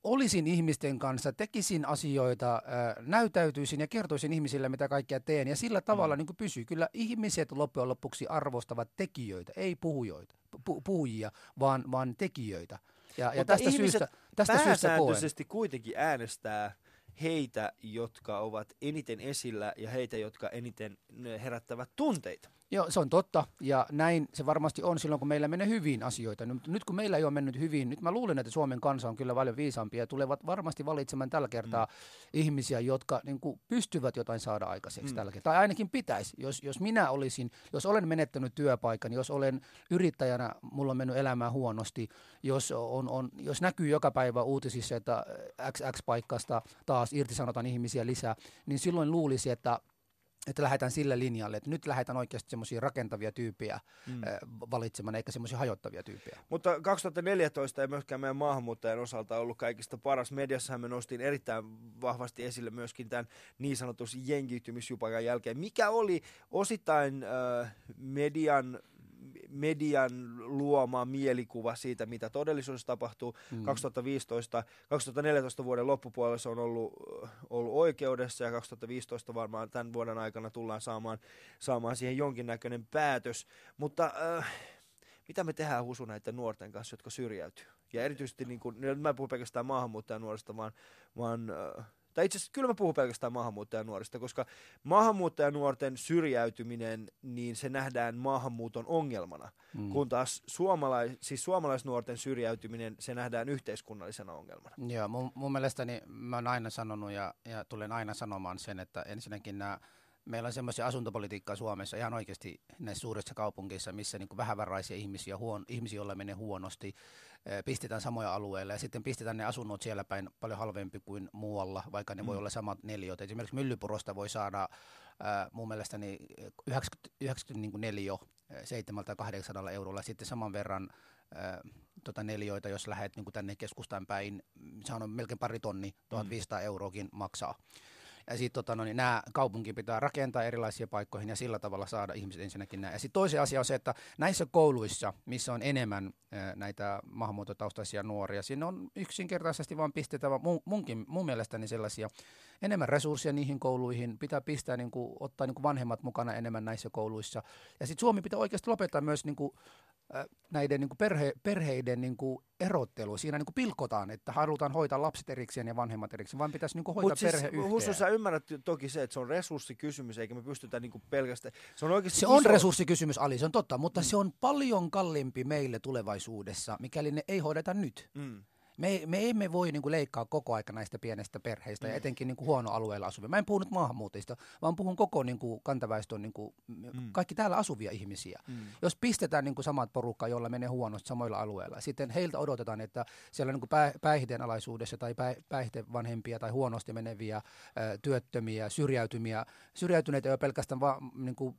Speaker 4: olisin ihmisten kanssa, tekisin asioita, näytäytyisin ja kertoisin ihmisille, mitä kaikkea teen. Ja sillä tavalla mm. niin pysyy. Kyllä ihmiset loppujen lopuksi arvostavat tekijöitä, ei puhujoita, pu, puhujia, vaan, vaan tekijöitä. Ja, ja tästä syystä, tästä syystä koen.
Speaker 1: kuitenkin äänestää heitä, jotka ovat eniten esillä ja heitä, jotka eniten herättävät tunteita.
Speaker 4: Joo, se on totta. Ja näin se varmasti on silloin, kun meillä menee hyvin asioita. Nyt, nyt kun meillä ei ole mennyt hyvin, nyt mä luulen, että Suomen kansa on kyllä paljon viisaampia ja tulevat varmasti valitsemaan tällä kertaa mm. ihmisiä, jotka niin kuin, pystyvät jotain saada aikaiseksi mm. tällä kertaa. Tai ainakin pitäisi. Jos, jos minä olisin, jos olen menettänyt työpaikan, jos olen yrittäjänä, mulla on mennyt elämään huonosti, jos, on, on, jos näkyy joka päivä uutisissa, että XX-paikasta taas irtisanotaan ihmisiä lisää, niin silloin luulisi, että että lähdetään sille linjalle, että nyt lähdetään oikeasti semmoisia rakentavia tyyppejä mm. valitsemaan, eikä semmoisia hajottavia tyyppejä.
Speaker 1: Mutta 2014 ei myöskään meidän maahanmuuttajan osalta ollut kaikista paras. Mediassahan me nostin erittäin vahvasti esille myöskin tämän niin sanotus jengiytymisjupakan jälkeen. Mikä oli osittain äh, median median luoma mielikuva siitä, mitä todellisuudessa tapahtuu. Mm. 2015, 2014 vuoden loppupuolella se on ollut, ollut oikeudessa ja 2015 varmaan tämän vuoden aikana tullaan saamaan, saamaan siihen jonkinnäköinen päätös. Mutta äh, mitä me tehdään Husu näiden nuorten kanssa, jotka syrjäytyy? Ja erityisesti, niin kun, mä en puhu pelkästään maahanmuuttajanuorista, vaan, vaan äh, tai itse asiassa kyllä mä puhun pelkästään maahanmuuttajanuorista, koska maahanmuuttajanuorten syrjäytyminen, niin se nähdään maahanmuuton ongelmana, mm. kun taas suomalais, siis suomalaisnuorten syrjäytyminen, se nähdään yhteiskunnallisena ongelmana.
Speaker 4: Joo, mun, mun mielestäni mä oon aina sanonut ja, ja tulen aina sanomaan sen, että ensinnäkin nämä meillä on semmoisia asuntopolitiikkaa Suomessa ihan oikeasti näissä suurissa kaupungeissa, missä niin vähävaraisia ihmisiä, huon, ihmisiä, joilla menee huonosti, pistetään samoja alueilla ja sitten pistetään ne asunnot siellä päin paljon halvempi kuin muualla, vaikka ne mm. voi olla samat neliöt. Esimerkiksi Myllypurosta voi saada äh, mun mielestäni 90, 94 7 tai 800 eurolla sitten saman verran tota neljöitä, jos lähdet niin tänne keskustaan päin, se on melkein pari tonni, 1500 mm. euroakin maksaa. Ja sitten tota, no, niin nämä kaupunki pitää rakentaa erilaisia paikkoihin ja sillä tavalla saada ihmiset ensinnäkin näin. Ja sitten toinen asia on se, että näissä kouluissa, missä on enemmän näitä maahanmuuttotaustaisia nuoria, sinne on yksinkertaisesti vaan pistettävä mun, munkin, mun mielestäni sellaisia enemmän resursseja niihin kouluihin, pitää pistää niin kuin, ottaa niin kuin vanhemmat mukana enemmän näissä kouluissa. Ja sitten Suomi pitää oikeasti lopettaa myös niin kuin, näiden niin kuin perhe, perheiden niin kuin erottelu. Siinä niin kuin pilkotaan, että halutaan hoitaa lapset erikseen ja vanhemmat erikseen, vaan pitäisi niin kuin hoitaa
Speaker 1: Mut siis,
Speaker 4: perhe yhteen.
Speaker 1: Hussu, sä ymmärrät toki se, että se on resurssikysymys, eikä me pystytä niin kuin pelkästään... Se on, oikeasti
Speaker 4: se
Speaker 1: iso...
Speaker 4: on resurssikysymys, Ali, se on totta, mutta mm. se on paljon kalliimpi meille tulevaisuudessa, mikäli ne ei hoideta nyt. Mm me, me emme voi niin kuin, leikkaa koko aika näistä pienistä perheistä mm. ja etenkin niin kuin, huonoalueilla asuvia. Mä en puhu nyt maahanmuuttajista, vaan puhun koko niin kuin, kantaväestön, niin kuin, mm. kaikki täällä asuvia ihmisiä. Mm. Jos pistetään niin kuin, samat porukka, joilla menee huonosti samoilla alueilla, sitten heiltä odotetaan, että siellä niin kuin, päihteen alaisuudessa tai päihteen vanhempia tai huonosti meneviä ä, työttömiä, syrjäytymiä, syrjäytyneitä ei ole pelkästään vaan niin kuin,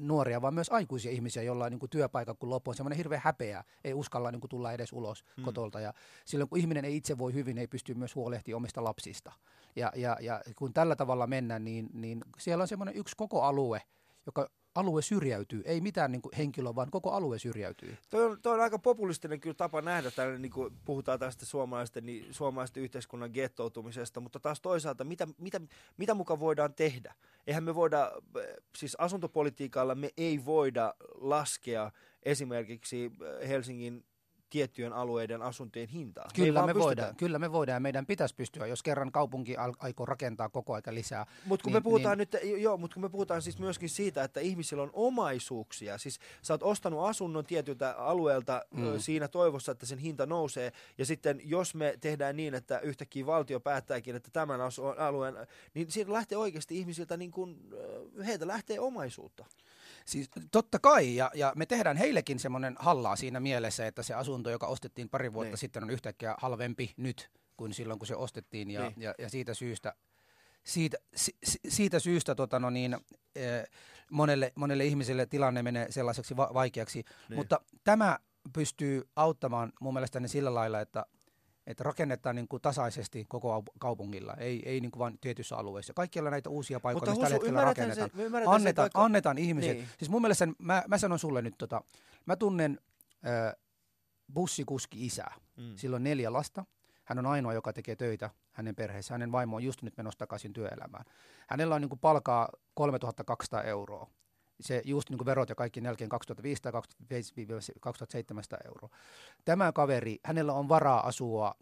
Speaker 4: nuoria, vaan myös aikuisia ihmisiä, joilla on niin kuin, työpaikka kun loppu on semmoinen hirveä häpeä, ei uskalla niin kuin, tulla edes ulos mm. kotolta. Ja silloin kun ihminen ei itse voi hyvin, ei pysty myös huolehtimaan omista lapsista. Ja, ja, ja kun tällä tavalla mennään, niin, niin siellä on semmoinen yksi koko alue, joka alue syrjäytyy. Ei mitään niin kuin henkilöä, vaan koko alue syrjäytyy.
Speaker 1: Toi on, toi on aika populistinen kyllä tapa nähdä, tällainen, niin kuin puhutaan tästä suomalaisten, niin, suomalaisten yhteiskunnan gettoutumisesta, mutta taas toisaalta, mitä, mitä, mitä mukaan voidaan tehdä? Eihän me voida, siis asuntopolitiikalla me ei voida laskea esimerkiksi Helsingin tiettyjen alueiden asuntojen hintaa.
Speaker 4: Kyllä me, voidaan, kyllä me voidaan. Meidän pitäisi pystyä, jos kerran kaupunki aikoo rakentaa koko aika lisää.
Speaker 1: Mutta kun, niin, me puhutaan niin... nyt, joo, mut kun me puhutaan siis myöskin siitä, että ihmisillä on omaisuuksia. Siis sä oot ostanut asunnon tietyltä alueelta mm. siinä toivossa, että sen hinta nousee. Ja sitten jos me tehdään niin, että yhtäkkiä valtio päättääkin, että tämän alueen, niin siinä lähtee oikeasti ihmisiltä, niin kun, heiltä lähtee omaisuutta.
Speaker 4: Siis totta kai, ja, ja me tehdään heillekin semmoinen hallaa siinä mielessä, että se asunto, joka ostettiin pari vuotta niin. sitten, on yhtäkkiä halvempi nyt kuin silloin, kun se ostettiin, ja, niin. ja, ja siitä syystä siitä, si, siitä syystä tota no niin, eh, monelle, monelle ihmiselle tilanne menee sellaiseksi va- vaikeaksi. Niin. Mutta tämä pystyy auttamaan mun mielestäni sillä lailla, että että rakennetaan niin kuin tasaisesti koko kaupungilla, ei, ei niin kuin vain tietyissä alueissa. Kaikkialla näitä uusia paikkoja, mistä tällä hetkellä rakennetaan. Se, annetaan, vaikka... annetaan ihmiset. Niin. Siis mun mielestä, mä, mä sanon sulle nyt, tota, mä tunnen äh, bussikuski isää. Mm. Sillä on neljä lasta. Hän on ainoa, joka tekee töitä hänen perheessä. Hänen vaimo on just nyt menossa takaisin työelämään. Hänellä on niin kuin palkaa 3200 euroa se just niin kuin verot ja kaikki jälkeen 2500 2700 euroa. Tämä kaveri, hänellä on varaa asua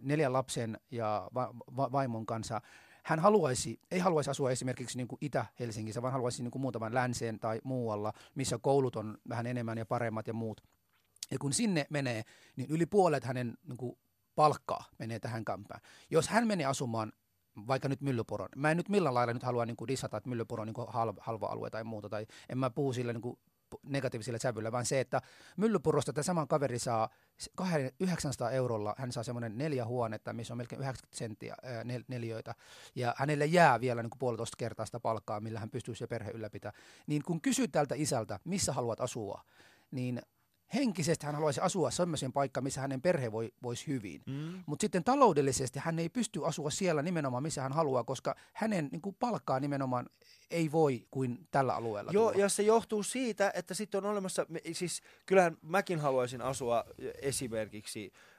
Speaker 4: neljän lapsen ja va- va- vaimon kanssa. Hän haluaisi, ei haluaisi asua esimerkiksi niin kuin Itä-Helsingissä, vaan haluaisi niin kuin muutaman länseen tai muualla, missä koulut on vähän enemmän ja paremmat ja muut. Ja kun sinne menee, niin yli puolet hänen niin kuin palkkaa menee tähän kämpään. Jos hän menee asumaan vaikka nyt Myllypuron. Mä en nyt millään lailla nyt halua niin kuin dissata, että Myllypuro on niin halva, halva alue tai muuta, tai en mä puhu sillä niin kuin negatiivisella sävyllä, vaan se, että Myllypurosta tämä sama kaveri saa 900 eurolla, hän saa semmoinen neljä huonetta, missä on melkein 90 senttiä nel, neljöitä, ja hänelle jää vielä niin kuin puolitoista kertaa sitä palkkaa, millä hän pystyy se perhe ylläpitämään. Niin kun kysyt tältä isältä, missä haluat asua, niin henkisesti hän haluaisi asua sellaisen paikkaan, missä hänen perhe voi, voisi hyvin. Mm. Mutta sitten taloudellisesti hän ei pysty asua siellä nimenomaan, missä hän haluaa, koska hänen niin kuin, palkkaa nimenomaan ei voi kuin tällä alueella.
Speaker 1: Joo, tulla. ja se johtuu siitä, että sitten on olemassa, siis kyllähän mäkin haluaisin asua esimerkiksi äh,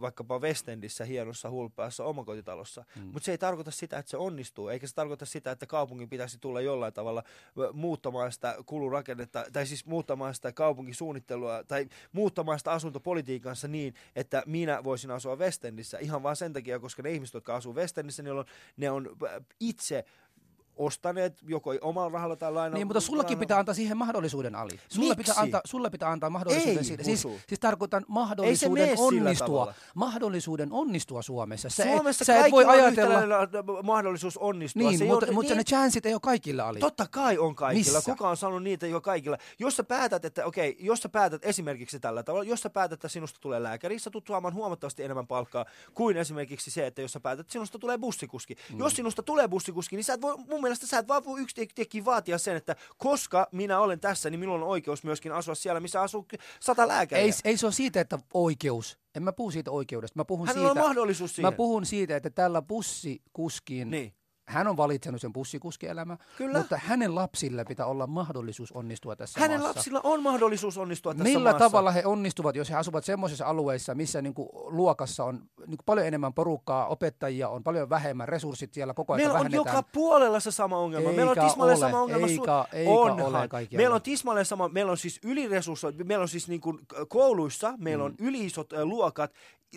Speaker 1: vaikkapa Westendissä hienossa hulpeassa omakotitalossa. Mm. Mutta se ei tarkoita sitä, että se onnistuu, eikä se tarkoita sitä, että kaupungin pitäisi tulla jollain tavalla muuttamaan sitä kulurakennetta, tai siis muuttamaan sitä kaupunkisuunnittelua, tai muuttamaan sitä asuntopolitiikansa niin, että minä voisin asua Westendissä ihan vaan sen takia, koska ne ihmiset, jotka asuu Westendissä, ne on, ne on itse ostaneet joko omalla rahalla tai lainalla.
Speaker 4: Niin, mutta sullakin pitää antaa siihen mahdollisuuden, Ali. Sulle pitää
Speaker 1: Miksi?
Speaker 4: antaa, sulle pitää antaa mahdollisuuden
Speaker 1: Ei,
Speaker 4: siitä. Siis,
Speaker 1: Husu.
Speaker 4: siis tarkoitan mahdollisuuden onnistua. Mahdollisuuden onnistua Suomessa. Sä
Speaker 1: Suomessa
Speaker 4: et, sä et voi
Speaker 1: on
Speaker 4: ajatella...
Speaker 1: mahdollisuus onnistua.
Speaker 4: Niin,
Speaker 1: Se
Speaker 4: mutta,
Speaker 1: ole-
Speaker 4: mutta
Speaker 1: niin-
Speaker 4: ne chanssit ei ole kaikilla, Ali.
Speaker 1: Totta kai on kaikilla.
Speaker 4: Missä?
Speaker 1: Kuka on sanonut niitä jo kaikilla? Jos sä päätät, että okei, jos sä päätät esimerkiksi tällä tavalla, jos sä päätät, että sinusta tulee lääkäri, sä tulet saamaan huomattavasti enemmän palkkaa kuin esimerkiksi se, että jos sä päätät, että sinusta tulee bussikuski. Mm. Jos sinusta tulee bussikuski, niin sä et voi, mun mielestä sä et vaan voi yksi teki vaatia sen, että koska minä olen tässä, niin minulla on oikeus myöskin asua siellä, missä asuu sata lääkäriä.
Speaker 4: Ei, ei se ole siitä, että oikeus. En mä puhu siitä oikeudesta. Mä puhun
Speaker 1: Hänellä
Speaker 4: siitä,
Speaker 1: on mahdollisuus siihen.
Speaker 4: Mä puhun siitä, että tällä bussikuskin,
Speaker 1: niin.
Speaker 4: Hän on valitsenut sen bussikuskielämä,
Speaker 1: Kyllä.
Speaker 4: mutta hänen lapsille pitää olla mahdollisuus onnistua tässä
Speaker 1: Hänen
Speaker 4: maassa.
Speaker 1: lapsilla on mahdollisuus onnistua tässä
Speaker 4: Millä
Speaker 1: maassa.
Speaker 4: tavalla he onnistuvat, jos he asuvat semmoisissa alueissa, missä niinku luokassa on niinku paljon enemmän porukkaa, opettajia on paljon vähemmän, resurssit siellä koko ajan
Speaker 1: Meillä on joka puolella se sama ongelma. meillä on
Speaker 4: Eikä
Speaker 1: tismalleen
Speaker 4: ole,
Speaker 1: sama ongelma.
Speaker 4: eikä- eikä
Speaker 1: Onhan.
Speaker 4: ole kaikkialla.
Speaker 1: Meillä on tismalleen sama. Meillä on siis yliresurssoit. Meillä on siis niin kuin kouluissa, meillä on
Speaker 4: Mm.
Speaker 1: yliisot äh, luokat,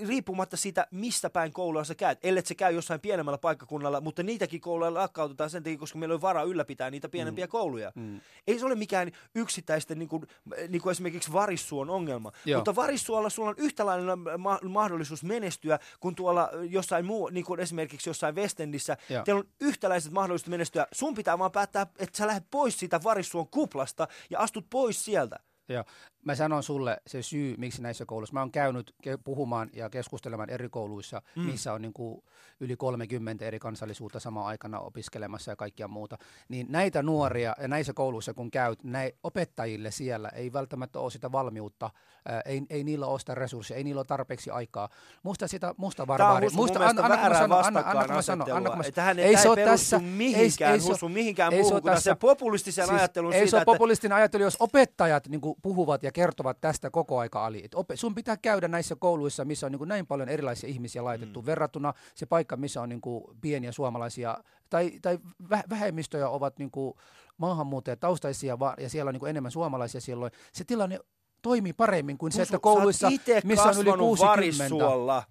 Speaker 1: riippumatta siitä, mistä päin koulua sä käyt. Ellei se käy jossain pienemmällä paikkakunnalla, mutta niitäkin kouluja lakkautetaan sen takia, koska meillä on varaa ylläpitää niitä pienempiä
Speaker 4: Mm.
Speaker 1: kouluja.
Speaker 4: Mm.
Speaker 1: Ei se ole mikään yksittäisten, niin kuin, niin kuin esimerkiksi Varissuon ongelma.
Speaker 4: Joo.
Speaker 1: Mutta Varissuolla sulla on yhtälainen ma- mahdollisuus menestyä kuin tuolla jossain muu, niin kuin esimerkiksi jossain Westendissä.
Speaker 4: Joo.
Speaker 1: Teillä on yhtäläiset mahdollisuudet menestyä. Sun pitää vaan päättää, että sä lähdet pois siitä Varissuon kuplasta ja astut pois sieltä.
Speaker 4: Joo. Mä sanon sulle se syy, miksi näissä kouluissa. Mä oon käynyt ke- puhumaan ja keskustelemaan eri kouluissa,
Speaker 1: Mm.
Speaker 4: missä on niin kuin yli 30 eri kansallisuutta samaan aikana opiskelemassa ja kaikkia muuta. Niin näitä nuoria ja näissä kouluissa kun käyt, näin opettajille siellä ei välttämättä ole sitä valmiutta, ää, ei, ei niillä ole sitä resursseja, ei niillä ole tarpeeksi aikaa. Musta sitä musta
Speaker 1: mun
Speaker 4: Musta, anna, anna, anna, anna, sanon,
Speaker 1: vastakkainasettelua.
Speaker 4: anna, kun mä
Speaker 1: Että hän ei,
Speaker 4: ei se tässä,
Speaker 1: mihinkään,
Speaker 4: ei, ei se
Speaker 1: Husu, mihinkään
Speaker 4: ei se
Speaker 1: muuhun kuin
Speaker 4: tässä-
Speaker 1: tässä populistiseen ajatteluun
Speaker 4: Ei
Speaker 1: siitä,
Speaker 4: se
Speaker 1: että-
Speaker 4: populistinen ajattelu, jos opettajat niin puhuvat ja kertovat tästä koko aika ali. Et ope, sun pitää käydä näissä kouluissa, missä on niin kuin, näin paljon erilaisia ihmisiä laitettu, mm. verrattuna se paikka, missä on niin kuin, pieniä suomalaisia tai, tai vä, vähemmistöjä ovat niin kuin, maahanmuuttajataustaisia ja siellä on niin kuin, enemmän suomalaisia silloin. Se tilanne toimii paremmin kuin se,
Speaker 1: Husu,
Speaker 4: että kouluissa, missä on yli
Speaker 1: kasvanut
Speaker 4: 60.
Speaker 1: Varissuolla.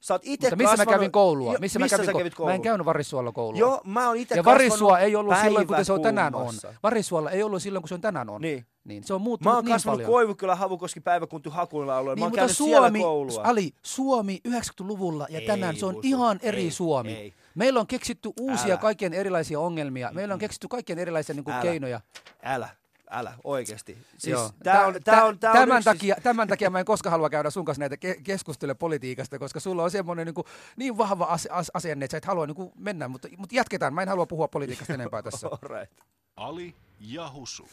Speaker 1: Sä oot ite
Speaker 4: Mutta missä mä
Speaker 1: kasvanut-
Speaker 4: kävin koulua?
Speaker 1: Jo,
Speaker 4: missä, mä
Speaker 1: missä
Speaker 4: kävin
Speaker 1: sä kävit
Speaker 4: Mä
Speaker 1: koulua?
Speaker 4: en käynyt Varissuolla koulua.
Speaker 1: Joo, mä oon ite
Speaker 4: Ja Varissua ei ollut silloin, kun se on tänään on. Varissuolla ei ollut silloin, kun se on tänään on.
Speaker 1: Niin.
Speaker 4: niin se on muuttunut
Speaker 1: Mä oon
Speaker 4: niin
Speaker 1: kasvanut
Speaker 4: paljon.
Speaker 1: Koivukylä, Havukoski, Päiväkunti, Hakuilla alueella.
Speaker 4: Niin,
Speaker 1: mä oon
Speaker 4: mutta
Speaker 1: käynyt
Speaker 4: Suomi,
Speaker 1: siellä koulua.
Speaker 4: Ali, Suomi 90-luvulla ja
Speaker 1: Ei,
Speaker 4: tänään se on
Speaker 1: Husu,
Speaker 4: ihan eri
Speaker 1: ei,
Speaker 4: Suomi.
Speaker 1: ei.
Speaker 4: Meillä on keksitty uusia
Speaker 1: Älä.
Speaker 4: kaikkien erilaisia ongelmia. Meillä on keksitty kaikkien erilaisia niin kuin,
Speaker 1: Älä.
Speaker 4: keinoja.
Speaker 1: Älä, älä, oikeesti. Siis
Speaker 4: Joo.
Speaker 1: tää on,
Speaker 4: Tä-
Speaker 1: tää on, tää on
Speaker 4: tämän,
Speaker 1: yksi-
Speaker 4: takia, tämän takia mä en koskaan halua käydä sun kanssa näitä ke- keskusteluja politiikasta, koska sulla on semmoinen niin, kuin, niin vahva as- as- asenne, että sä et halua niin kuin, mennä, mutta, mutta jatketaan. Mä en halua puhua politiikasta enempää tässä.
Speaker 1: Alright.
Speaker 3: Ali ja Husu.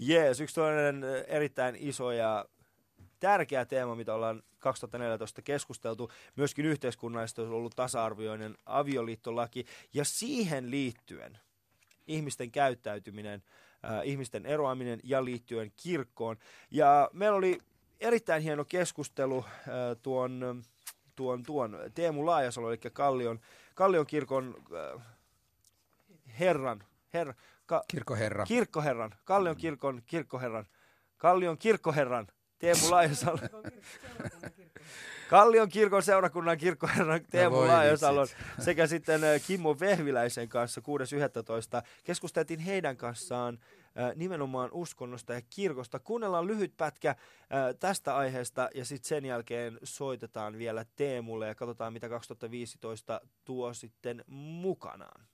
Speaker 1: Jees, yksi toinen ö, erittäin iso ja tärkeä teema, mitä ollaan 2014 keskusteltu. Myöskin yhteiskunnallisesti on ollut tasa-arvioinen avioliittolaki ja siihen liittyen ihmisten käyttäytyminen, äh, ihmisten eroaminen ja liittyen kirkkoon. Ja meillä oli erittäin hieno keskustelu äh, tuon, tuon, tuon Teemu Laajasalo, eli Kallion, Kallion kirkon äh, herran, herra, ka,
Speaker 4: Kirkkoherra.
Speaker 1: kirkkoherran, Kallion kirkon kirkkoherran, Kallion kirkkoherran, Teemu Laajasalo. Kallion kirkon seurakunnan kirkkoherran Teemu
Speaker 4: voi
Speaker 1: Laajasalon sekä sitten äh, Kimmo Vehviläisen kanssa 6.11. Keskusteltiin heidän kanssaan äh, nimenomaan uskonnosta ja kirkosta. Kuunnellaan lyhyt pätkä tästä aiheesta ja sitten sen jälkeen soitetaan vielä Teemulle ja katsotaan mitä 2015 tuo sitten mukanaan.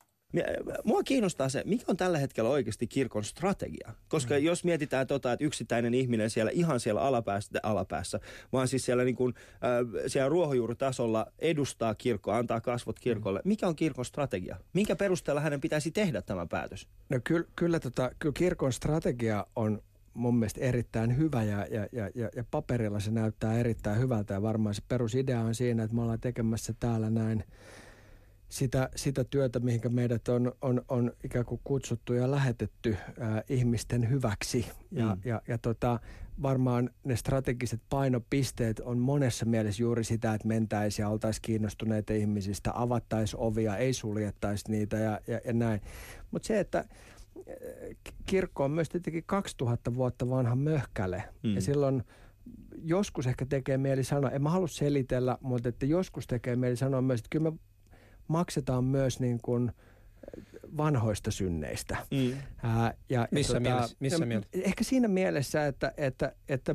Speaker 1: Mua kiinnostaa se, mikä on tällä hetkellä oikeasti kirkon strategia. Koska mm. jos mietitään tota, että yksittäinen ihminen siellä ihan siellä alapäässä, alapäässä vaan siis siellä, niin kuin, äh, siellä ruohonjuuritasolla edustaa kirkkoa, antaa kasvot kirkolle. Mm. Mikä on kirkon strategia? Minkä perusteella hänen pitäisi tehdä tämä päätös?
Speaker 18: No kyllä, kyllä, tota, kyllä kirkon strategia on mun mielestä erittäin hyvä ja, ja, ja, ja, ja paperilla se näyttää erittäin hyvältä ja varmaan se perusidea on siinä, että me ollaan tekemässä täällä näin sitä, sitä työtä, mihinkä meidät on, on, on ikään kuin kutsuttu ja lähetetty ää, ihmisten hyväksi. Ja,
Speaker 19: Mm.
Speaker 18: ja, ja tota, varmaan ne strategiset painopisteet on monessa mielessä juuri sitä, että mentäisiin ja oltaisiin kiinnostuneita ihmisistä, avattaisiin ovia, ei suljettaisi niitä ja, ja, ja näin. Mutta se, että kirkko on myös tietenkin 2000 vuotta vanha möhkäle.
Speaker 19: Mm.
Speaker 18: Ja silloin joskus ehkä tekee mieli sanoa, en mä halua selitellä, mutta että joskus tekee mieli sanoa myös, että kyllä me maksetaan myös niin kuin vanhoista synneistä.
Speaker 1: Mm.
Speaker 18: Ää, ja,
Speaker 8: Missä
Speaker 18: ja
Speaker 8: mielessä- missä
Speaker 18: no,
Speaker 8: mielessä?
Speaker 18: Ehkä siinä mielessä, että, että, että,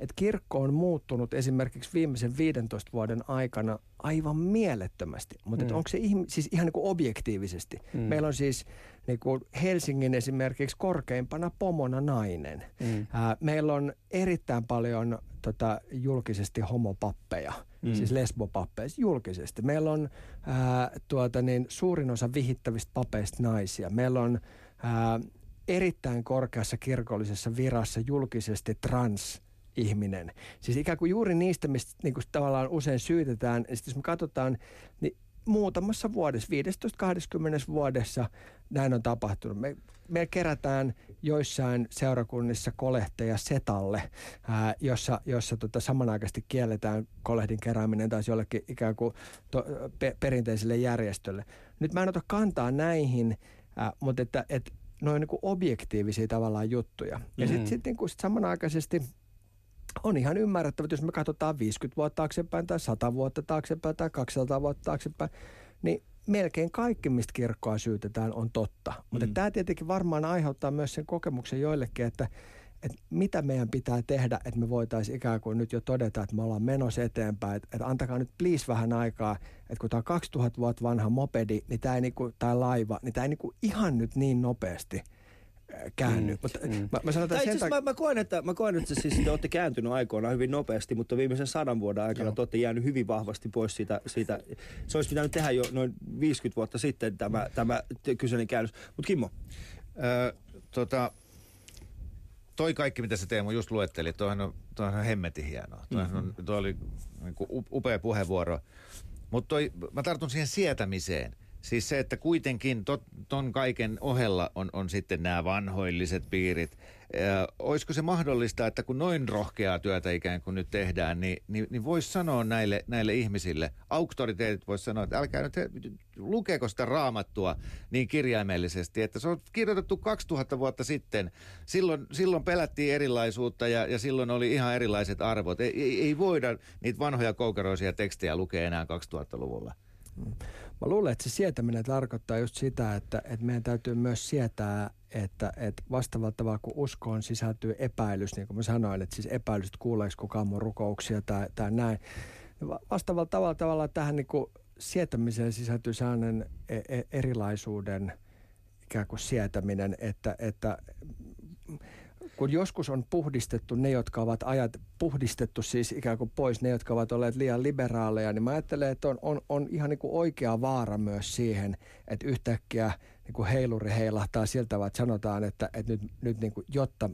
Speaker 18: että kirkko on muuttunut esimerkiksi viimeisen 15 vuoden aikana aivan mielettömästi. Mutta
Speaker 8: Mm.
Speaker 18: onko se ihmi, siis ihan niin kuin objektiivisesti?
Speaker 8: Mm.
Speaker 18: Meillä on siis niin kuin Helsingin esimerkiksi korkeimpana pomona nainen.
Speaker 8: Mm.
Speaker 18: Ää, meillä on erittäin paljon tota, julkisesti homopappeja,
Speaker 8: Mm.
Speaker 18: siis lesbopappeja siis julkisesti. Meillä on ää, tuota, niin, suurin osa vihittävistä papeista naisia. Meillä on ää, erittäin korkeassa kirkollisessa virassa julkisesti trans ihminen. Siis ikään kuin juuri niistä, mistä niin kuin tavallaan usein syytetään. Ja sitten jos me katsotaan, niin muutamassa vuodessa, 15-20 vuodessa näin on tapahtunut. Me, me kerätään joissain seurakunnissa kolehteja setalle, ää, jossa, jossa tota samanaikaisesti kielletään kolehdin kerääminen taas jollekin ikään kuin to, pe, perinteiselle järjestölle. Nyt mä en ota kantaa näihin, ää, mutta että, että ne on niin objektiivisia tavallaan juttuja. Ja
Speaker 8: Mhm.
Speaker 18: sitten sit, niin kuin sit samanaikaisesti on ihan ymmärrettävä, että jos me katsotaan 50 vuotta taaksepäin tai 100 vuotta taaksepäin tai 200 vuotta taaksepäin, niin melkein kaikki, mistä kirkkoa syytetään, on totta. Mutta
Speaker 1: Mm.
Speaker 18: tämä tietenkin varmaan aiheuttaa myös sen kokemuksen joillekin, että, että mitä meidän pitää tehdä, että me voitaisiin ikään kuin nyt jo todeta, että me ollaan menossa eteenpäin. Että, että antakaa nyt please vähän aikaa, että kun tämä on 2000 vuotta vanha mopedi niin tää ei niinku, tai laiva, niin tämä ei niinku ihan nyt niin nopeasti käänny. Mm. Mutta mm. Mä, mä sanon
Speaker 1: Tai
Speaker 18: sen
Speaker 1: asiassa mä, mä, koen, että, mä koen, että siis te olette kääntynyt aikoinaan hyvin nopeasti, mutta viimeisen sadan vuoden aikana te olette jäänyt hyvin vahvasti pois siitä, siitä. Se olisi pitänyt tehdä jo noin 50 vuotta sitten tämä, tämä kyseinen käännös. Mutta Kimmo,
Speaker 19: Öö, tota, toi kaikki, mitä se Teemu just luetteli, toihan on, toihan on hemmetin hienoa. Toihan on, toi oli niin kuin upea puheenvuoro. Mutta mä tartun siihen sietämiseen. Siis se, että kuitenkin tot, ton kaiken ohella on, on sitten nämä vanhoilliset piirit. Ää, olisiko se mahdollista, että kun noin rohkeaa työtä ikään kuin nyt tehdään, niin, niin, niin voisi sanoa näille, näille ihmisille, auktoriteetit voisi sanoa, että älkää nyt, lukeeko sitä raamattua niin kirjaimellisesti, että se on kirjoitettu 2000 vuotta sitten. Silloin, silloin pelättiin erilaisuutta ja, ja silloin oli ihan erilaiset arvot. Ei, ei, ei voida niitä vanhoja koukeroisia tekstejä lukea enää 2000-luvulla.
Speaker 18: Mä luulen, että se sietäminen tarkoittaa just sitä, että, että meidän täytyy myös sietää, että, että vastaavalla tavalla kuin uskoon sisältyy epäilys, niin kuin mä sanoin, että siis epäilys, että kuuleeko kukaan mun rukouksia tai, tai näin. Vastaavalla tavalla, tavalla tähän niin kuin sietämiseen sisältyy sellainen e- e- erilaisuuden ikään kuin sietäminen, että, että kun joskus on puhdistettu ne, jotka ovat ajat, puhdistettu siis ikään kuin pois ne, jotka ovat olleet liian liberaaleja, niin mä ajattelen, että on, on, on ihan niin kuin oikea vaara myös siihen, että yhtäkkiä niin kuin heiluri heilahtaa siltä että sanotaan, että, että nyt, nyt niin kuin, jotta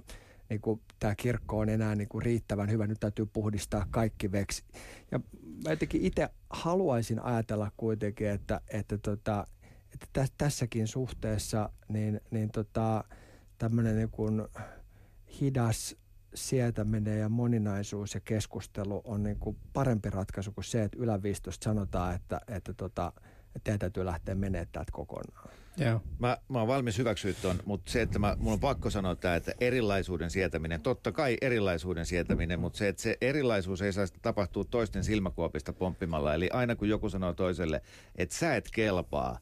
Speaker 18: niin kuin tämä kirkko on enää niin kuin riittävän hyvä, nyt täytyy puhdistaa kaikki veksi. Ja mä jotenkin itse haluaisin ajatella kuitenkin, että, että, tota, että tä, tässäkin suhteessa niin, niin tota, tämmöinen niin kuin hidas sietäminen ja moninaisuus ja keskustelu on niin kuin parempi ratkaisu kuin se, että yläviistosta sanotaan, että, että, tota, että teidän täytyy lähteä menemään täältä kokonaan.
Speaker 8: Joo.
Speaker 19: Mä, mä oon valmis hyväksyä ton, mutta se, että mä, mun on pakko sanoa tämä, että erilaisuuden sietäminen, totta kai erilaisuuden sietäminen, mutta se, että se erilaisuus ei saa tapahtua toisten silmäkuopista pomppimalla. Eli aina kun joku sanoo toiselle, että sä et kelpaa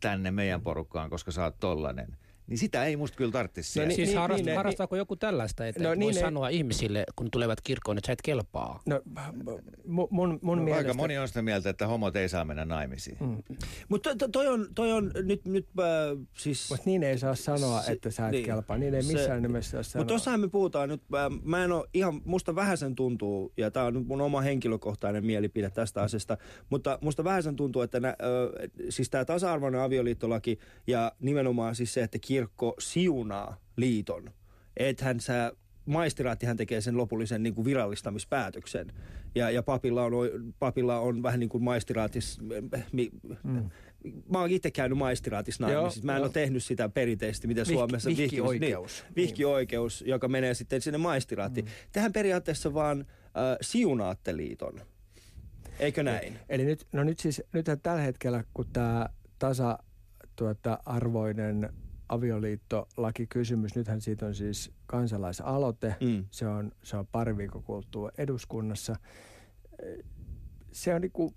Speaker 19: tänne meidän porukkaan, koska sä oot tollanen, niin sitä ei musta kyllä tarvitsisi
Speaker 8: No niin, siis
Speaker 19: sietää.
Speaker 8: harrast, niin, harrastaako joku tällaista, että
Speaker 18: No
Speaker 8: no,
Speaker 18: niin,
Speaker 8: voi
Speaker 18: ei-
Speaker 8: sanoa ihmisille, kun tulevat kirkkoon, että sä et kelpaa?
Speaker 18: No, mun, mun,
Speaker 19: no,
Speaker 18: mielestä...
Speaker 19: Aika moni on sitä mieltä, että homot ei saa mennä naimisiin.
Speaker 18: Mm.
Speaker 1: Mutta to, toi, on, toi on nyt, nyt äh, siis...
Speaker 18: Mutta niin ei saa sanoa,
Speaker 1: Se-
Speaker 18: että sä et
Speaker 1: niin.
Speaker 18: kelpaa. Niin ei
Speaker 1: Se-
Speaker 18: missään nimessä saa sanoa.
Speaker 1: Mutta tossahan me puhutaan nyt, äh, mä en ole ihan, musta vähäsen tuntuu, ja tämä on nyt mun oma henkilökohtainen mielipide tästä asiasta, mutta musta vähäsen tuntuu, että nä, äh, siis tämä tasa-arvoinen avioliittolaki ja nimenomaan siis se, että kirkko siunaa liiton. Ethän sä, maistiraattihan tekee sen lopullisen niin kuin virallistamispäätöksen. Ja, ja papilla, on, papilla on vähän niin kuin maistiraatis... Mi,
Speaker 18: Mm.
Speaker 1: Mä oon itse käynyt maistiraatissa naimisissa. Mä en
Speaker 18: joo.
Speaker 1: ole tehnyt sitä perinteisesti, mitä
Speaker 18: Vihki-
Speaker 1: Suomessa...
Speaker 18: vihkioikeus.
Speaker 1: Niin, vihkioikeus, joka menee sitten sinne maistiraattiin. Mm. Tähän periaatteessa vaan äh, siunaatte liiton. Eikö näin?
Speaker 18: Eli nyt, no nyt siis, nythän tällä hetkellä, kun tämä tasa tuota, arvoinen avioliittolakikysymys, nythän siitä on siis kansalaisaloite,
Speaker 1: Mm.
Speaker 18: se, on, se on pari viikon kuluttua eduskunnassa. Se on niinku,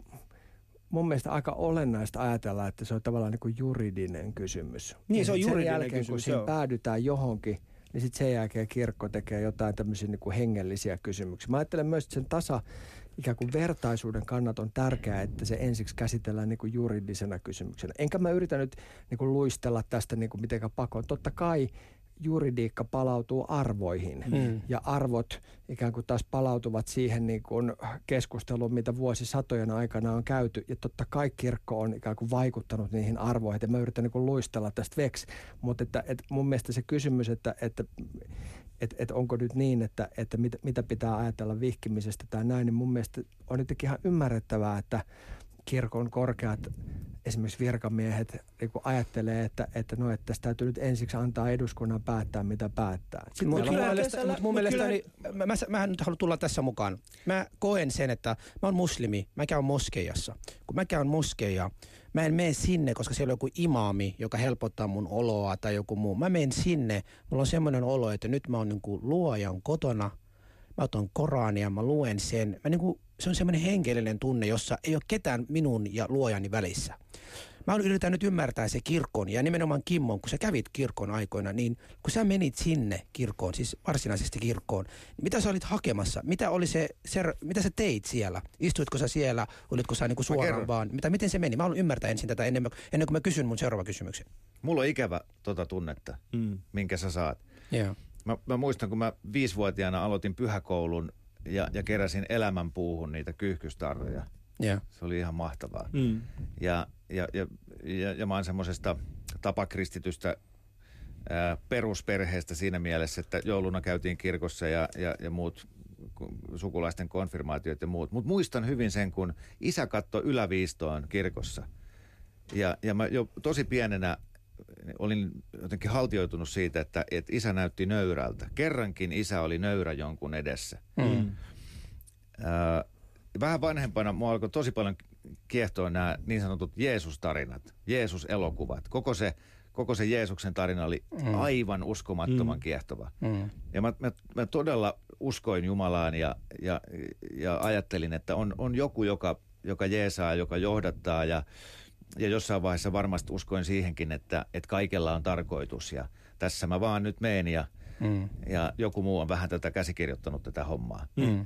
Speaker 18: mun mielestä aika olennaista ajatella, että se on tavallaan niin kuin juridinen kysymys.
Speaker 4: Niin, se on
Speaker 18: Ja
Speaker 4: juridinen
Speaker 18: sen jälkeen, kun
Speaker 4: kysymys,
Speaker 18: siinä
Speaker 4: joo.
Speaker 18: päädytään johonkin, niin sitten sen jälkeen kirkko tekee jotain tämmöisiä niin kuin hengellisiä kysymyksiä. Mä ajattelen myös, että sen tasa ikään kuin vertaisuuden kannat on tärkeää, että se ensiksi käsitellään niin kuin juridisena kysymyksenä. Enkä mä yritä nyt niin kuin luistella tästä niin kuin mitenkään pakoon. Totta kai juridiikka palautuu arvoihin
Speaker 4: Mm.
Speaker 18: ja arvot ikään kuin taas palautuvat siihen niin kuin keskusteluun, mitä vuosisatojen aikana on käyty. Ja totta kai kirkko on ikään kuin vaikuttanut niihin arvoihin. Ja mä yritän niin kuin luistella tästä veksi, mutta että, että mun mielestä se kysymys, että, että että et onko nyt niin, että, että mit, mitä pitää ajatella vihkimisestä tai näin, niin mun mielestä on jotenkin ihan ymmärrettävää, että kirkon korkeat esimerkiksi virkamiehet niin ajattelee, että, että, no, että tästä täytyy nyt ensiksi antaa eduskunnan päättää, mitä päättää. Sitten
Speaker 4: Mut
Speaker 18: on
Speaker 4: mun mielestä, mut mun mielestä niin, mä, mä, mä en nyt halua tulla tässä mukaan. Mä koen sen, että mä oon muslimi, mä käyn moskeijassa. Kun mä käyn moskeija, mä en mene sinne, koska siellä on joku imaami, joka helpottaa mun oloa tai joku muu. Mä menen sinne, mulla on semmoinen olo, että nyt mä oon niin kuin luojan kotona, mä otan Korania, mä luen sen. Mä niin kuin, se on semmoinen henkilöllinen tunne, jossa ei ole ketään minun ja luojani välissä. Mä yritän nyt ymmärtää se kirkon ja nimenomaan Kimmon, kun sä kävit kirkon aikoina, niin kun sä menit sinne kirkkoon, siis varsinaisesti kirkkoon, niin mitä sä olit hakemassa? Mitä, oli se, se, mitä sä teit siellä? Istuitko sä siellä? Olitko sä niinku suoraan vaan? Mitä, miten se meni? Mä haluan ymmärtää ensin tätä ennen, ennen kuin mä kysyn mun seuraava kysymyksen.
Speaker 19: Mulla on ikävä tota tunnetta,
Speaker 4: Mm.
Speaker 19: minkä sä saat.
Speaker 4: Joo.
Speaker 19: Mä, mä muistan, kun mä viisivuotiaana aloitin pyhäkoulun ja, ja keräsin elämänpuuhun niitä kyyhkystarroja.
Speaker 4: Joo.
Speaker 19: Se oli ihan mahtavaa.
Speaker 4: Mm.
Speaker 19: Ja, ja, ja, ja, ja mä oon semmoisesta tapakristitystä ää, perusperheestä siinä mielessä, että jouluna käytiin kirkossa ja, ja, ja muut ku- sukulaisten konfirmaatiot ja muut. Mutta muistan hyvin sen, kun isä katsoi yläviistoon kirkossa. Ja, ja mä jo tosi pienenä olin jotenkin haltioitunut siitä, että, että isä näytti nöyrältä. Kerrankin isä oli nöyrä jonkun edessä.
Speaker 4: Mm.
Speaker 19: Ää, vähän vanhempana mua alkoi tosi paljon kiehtoa nämä niin sanotut Jeesus-tarinat, Jeesus-elokuvat. Koko se, koko se Jeesuksen tarina oli
Speaker 4: Mm.
Speaker 19: aivan uskomattoman
Speaker 4: Mm.
Speaker 19: kiehtova.
Speaker 4: Mm.
Speaker 19: Ja mä, mä, mä todella uskoin Jumalaan ja, ja, ja ajattelin, että on, on joku, joka, joka jeesaa, joka johdattaa ja, ja jossain vaiheessa varmasti uskoin siihenkin, että, että kaikella on tarkoitus ja tässä mä vaan nyt meen ja,
Speaker 4: Mm.
Speaker 19: ja joku muu on vähän tätä käsikirjoittanut tätä hommaa.
Speaker 4: Mm.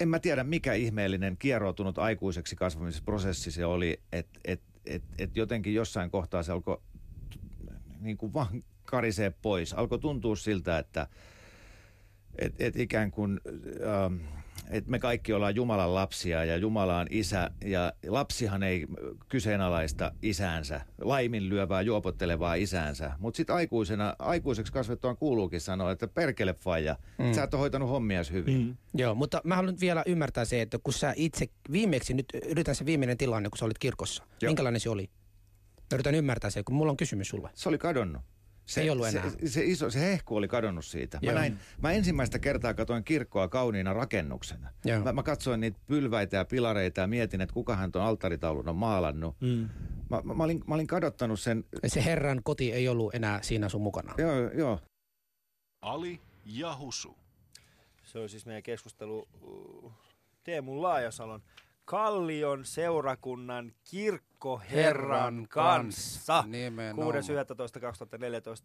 Speaker 19: En mä tiedä, mikä ihmeellinen kieroutunut aikuiseksi kasvamisprosessi se oli, että et, et, et jotenkin jossain kohtaa se alkoi niin kuin vaan karisee pois. Alkoi tuntua siltä, että et, et ikään kuin ähm, että me kaikki ollaan Jumalan lapsia ja Jumala on isä ja lapsihan ei kyseenalaista isäänsä, laiminlyövää, juopottelevaa isäänsä. Mutta sitten aikuisena, aikuiseksi kasvettuaan kuuluukin sanoa, että perkele faija,
Speaker 4: Mm.
Speaker 19: sä et ole hoitanut hommias hyvin. Mm.
Speaker 4: Joo, mutta mä haluan vielä ymmärtää se, että kun sä itse viimeksi, nyt yritän se viimeinen tilanne, kun sä olit kirkossa. Joo. Minkälainen se oli? Mä yritän ymmärtää se, kun mulla on kysymys sulle.
Speaker 19: Se oli kadonnut. Se,
Speaker 4: Ei ollut enää.
Speaker 19: Se, se, iso, se hehku oli kadonnut siitä. Mä,
Speaker 4: Joo.
Speaker 19: näin, mä ensimmäistä kertaa katsoin kirkkoa kauniina rakennuksena.
Speaker 4: Joo.
Speaker 19: Mä, mä katsoin niitä pylväitä ja pilareita ja mietin, että kukahan tuon alttaritaulun on maalannut.
Speaker 4: Mm.
Speaker 19: Mä, mä, mä, olin, mä olin kadottanut sen.
Speaker 4: Se Herran koti ei ollut enää siinä sun mukana.
Speaker 19: Joo, joo.
Speaker 3: Ali ja Husu.
Speaker 1: Se on siis meidän keskustelu uh, Teemu Laajasalon Kallion seurakunnan kirkkoherran kanssa.
Speaker 4: Nimenomaan.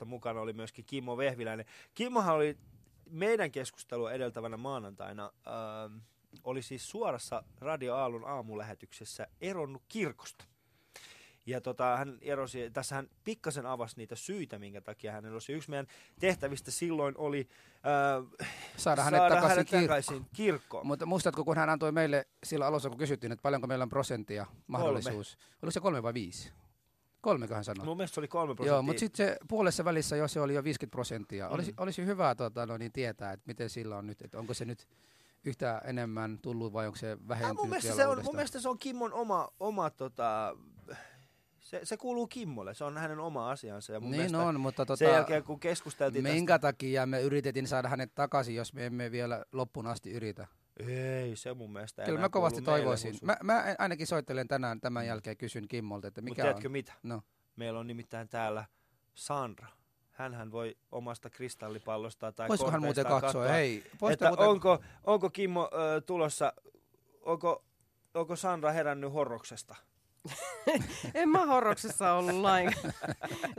Speaker 1: 6.11.2014 mukana oli myöskin Kimmo Vehviläinen. Kimmohan oli meidän keskustelua edeltävänä maanantaina, ähm, oli siis suorassa Radio Aallon aamulähetyksessä eronnut kirkosta. Ja tota, hän erosi, tässä hän pikkasen avasi niitä syitä, minkä takia hän erosi. Yksi meidän tehtävistä silloin oli äh,
Speaker 4: Saada hänet takaisin,
Speaker 1: hänet
Speaker 4: kirkkoon.
Speaker 1: takaisin kirkkoon.
Speaker 4: Mutta muistatko, kun hän antoi meille sillä alussa, kun kysyttiin, että paljonko meillä on prosenttia mahdollisuus. Oliko se kolme vai viisi? Kolmeko hän sanoi?
Speaker 1: Mun mielestä se oli kolme prosenttia.
Speaker 4: Joo, mutta sitten se puolessa välissä jo se oli jo 50 prosenttia.
Speaker 1: Mm.
Speaker 4: Olisi, olisi hyvä tota, no, niin tietää, että miten sillä on nyt, että onko se nyt yhtä enemmän tullut vai onko se vähentynyt
Speaker 1: mun, mielestä se on,
Speaker 4: uudestaan?
Speaker 1: mun mielestä se on Kimmon oma, oma tota, se, se kuuluu Kimmolle, se on hänen oma asiansa. Ja mun
Speaker 4: Niin on, mutta tota,
Speaker 1: sen jälkeen kun keskusteltiin
Speaker 4: minkä takia me yritettiin saada hänet takaisin, jos me emme vielä loppuun asti yritä?
Speaker 1: Ei, se mun mielestä
Speaker 4: Kyllä mä kovasti toivoisin. Mä, mä ainakin soittelen tänään tämän jälkeen kysyn Kimmolta, että
Speaker 1: Mut
Speaker 4: mikä
Speaker 1: tiedätkö
Speaker 4: on...
Speaker 1: mitä?
Speaker 4: No.
Speaker 1: Meillä on nimittäin täällä Sandra. Hänhän voi omasta kristallipallostaan tai
Speaker 4: Voisiko hän muuten katsoa?
Speaker 1: katsoa,
Speaker 4: Hei,
Speaker 1: että
Speaker 4: muuten-
Speaker 1: onko, onko Kimmo ö, tulossa, onko, onko Sandra herännyt horroksesta?
Speaker 2: En mä horroksessa ollut lainkaan.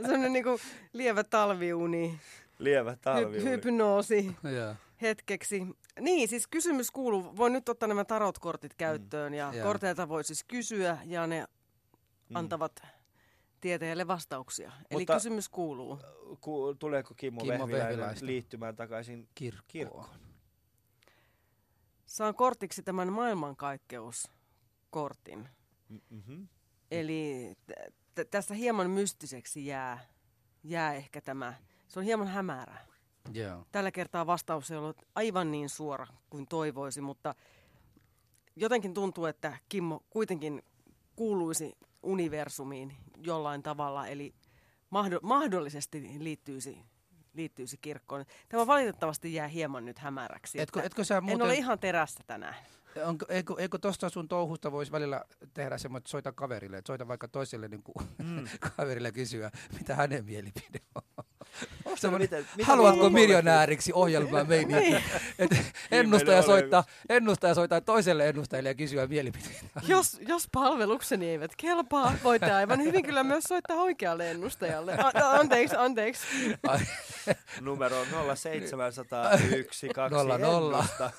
Speaker 2: Sellainen niinku lievä talviuni.
Speaker 1: Lievä
Speaker 2: Hy-
Speaker 1: talvi.
Speaker 2: hypnoosi
Speaker 4: Joo.
Speaker 2: hetkeksi. Niin, siis kysymys kuuluu, voin nyt ottaa nämä tarotkortit käyttöön ja
Speaker 1: Joo.
Speaker 2: korteilta voi siis kysyä ja ne antavat tieteelle vastauksia. Eli
Speaker 1: Mutta-
Speaker 2: kysymys kuuluu.
Speaker 1: Ku, tuleeko Kimmo,
Speaker 4: Kimmo
Speaker 1: Vehviläinen liittymään takaisin
Speaker 4: Kirkkoon.
Speaker 1: kirkkoon?
Speaker 2: Saan kortiksi tämän maailmankaikkeuskortin.
Speaker 1: Mm-hmm.
Speaker 2: Eli t- t- tässä hieman mystiseksi jää, jää ehkä tämä. Se on hieman hämärä.
Speaker 4: Joo.
Speaker 2: Tällä kertaa vastaus ei ollut aivan niin suora kuin toivoisi, mutta jotenkin tuntuu, että Kimmo kuitenkin kuuluisi universumiin jollain tavalla, eli mahdo- mahdollisesti liittyisi, liittyisi kirkkoon. Tämä valitettavasti jää hieman nyt hämäräksi.
Speaker 4: Etkö- etkö sä
Speaker 2: En
Speaker 4: muuten-
Speaker 2: ole ihan terässä tänään.
Speaker 4: Onko, eikö, eikö tuosta sun touhusta voisi välillä tehdä semmoinen, että soita kaverille, että soita vaikka toiselle niin kuin, mm. kaverille kysyä, mitä hänen mielipide on. Semmoinen,
Speaker 1: miten- miten
Speaker 4: haluatko miljonääriksi ohjelmaa meini?
Speaker 2: Niin.
Speaker 4: että ennustaja, soittaa, ennustaja soittaa toiselle ennustajalle ja kysyä mielipiteitä.
Speaker 2: Jos, jos palvelukseni eivät kelpaa, voitte aivan hyvin kyllä myös soittaa oikealle ennustajalle. A- a- anteeksi, anteeksi.
Speaker 1: Numero 07001
Speaker 4: Nolla, nolla.
Speaker 1: ennusta.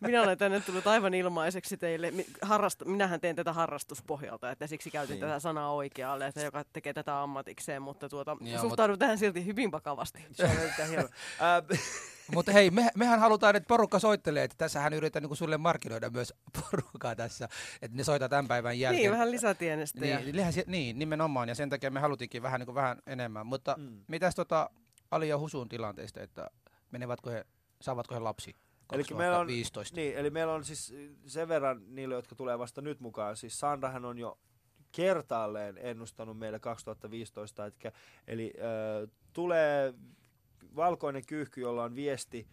Speaker 2: Minä olen tänne tullut aivan ilmaiseksi teille. Harrast- Minähän teen tätä harrastuspohjalta, että siksi käytin
Speaker 4: Niin.
Speaker 2: tätä sanaa oikealle, että joka tekee tätä ammatikseen, mutta tuota,
Speaker 4: Joo,
Speaker 2: suhtaudun tähän silti hyvin vakavasti.
Speaker 1: Se on. Ää,
Speaker 4: Mutta hei, me, mehän halutaan, että porukka soittelee, että tässähän yritetään niin sulle markkinoida myös porukkaa tässä, että ne soittaa tämän päivän jälkeen.
Speaker 2: Niin, vähän lisätienestejä.
Speaker 4: Niin, lihän, niin, nimenomaan, ja sen takia me halutiinkin vähän, niin kuin vähän enemmän. Mutta mm. mitäs tota Ali ja Husun tilanteesta, että menevätkö he, saavatko he lapsi
Speaker 1: Eli meillä on,
Speaker 4: 2015?
Speaker 1: niin, eli meillä on siis sen verran niille, jotka tulee vasta nyt mukaan. Siis Sandrahan on jo kertaalleen ennustanut meille 2015, etkä, eli äh, tulee valkoinen kyyhky, jolla on viesti,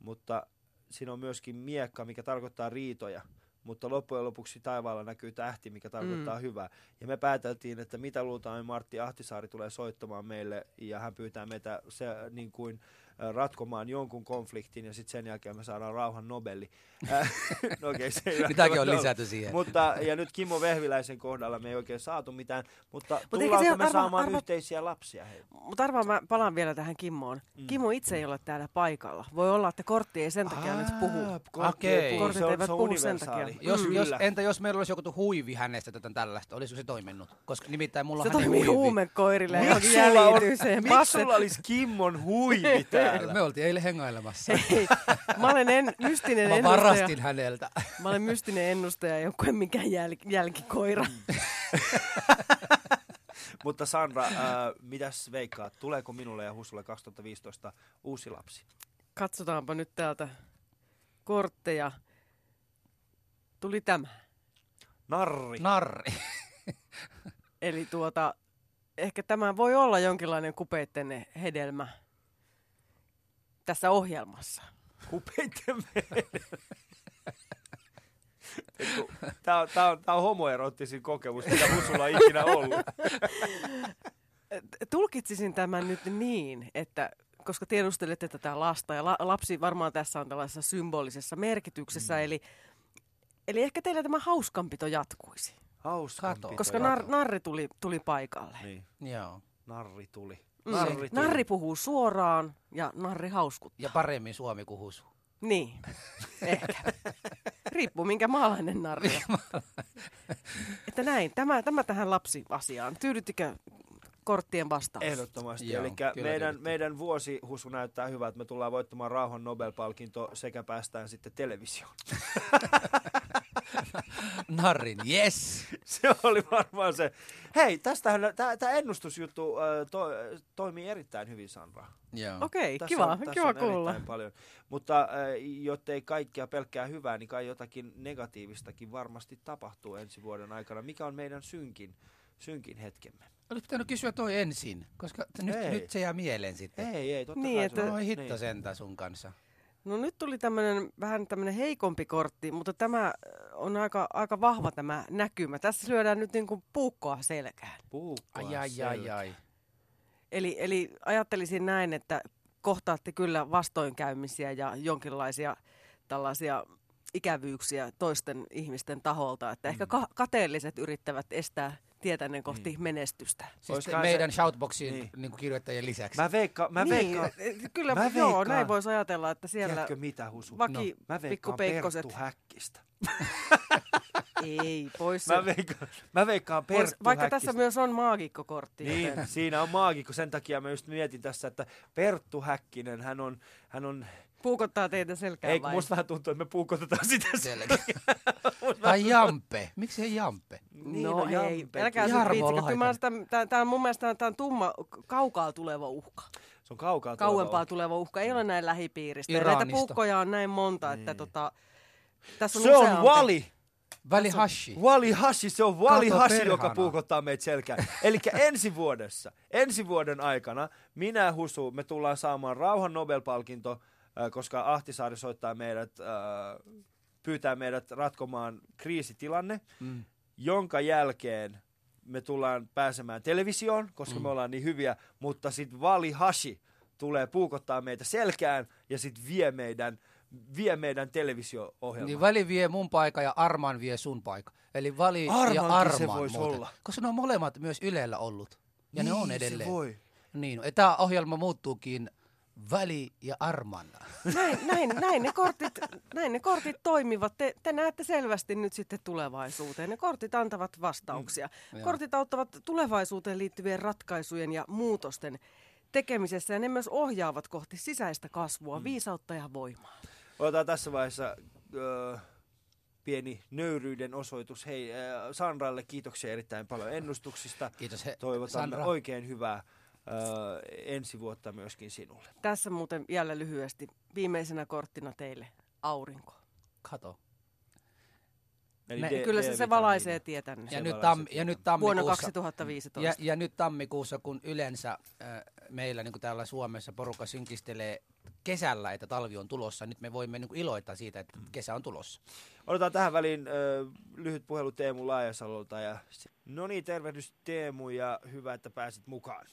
Speaker 1: mutta siinä on myöskin miekka, mikä tarkoittaa riitoja. Mutta loppujen lopuksi taivaalla näkyy tähti, mikä tarkoittaa
Speaker 2: Mm.
Speaker 1: hyvää. Ja me pääteltiin, että mitä luultaan, Martti Ahtisaari tulee soittamaan meille ja hän pyytää meitä se, niin kuin, ratkomaan jonkun konfliktin ja sitten sen jälkeen me saadaan rauhan Nobeli. No okei, se ei
Speaker 4: Mitäkin on lisätty siihen.
Speaker 1: Mutta, ja nyt Kimmo Vehviläisen kohdalla me ei oikein saatu mitään, mutta
Speaker 2: ehkä
Speaker 1: tullaanko
Speaker 2: se-
Speaker 1: me
Speaker 2: arva-
Speaker 1: saamaan
Speaker 2: arva-
Speaker 1: yhteisiä lapsia?
Speaker 2: Mutta arvaa, mä palaan vielä tähän Kimmoon. Mm. Kimmo itse ei ole täällä paikalla. Voi olla, että kortti ei sen takia nyt puhu.
Speaker 4: Okei.
Speaker 2: Kortit eivät puhu sen takia.
Speaker 4: Jos,
Speaker 2: Mm.
Speaker 4: jos, entä jos meillä olisi joku huivi hänestä tätä tällaista, olisiko se toiminut? Koska nimittäin mulla on
Speaker 2: Se
Speaker 4: hänen
Speaker 2: toimii
Speaker 4: huivi.
Speaker 2: huumekoirille ja
Speaker 1: Miksi sulla, on, miksi sulla olisi Kimmon huivi täällä?
Speaker 4: Me oltiin eilen hengailemassa.
Speaker 2: Hei, mä olen en, mystinen
Speaker 4: Mä
Speaker 2: ennustaja.
Speaker 4: varastin häneltä.
Speaker 2: Mä olen mystinen ennustaja, ei ole mikään jäl, jälkikoira.
Speaker 1: Mutta Sandra, äh, mitäs veikkaat, tuleeko minulle ja Husulle 2015 uusi lapsi?
Speaker 2: Katsotaanpa nyt täältä kortteja. Tuli tämä.
Speaker 1: Narri.
Speaker 4: Narri.
Speaker 2: Eli tuota, ehkä tämä voi olla jonkinlainen kupeitten hedelmä tässä ohjelmassa.
Speaker 1: Kupeitten Tämä on, tää on, tää on homoerottisin kokemus, mitä Husulla on ikinä ollut.
Speaker 2: Tulkitsisin tämän nyt niin, että koska tiedustelette tätä lasta ja la, lapsi varmaan tässä on tällaisessa symbolisessa merkityksessä, mm. eli, eli ehkä teillä tämä hauskanpito jatkuisi.
Speaker 1: Hauskanpito
Speaker 2: Koska nar, narri tuli, tuli paikalle.
Speaker 1: Niin.
Speaker 4: Joo.
Speaker 1: Narri tuli.
Speaker 2: Mm.
Speaker 1: Narri
Speaker 2: narri puhuu suoraan ja narri hauskuttaa.
Speaker 4: Ja paremmin suomi kuin husu.
Speaker 2: Niin, ehkä. Riippuu minkä maalainen narri on. Että näin, tämä, tämä tähän lapsiasiaan. Tyydyttikö korttien vastaus?
Speaker 1: Ehdottomasti.
Speaker 4: Joo,
Speaker 1: Eli meidän, meidän vuosi Husu näyttää hyvältä. että Me tullaan voittamaan rauhan Nobel-palkinto sekä päästään sitten televisioon.
Speaker 4: Narrin, yes!
Speaker 1: se oli varmaan se. Hei, tästähän tämä ennustusjuttu äh, to, toimii erittäin hyvin, Sandra.
Speaker 4: Joo.
Speaker 2: Okei,
Speaker 1: Tässä
Speaker 2: kiva,
Speaker 1: on,
Speaker 2: kiva
Speaker 1: on
Speaker 2: kuulla.
Speaker 1: paljon. Mutta äh, jottei kaikkia pelkkää hyvää, niin kai jotakin negatiivistakin varmasti tapahtuu ensi vuoden aikana. Mikä on meidän synkin, synkin hetkemme?
Speaker 4: Olisi pitänyt kysyä toi ensin, koska nyt,
Speaker 1: Ei.
Speaker 4: nyt se jää mieleen sitten.
Speaker 1: Ei, ei, totta
Speaker 2: Niin,
Speaker 1: kai.
Speaker 2: että-
Speaker 1: se on-
Speaker 4: Oi hitto
Speaker 1: niin.
Speaker 4: sentään sun kanssa.
Speaker 2: No nyt tuli tämmönen, vähän tämmöinen heikompi kortti, mutta tämä on aika, aika vahva tämä näkymä. Tässä lyödään nyt niin kuin puukkoa selkään.
Speaker 1: Puukkoa
Speaker 4: Ai ai ai ai.
Speaker 2: Eli, eli ajattelisin näin, että kohtaatte kyllä vastoinkäymisiä ja jonkinlaisia tällaisia ikävyyksiä toisten ihmisten taholta. Että ehkä ka- kateelliset yrittävät estää tietänne kohti
Speaker 4: Niin.
Speaker 2: menestystä.
Speaker 4: Siis meidän shoutboxiin niin. Niin kirjoittajien lisäksi.
Speaker 1: Mä veikkaan, mä
Speaker 2: niin,
Speaker 1: veikkaan.
Speaker 2: Kyllä,
Speaker 1: mä
Speaker 2: joo,
Speaker 1: veikkaan.
Speaker 2: näin voisi ajatella, että siellä
Speaker 1: Tiedätkö mitä, Husu?
Speaker 2: vaki,
Speaker 1: No, mä veikkaan. Perttu Häkkistä.
Speaker 2: Ei, pois
Speaker 1: Mä
Speaker 2: se.
Speaker 1: veikkaan, mä veikkaan
Speaker 2: Pois- Vaikka
Speaker 1: Häkkistä.
Speaker 2: tässä myös on maagikkokortti.
Speaker 1: Niin,
Speaker 2: joten-
Speaker 1: siinä on maagikko. Sen takia mä just mietin tässä, että Perttu Häkkinen, hän on, hän on
Speaker 2: Puukottaa teitä selkään
Speaker 1: ei,
Speaker 2: vai?
Speaker 1: musta vähän tuntuu, että me puukotetaan sitä. Musta
Speaker 4: Tai Jampe. Miksi ei Jampe?
Speaker 1: Niin,
Speaker 2: no,
Speaker 1: no,
Speaker 2: ei,
Speaker 1: Jampe.
Speaker 2: älkää mä
Speaker 4: Laitanen.
Speaker 2: sitä, tää, tää on mun mielestä tää on tumma, kaukaa tuleva uhka.
Speaker 1: Se on kaukaa
Speaker 2: Kauempaa tuleva uhka. Ei ole näin lähipiiristä. Ja näitä
Speaker 4: Iranista.
Speaker 2: puukkoja on näin monta, että tota, tässä on
Speaker 1: Se on. Wali.
Speaker 4: Vali Hashi.
Speaker 1: Wali Hashi, se on Wali
Speaker 4: Kato
Speaker 1: Hashi,
Speaker 4: perhana.
Speaker 1: joka puukottaa meitä selkään. Eli ensi vuodessa, ensi vuoden aikana, minä Husu, me tullaan saamaan rauhan Nobel-palkinto, koska Ahtisaari soittaa meidät, äh, pyytää meidät ratkomaan kriisitilanne,
Speaker 4: Mm.
Speaker 1: jonka jälkeen me tullaan pääsemään televisioon, koska
Speaker 4: Mm.
Speaker 1: me ollaan niin hyviä, mutta sitten Wali Hashi tulee puukottaa meitä selkään ja sitten vie meidän, vie meidän televisio-ohjelman.
Speaker 4: Niin Vali vie mun paikka ja Arman vie sun paikka. Eli Vali ja
Speaker 1: Armankin
Speaker 4: Arman
Speaker 1: se vois
Speaker 4: muuten.
Speaker 1: olla.
Speaker 4: Koska ne on molemmat myös Ylellä ollut. Ja ne
Speaker 1: Niin,
Speaker 4: on
Speaker 1: se
Speaker 4: edelleen.
Speaker 1: voi.
Speaker 4: Niin, tämä ohjelma muuttuukin Vali ja Arman.
Speaker 2: Näin, näin, näin, ne kortit, näin ne kortit toimivat. Te, te näette selvästi nyt sitten tulevaisuuteen. Ne kortit antavat vastauksia.
Speaker 4: Mm, joo.
Speaker 2: Kortit auttavat tulevaisuuteen liittyvien ratkaisujen ja muutosten tekemisessä ja ne myös ohjaavat kohti sisäistä kasvua,
Speaker 1: Mm.
Speaker 2: viisautta ja voimaa.
Speaker 1: Otetaan tässä vaiheessa ö, pieni nöyryyden osoitus. Hei, ö, Sandralle kiitoksia erittäin paljon ennustuksista.
Speaker 4: Kiitos he,
Speaker 1: Toivotan
Speaker 4: Sandra.
Speaker 1: oikein hyvää ensi vuotta myöskin sinulle.
Speaker 2: Tässä muuten jälleen lyhyesti viimeisenä korttina teille aurinko.
Speaker 4: Kato.
Speaker 1: Eli
Speaker 4: Me-
Speaker 1: D-
Speaker 2: Kyllä se, se valaisee tietänne.
Speaker 4: Ja nyt, tam, ja nyt tammikuussa,
Speaker 2: Vuonna 2015.
Speaker 4: Ja, ja nyt tammikuussa, kun yleensä äh, meillä niin kuin täällä Suomessa porukka synkistelee kesällä, että talvi on tulossa, nyt me voimme niin kuin iloita siitä, että kesä on tulossa.
Speaker 1: Otetaan tähän väliin ö, lyhyt puhelu Teemu Laajasalolta. Ja... No niin, tervehdys Teemu ja hyvä, että pääsit mukaan.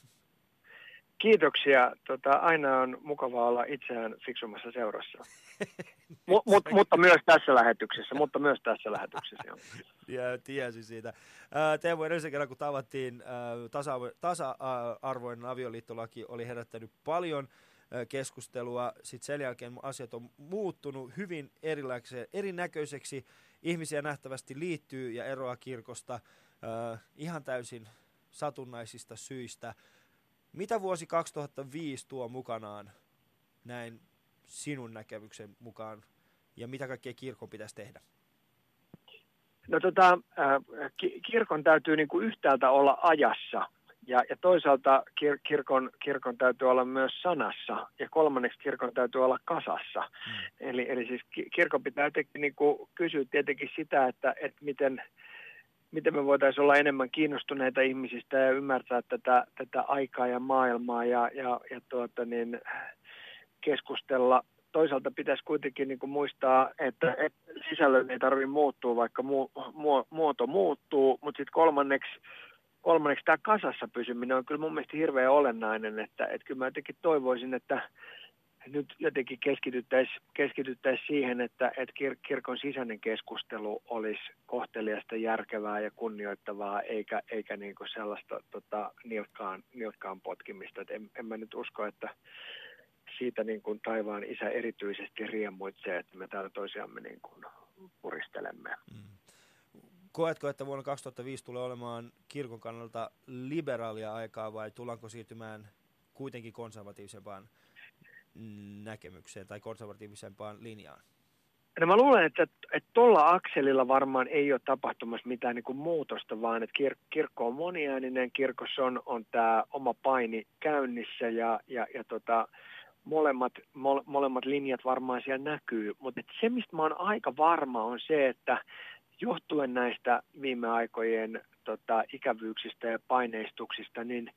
Speaker 20: Kiitoksia. Tota, aina on mukavaa olla itseään fiksummassa seurassa. Mu- mut, mutta myös tässä lähetyksessä, mutta myös tässä lähetyksessä.
Speaker 1: Ja tiesin siitä. Ää, Teemu, edellisen kerran kun tavattiin, tasa, tasa-arvoinen avioliittolaki oli herättänyt paljon ää, keskustelua. Sitten sen jälkeen asiat on muuttunut hyvin erinäköiseksi. Ihmisiä nähtävästi liittyy ja eroaa kirkosta ihan täysin satunnaisista syistä. Mitä vuosi 2005 tuo mukanaan näin sinun näkemyksen mukaan ja mitä kaikkea kirkon pitäisi tehdä?
Speaker 20: No tota, äh, ki- kirkon täytyy niin kuin yhtäältä olla ajassa ja, ja toisaalta kir- kirkon, kirkon täytyy olla myös sanassa ja kolmanneksi kirkon täytyy olla kasassa. Mm. Eli, eli siis ki- kirkon pitää jotenkin niin kuin kysyä tietenkin sitä, että, että miten, miten me voitaisiin olla enemmän kiinnostuneita ihmisistä ja ymmärtää tätä, tätä aikaa ja maailmaa ja, ja, ja tuota niin, keskustella. Toisaalta pitäisi kuitenkin niin kuin muistaa, että, että sisällön ei tarvitse muuttua, vaikka mu, mu, muoto muuttuu, mutta sitten kolmanneksi, kolmanneksi tämä kasassa pysyminen on kyllä mun mielestä hirveän olennainen, että, että kyllä mä jotenkin toivoisin, että nyt jotenkin keskityttäisiin keskityttäisi siihen, että, että kir, kirkon sisäinen keskustelu olisi kohteliasta, järkevää ja kunnioittavaa, eikä, eikä niin kuin sellaista tota, nilkkaan, nilkkaan potkimista. Et en, en mä nyt usko, että siitä niin kuin taivaan isä erityisesti riemuitsee, että me täällä toisiamme niin kuin puristelemme.
Speaker 1: Koetko, että vuonna 2005 tulee olemaan kirkon kannalta liberaalia aikaa vai tullaanko siirtymään kuitenkin konservatiivisempaan näkemykseen tai konservatiivisempaan linjaan?
Speaker 20: No mä luulen, että tuolla akselilla varmaan ei ole tapahtumassa mitään niin kuin muutosta, vaan että kir- kirkko on moniääninen, kirkossa on, on tämä oma paini käynnissä ja, ja, ja tota, molemmat, mole, molemmat linjat varmaan siellä näkyy. Mutta se, mistä mä oon aika varma, on se, että johtuen näistä viime aikojen tota, ikävyyksistä ja paineistuksista, niin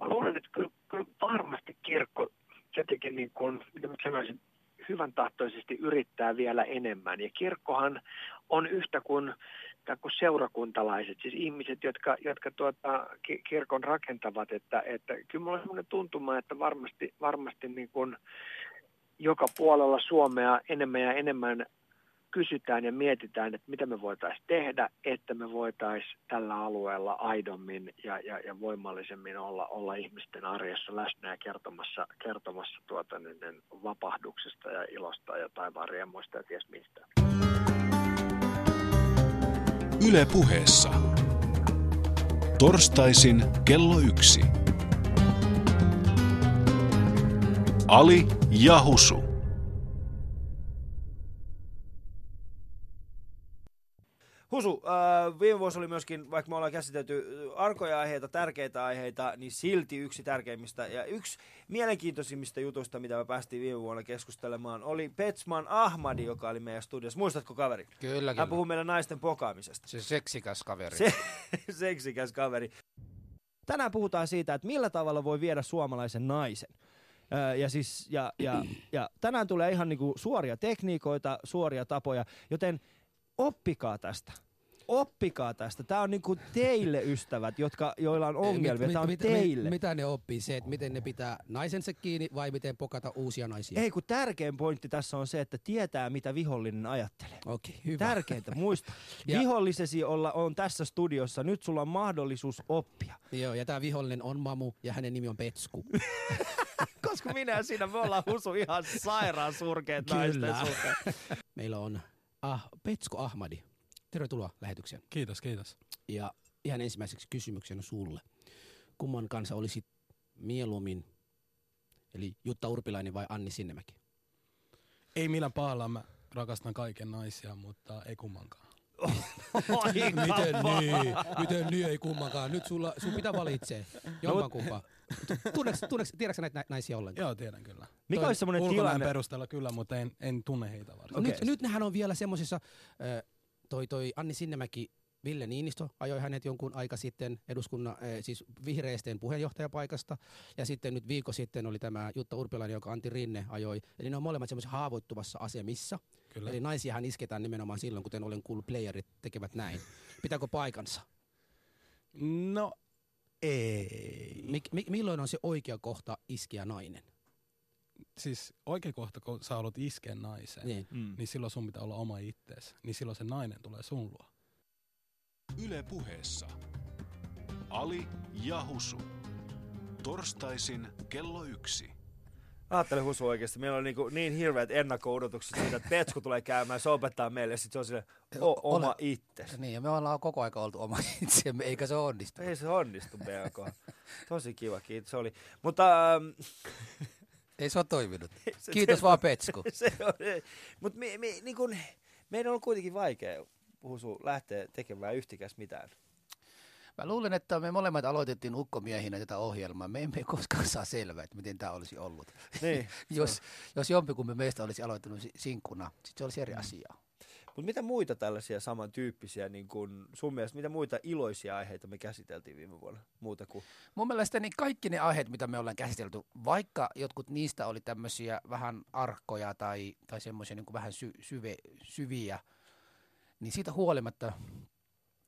Speaker 20: mä luulen, että kyllä, kyllä varmasti kirkko jotenkin niin kuin, sanoisin, hyvän tahtoisesti yrittää vielä enemmän. Ja kirkkohan on yhtä kuin, kuin seurakuntalaiset, siis ihmiset, jotka, jotka tuota, kirkon rakentavat. Että, että kyllä mulla on sellainen tuntuma, että varmasti, varmasti niin kuin joka puolella Suomea enemmän ja enemmän kysytään ja mietitään, että mitä me voitaisiin tehdä, että me voitaisiin tällä alueella aidommin ja, ja, ja voimallisemmin olla, olla ihmisten arjessa läsnä ja kertomassa, kertomassa tuota, niin, niin vapahduksesta ja ilosta ja taivaan riemuista ja ties mistä.
Speaker 3: Yle puheessa. Torstaisin kello yksi. Ali ja Husu.
Speaker 1: Äh, viime vuosi oli myöskin, vaikka me ollaan käsitelty arkoja aiheita, tärkeitä aiheita, niin silti yksi tärkeimmistä ja yksi mielenkiintoisimmista jutuista, mitä me päästiin viime vuonna keskustelemaan, oli Petsman Ahmadi, joka oli meidän studiossa. Muistatko kaveri?
Speaker 4: Kyllä,
Speaker 1: Hän
Speaker 4: kyllä.
Speaker 1: puhuu meidän naisten pokaamisesta.
Speaker 4: Se seksikäs kaveri.
Speaker 1: Se, seksikäs kaveri. Tänään puhutaan siitä, että millä tavalla voi viedä suomalaisen naisen. Öö, ja, siis, ja, ja, ja tänään tulee ihan niinku suoria tekniikoita, suoria tapoja, joten oppikaa tästä. Oppikaa tästä. Tämä on niinku teille ystävät, jotka, joilla on ongelmia. Tämä on
Speaker 4: mit,
Speaker 1: teille.
Speaker 4: Mit, mitä ne oppii? Se, että miten ne pitää naisensa kiinni vai miten pokata uusia naisia?
Speaker 1: Ei kun tärkein pointti tässä on se, että tietää mitä vihollinen ajattelee.
Speaker 4: Okei, hyvä.
Speaker 1: Tärkeintä, muista.
Speaker 4: Ja-
Speaker 1: Vihollisesi olla, on tässä studiossa. Nyt sulla on mahdollisuus oppia.
Speaker 4: Joo, ja tämä vihollinen on Mamu ja hänen nimi on Petsku.
Speaker 1: Koska minä ja sinä, me ollaan Husu ihan sairaan surkeet naisten suhteen.
Speaker 4: Meillä on ah, Petsku Ahmadi. Tervetuloa lähetykseen.
Speaker 21: Kiitos, kiitos.
Speaker 4: Ja ihan ensimmäiseksi kysymyksenä sulle. Kumman kanssa olisit mieluummin, eli Jutta Urpilainen vai Anni Sinnemäki?
Speaker 21: Ei millään pahalla, mä rakastan kaiken naisia, mutta ei kummankaan.
Speaker 4: Miten niin? Miten niin ei kummankaan? Nyt sulla, sun pitää valitsee. Jomman kumpaa. Tunneeko, tunneeko, tiedätkö näitä nä- naisia ollenkaan?
Speaker 21: Joo, tiedän kyllä.
Speaker 1: Mikä
Speaker 21: Toi
Speaker 1: olisi semmoinen tilanne-
Speaker 21: perusteella kyllä, mutta en, en tunne heitä varsin.
Speaker 4: Nyt, nyt nehän on vielä semmoisissa, toi, toi Anni Sinnemäki, Ville Niinistö ajoi hänet jonkun aika sitten eduskunnan, siis vihreisten puheenjohtajapaikasta. Ja sitten nyt viikko sitten oli tämä Jutta Urpilainen, joka Antti Rinne ajoi. Eli ne on molemmat semmoisissa haavoittuvassa asemissa.
Speaker 21: Kyllä.
Speaker 4: Eli naisiahan isketään nimenomaan silloin, kuten olen kuullut, playerit tekevät näin. Pitääkö paikansa?
Speaker 21: No, ei.
Speaker 4: Mik, mi, milloin on se oikea kohta iskeä nainen?
Speaker 21: Siis oikea kohta, kun sä haluat iskeä naiseen,
Speaker 4: Niin.
Speaker 21: niin, niin silloin sun pitää olla oma ittees. Niin silloin se nainen tulee sun luo.
Speaker 3: Yle puheessa. Ali ja Husu. Torstaisin kello yksi.
Speaker 1: Ajattele Husu oikeasti, meillä on niinku niin hirveät ennakko-odotukset siitä, että Petsku tulee käymään, se opettaa meille, ja sitten se on sille o- oma
Speaker 4: Ole-
Speaker 1: itses.
Speaker 4: Niin, ja me ollaan koko aika oltu oma itsemme, eikä se onnistu.
Speaker 1: Ei se onnistu BK. Tosi kiva, kiitos. Oli. Mutta... Ähm,
Speaker 4: Ei se ole toiminut.
Speaker 1: se-
Speaker 4: Kiitos
Speaker 1: se-
Speaker 4: vaan Petsku.
Speaker 1: se on, mutta me, me, niin kun, meidän on kuitenkin vaikea Husu lähteä tekemään yhtikäs mitään.
Speaker 4: Mä luulen, että me molemmat aloitettiin ukkomiehinä tätä ohjelmaa. Me emme koskaan saa selvää, että miten tämä olisi ollut.
Speaker 1: Niin,
Speaker 4: jos, jos jompikumpi meistä olisi aloittanut si- sinkkuna, sitten se olisi eri asia.
Speaker 1: Mutta mitä muita tällaisia samantyyppisiä, niin kun sun mielestä, mitä muita iloisia aiheita me käsiteltiin viime vuonna? Muuta kuin...
Speaker 4: Mun mielestä niin kaikki ne aiheet, mitä me ollaan käsitelty, vaikka jotkut niistä oli tämmöisiä vähän arkkoja tai, tai semmoisia niin vähän sy, syve, syviä, niin siitä huolimatta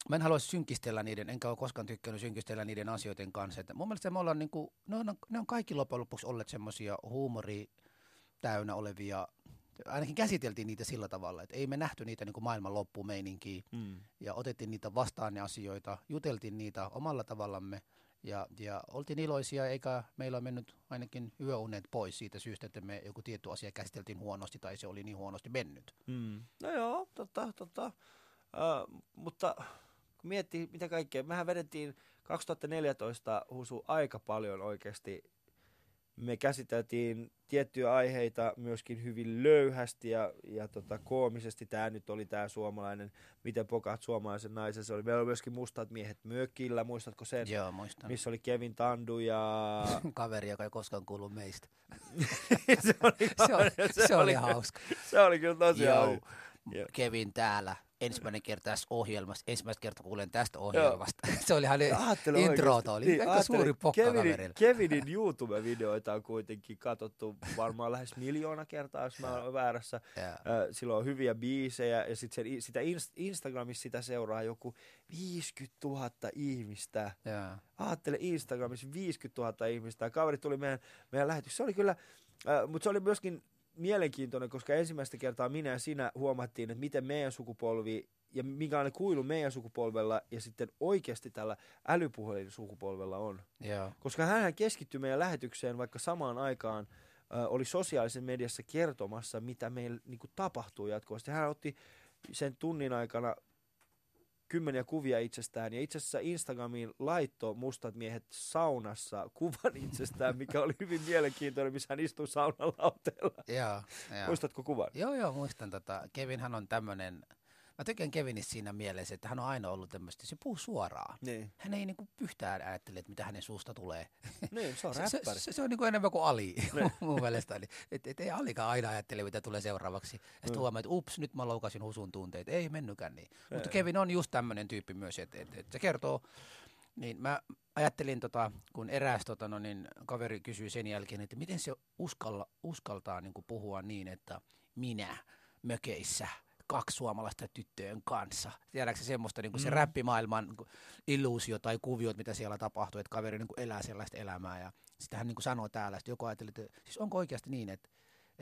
Speaker 4: mä en haluaisi synkistellä niiden, enkä ole koskaan tykkännyt synkistellä niiden asioiden kanssa. Että mun mielestä me ollaan niin kuin, ne, on, ne on kaikki loppujen lopuksi olleet semmoisia huumori täynnä olevia, ainakin käsiteltiin niitä sillä tavalla, että ei me nähty niitä niin kuin maailman loppumeininkiä
Speaker 1: Mm.
Speaker 4: ja otettiin niitä vastaan ne asioita, juteltiin niitä omalla tavallamme ja, ja oltiin iloisia, eikä meillä ole mennyt ainakin yöunet pois siitä syystä, että me joku tietty asia käsiteltiin huonosti tai se oli niin huonosti mennyt.
Speaker 1: Mm. No joo, totta, totta. Uh, mutta kun miettii mitä kaikkea, mehän vedettiin 2014 Husu aika paljon oikeasti. Me käsiteltiin tiettyjä aiheita myöskin hyvin löyhästi ja, ja tota, koomisesti. Tämä nyt oli tämä suomalainen, miten pokaat suomalaisen naisen. Se oli, meillä oli myöskin mustat miehet mökillä, muistatko sen?
Speaker 4: Joo, muistan.
Speaker 1: Missä oli Kevin Tandu ja...
Speaker 4: Kaveri, joka ei koskaan kuulu meistä.
Speaker 1: se, oli,
Speaker 4: se, oli, se, oli hauska.
Speaker 1: Se oli kyllä tosi hauska.
Speaker 4: Kevin täällä. Ensimmäinen kerta tässä ohjelmassa. Ensimmäistä kertaa kuulen tästä ohjelmasta. se oli hänen introota. Oli aika
Speaker 1: ajattele,
Speaker 4: suuri pokka
Speaker 1: Kevinin. Kevinin YouTube-videoita on kuitenkin katsottu varmaan lähes miljoona kertaa, jos mä olen väärässä. Ö, Sillä on hyviä biisejä ja sit sen, sitä Inst- Instagramissa sitä seuraa joku 50 000 ihmistä.
Speaker 4: Jaa.
Speaker 1: Ajattele Instagramissa 50 000 ihmistä. Kaveri tuli meidän, meidän lähetykseen. Se oli kyllä, äh, mutta se oli myöskin mielenkiintoinen, koska ensimmäistä kertaa minä ja sinä huomattiin, että miten meidän sukupolvi ja minkälainen kuilu meidän sukupolvella ja sitten oikeasti tällä älypuhelin sukupolvella on.
Speaker 4: Joo.
Speaker 1: Koska hän keskittyi meidän lähetykseen, vaikka samaan aikaan ö, oli sosiaalisessa mediassa kertomassa, mitä meillä niin kuin, tapahtuu jatkuvasti. Hän otti sen tunnin aikana kymmeniä kuvia itsestään, ja itse asiassa Instagramiin laitto mustat miehet saunassa kuvan itsestään, mikä oli hyvin mielenkiintoinen, missä hän istui saunan lauteella.
Speaker 4: Joo, joo.
Speaker 1: Muistatko kuvan?
Speaker 4: Joo, joo, muistan. Tota, Kevinhän on tämmönen, mä tykkään Kevinistä siinä mielessä, että hän on aina ollut tämmöistä, se puhuu suoraan.
Speaker 1: Niin.
Speaker 4: Hän ei niinku yhtään ajattele, että mitä hänen suusta tulee.
Speaker 1: Niin, se on
Speaker 4: se,
Speaker 1: räppäri.
Speaker 4: se, se, on niinku enemmän kuin Ali
Speaker 1: Niin.
Speaker 4: mun mielestä. Eli, et, et ei Alikaan aina ajattele, mitä tulee seuraavaksi. Ja sitten
Speaker 1: Mm.
Speaker 4: huomaa, että ups, nyt mä loukasin husun tunteet. Ei mennytkään niin. Mutta. Kevin on just tämmöinen tyyppi myös, että et, et se kertoo, niin mä ajattelin, tota, kun eräs tota, no, niin, kaveri kysyi sen jälkeen, että miten se uskalla, uskaltaa niin kuin puhua niin, että minä mökeissä kaksi suomalaista tyttöjen kanssa. Tiedätkö se semmoista niin kuin se
Speaker 1: Mm.
Speaker 4: räppimaailman niin kuin illuusio tai kuviot, mitä siellä tapahtuu, että kaveri niin kuin elää sellaista elämää. Ja sitten hän niin kuin sanoi täällä, että joku ajatteli, että siis onko oikeasti niin, että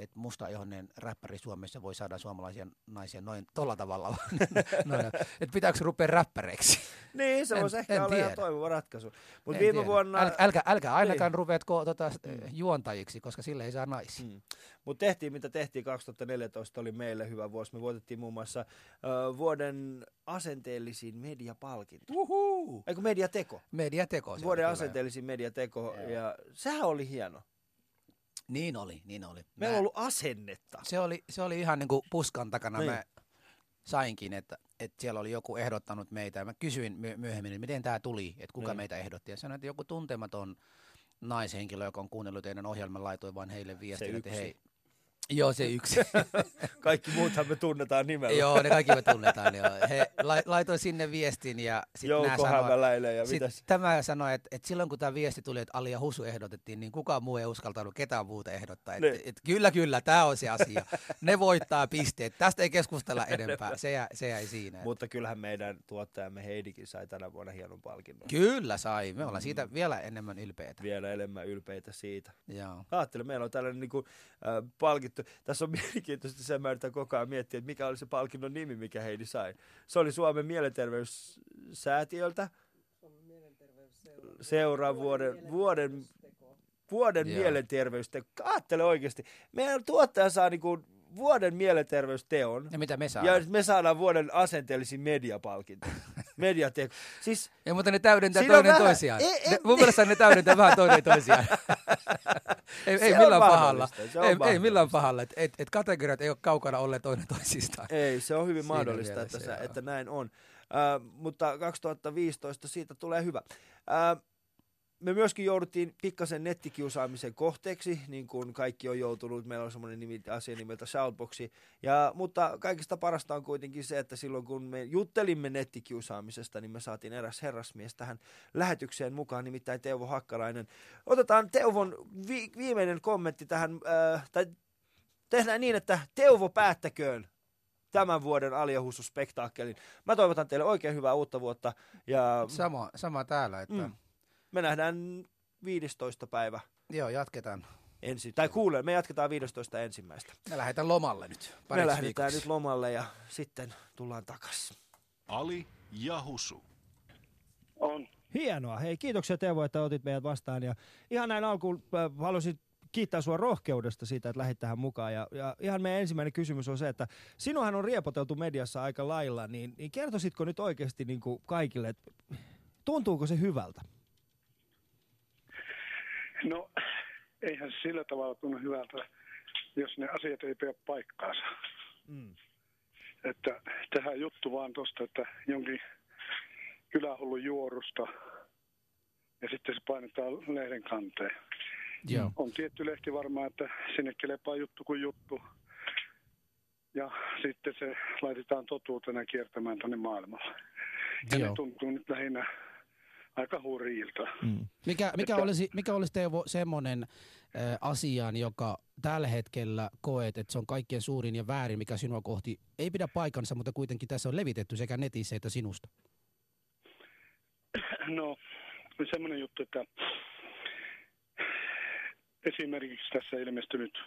Speaker 4: että mustaihoinen räppäri Suomessa voi saada suomalaisia naisia noin tolla tavalla. noin, että pitääkö rupea räppäreiksi?
Speaker 1: Niin, se
Speaker 4: En-
Speaker 1: voisi ehkä
Speaker 4: en
Speaker 1: olla ihan toimiva ratkaisu.
Speaker 4: En
Speaker 1: viime
Speaker 4: tiedä.
Speaker 1: vuonna...
Speaker 4: Äl, älkää, älkää ainakaan
Speaker 1: Niin.
Speaker 4: rupeatko tota, juontajiksi, koska sille ei saa naisia.
Speaker 1: Mm. Mutta tehtiin mitä tehtiin, 2014 oli meille hyvä vuosi. Me voitettiin muun muassa ö, vuoden asenteellisin mediapalkinto.
Speaker 4: Uhuu.
Speaker 1: Eikö mediateko?
Speaker 4: Mediateko.
Speaker 1: Vuoden asenteellisin mediateko. Ja sehän oli hieno.
Speaker 4: Niin oli, niin oli.
Speaker 1: Meillä on ollut asennetta.
Speaker 4: Se oli, se oli ihan niin kuin puskan takana.
Speaker 1: Niin.
Speaker 4: Mä sainkin, että, että siellä oli joku ehdottanut meitä. Mä kysyin myö- myöhemmin, että miten tämä tuli, että kuka
Speaker 1: Niin.
Speaker 4: meitä ehdotti. Ja sanoin, että joku tuntematon naishenkilö, joka on kuunnellut teidän ohjelman, laitoi vaan heille viestin, että hei. Joo, se yksi.
Speaker 1: Kaikki muuthan me tunnetaan nimellä.
Speaker 4: Joo, ne kaikki me tunnetaan. Joo. He lai- laitoi sinne viestin ja sitten
Speaker 1: Jouko Hämäläinen ja
Speaker 4: sit
Speaker 1: mitäs?
Speaker 4: tämä sanoi, että, että silloin kun tämä viesti tuli, että Ali ja Husu ehdotettiin, niin kukaan muu ei uskaltanut ketään muuta ehdottaa. Että,
Speaker 1: Niin.
Speaker 4: että kyllä, kyllä, tämä on se asia. Ne voittaa pisteet. Tästä ei keskustella enempää. Se, jää, se jäi siinä.
Speaker 1: Mutta kyllähän meidän tuottajamme Heidikin sai tänä vuonna hienon palkinnon.
Speaker 4: Kyllä sai. Me ollaan siitä vielä enemmän ylpeitä.
Speaker 1: Vielä enemmän ylpeitä siitä.
Speaker 4: Joo.
Speaker 1: Ajattelen, meillä on tällainen niin kuin, äh, palkittu. Tässä on mielenkiintoista se, mä yritän koko ajan miettiä, että mikä oli se palkinnon nimi, mikä Heidi sai. Se oli Suomen mielenterveyssäätiöltä. Seuraan vuoden, vuoden, vuoden
Speaker 4: Joo.
Speaker 1: mielenterveyste. Ajattele oikeasti. Meidän tuottaja saa niin kuin vuoden mielenterveysteon.
Speaker 4: Ja mitä me saadaan?
Speaker 1: Ja me saadaan vuoden asenteellisin mediapalkinto. Mediateko. Siis,
Speaker 4: Ja mutta ne täydentää toinen
Speaker 1: vähän-
Speaker 4: toisiaan.
Speaker 1: Ei- ei-
Speaker 4: ne, mun mielestä ne täydentää vähän toinen toisiaan. ei,
Speaker 1: Se
Speaker 4: ei millään pahalla.
Speaker 1: se
Speaker 4: Ei, ei millään pahalla. Et, et, et kategoriat ei ole kaukana olleet toinen toisistaan.
Speaker 1: Ei, se on hyvin
Speaker 4: Siinä
Speaker 1: mahdollista, että,
Speaker 4: joo.
Speaker 1: että näin on. Äh, mutta 2015 siitä tulee hyvä. Äh, me myöskin jouduttiin pikkasen nettikiusaamisen kohteeksi, niin kuin kaikki on joutunut. Meillä on semmoinen nimi, asia nimeltä Shoutboxi. Ja, mutta kaikista parasta on kuitenkin se, että silloin kun me juttelimme nettikiusaamisesta, niin me saatiin eräs herrasmies tähän lähetykseen mukaan, nimittäin Teuvo Hakkarainen. Otetaan Teuvon vi- viimeinen kommentti tähän, äh, tai tehdään niin, että Teuvo päättäköön tämän vuoden Aliahusu-spektaakkelin. Mä toivotan teille oikein hyvää uutta vuotta. Ja
Speaker 4: Sama, sama täällä. Että...
Speaker 1: Mm. Me nähdään 15. päivä
Speaker 4: Joo, jatketaan.
Speaker 1: ensi, tai kuule, me jatketaan 15. ensimmäistä.
Speaker 4: Me lähdetään lomalle nyt.
Speaker 1: Me lähdetään
Speaker 4: viikoksi.
Speaker 1: nyt lomalle ja sitten tullaan takaisin.
Speaker 3: Ali ja Husu.
Speaker 22: On.
Speaker 23: Hienoa. Hei, kiitoksia Teuvo, että otit meidät vastaan. Ja ihan näin alkuun äh, haluaisin kiittää sua rohkeudesta siitä, että lähdit tähän mukaan. Ja, ja ihan meidän ensimmäinen kysymys on se, että sinuhan on riepoteltu mediassa aika lailla, niin, niin kertoisitko nyt oikeasti niin kuin kaikille, että tuntuuko se hyvältä?
Speaker 22: No, eihän se sillä tavalla tunnu hyvältä, jos ne asiat ei pidä paikkaansa.
Speaker 23: Mm.
Speaker 22: Että tähän juttu vaan tosta, että jonkin kylähullun juorusta ja sitten se painetaan lehden kanteen.
Speaker 4: Joo.
Speaker 22: On tietty lehti varmaan, että sinne kelepaa juttu kuin juttu. Ja sitten se laitetaan totuutena kiertämään tänne maailmalle. Ja ne
Speaker 4: Joo.
Speaker 22: tuntuu nyt lähinnä aika hurjilta.
Speaker 23: Mm.
Speaker 4: Mikä, mikä,
Speaker 22: Että-
Speaker 4: olisi, mikä olisi Teuvo semmoinen äh, asiaan, joka tällä hetkellä koet, että se on kaikkien suurin ja väärin, mikä sinua kohti ei pidä paikansa, mutta kuitenkin tässä on levitetty sekä netissä että sinusta?
Speaker 22: No, semmoinen juttu, että esimerkiksi tässä ilmestynyt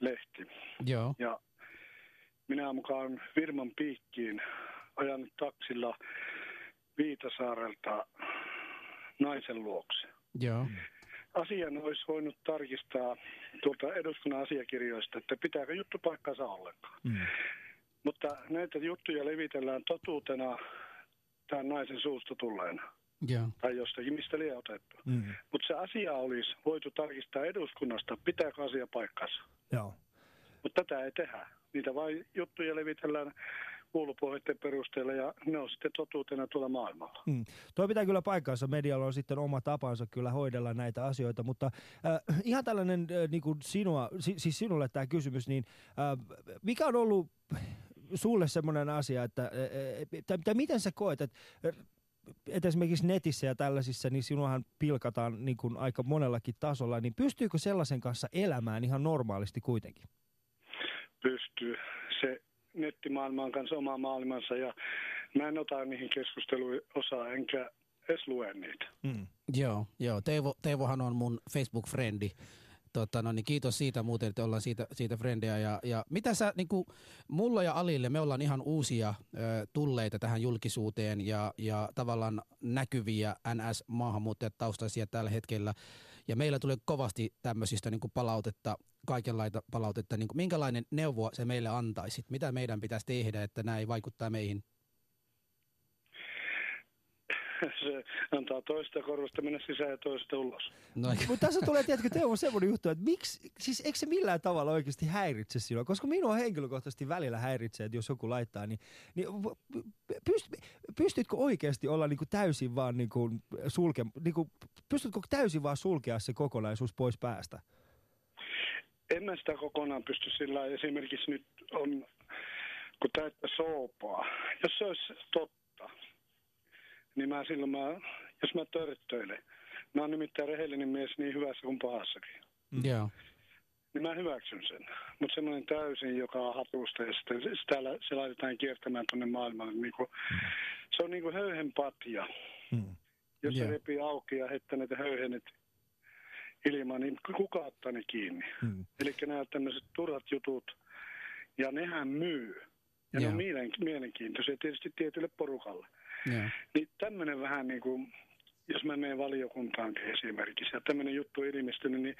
Speaker 22: lehti.
Speaker 4: Joo.
Speaker 22: Ja minä mukaan firman piikkiin ajanut taksilla Viitasaarelta naisen luokse.
Speaker 4: Joo.
Speaker 22: Asian olisi voinut tarkistaa tuolta eduskunnan asiakirjoista, että pitääkö juttu paikkansa ollenkaan. Mutta näitä juttuja levitellään totuutena tämän naisen suusta tulleena.
Speaker 4: Joo.
Speaker 22: Tai jostakin, mistä liian otettu. Mutta se asia olisi voitu tarkistaa eduskunnasta, pitääkö asia paikkansa.
Speaker 1: Joo.
Speaker 22: Mutta tätä ei tehdä. Niitä vain juttuja levitellään kuulupohjeiden perusteella ja ne on sitten totuutena tuolla maailmalla.
Speaker 1: Mm. Tuo pitää kyllä paikkaansa. Medialla on sitten oma tapansa kyllä hoidella näitä asioita, mutta äh, ihan tällainen äh, niin kuin sinua, si, siis sinulle tämä kysymys, niin äh, mikä on ollut sulle semmoinen asia, että äh, tai, tai miten sä koet, että että esimerkiksi netissä ja tällaisissa, niin sinuahan pilkataan niin kuin aika monellakin tasolla, niin pystyykö sellaisen kanssa elämään ihan normaalisti kuitenkin?
Speaker 22: Pystyy. Se nettimaailma on kanssa oma maailmansa ja mä en ota niihin keskusteluihin osaa enkä edes lue niitä.
Speaker 1: Mm.
Speaker 4: Joo, joo. Teivo, Teivohan on mun Facebook-frendi. Tota, no niin kiitos siitä muuten, että ollaan siitä, siitä frendejä. Ja, ja mitä sä, niin kuin, mulla ja Alille, me ollaan ihan uusia ö, tulleita tähän julkisuuteen ja, ja tavallaan näkyviä NS-maahanmuuttajataustaisia tällä hetkellä. Ja meillä tulee kovasti tämmöisistä niin kuin palautetta, kaikenlaita palautetta. Niin kuin, minkälainen neuvo se meille antaisit? Mitä meidän pitäisi tehdä, että ei vaikuttaa meihin?
Speaker 22: Se antaa toista korvasta mennä sisään ja toista ulos.
Speaker 4: No,
Speaker 1: Mutta tässä tulee, tiedätkö, Teuvo, semmoinen juttu, että miksi, siis eikö se millään tavalla oikeasti häiritse sinua? Koska minua henkilökohtaisesti välillä häiritsee, että jos joku laittaa, niin, niin pyst, pystytkö oikeasti olla niin kuin täysin vaan niin kuin sulke, niin kuin, pystytkö täysin vaan sulkea se kokonaisuus pois päästä?
Speaker 22: En mä sitä kokonaan pysty sillä. Esimerkiksi nyt on, kun täyttä soopaa. Jos se olisi totta, niin mä silloin mä, jos mä törttöilen, mä oon nimittäin rehellinen mies niin hyvässä kuin pahassakin.
Speaker 4: Joo.
Speaker 22: Niin mä hyväksyn sen. Mutta semmoinen täysin, joka on hatusta ja sitten sitä, lä- se laitetaan kiertämään tuonne maailmalle. Niin kuin, se on niin kuin höyhenpatja. Jos se
Speaker 4: Joo.
Speaker 22: repii auki ja heittää näitä höyhenet ilmaan, niin kuka ottaa ne kiinni?
Speaker 1: Mm.
Speaker 22: Eli nämä tämmöiset turhat jutut, ja nehän myy. Ja ne
Speaker 4: Joo.
Speaker 22: on mielen, mielenkiintoisia tietysti tietylle porukalle. Niin tämmöinen vähän niin kuin, jos mä menen valiokuntaankin esimerkiksi, ja tämmöinen juttu on ilmestynyt, niin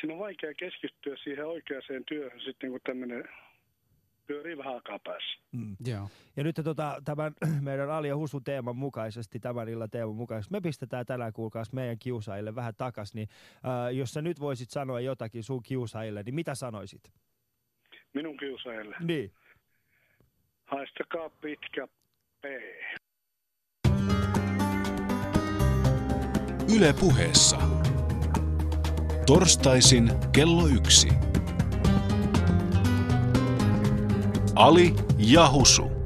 Speaker 22: siinä on vaikea keskittyä siihen oikeaan työhön sitten, kun tämmöinen pyörii vähän aikaa päässä.
Speaker 1: Mm.
Speaker 4: Joo.
Speaker 1: Ja nyt tota, tämän meidän Ali ja Husu teeman mukaisesti, tämän illan teeman mukaisesti, me pistetään tänään kuulkaas meidän kiusaajille vähän takas, niin äh, jos sä nyt voisit sanoa jotakin sun kiusaajille, niin mitä sanoisit?
Speaker 22: Minun kiusaajille.
Speaker 1: Niin.
Speaker 22: Haistakaa pitkä P.
Speaker 3: Yle puheessa. Torstaisin kello yksi. Ali ja Husu.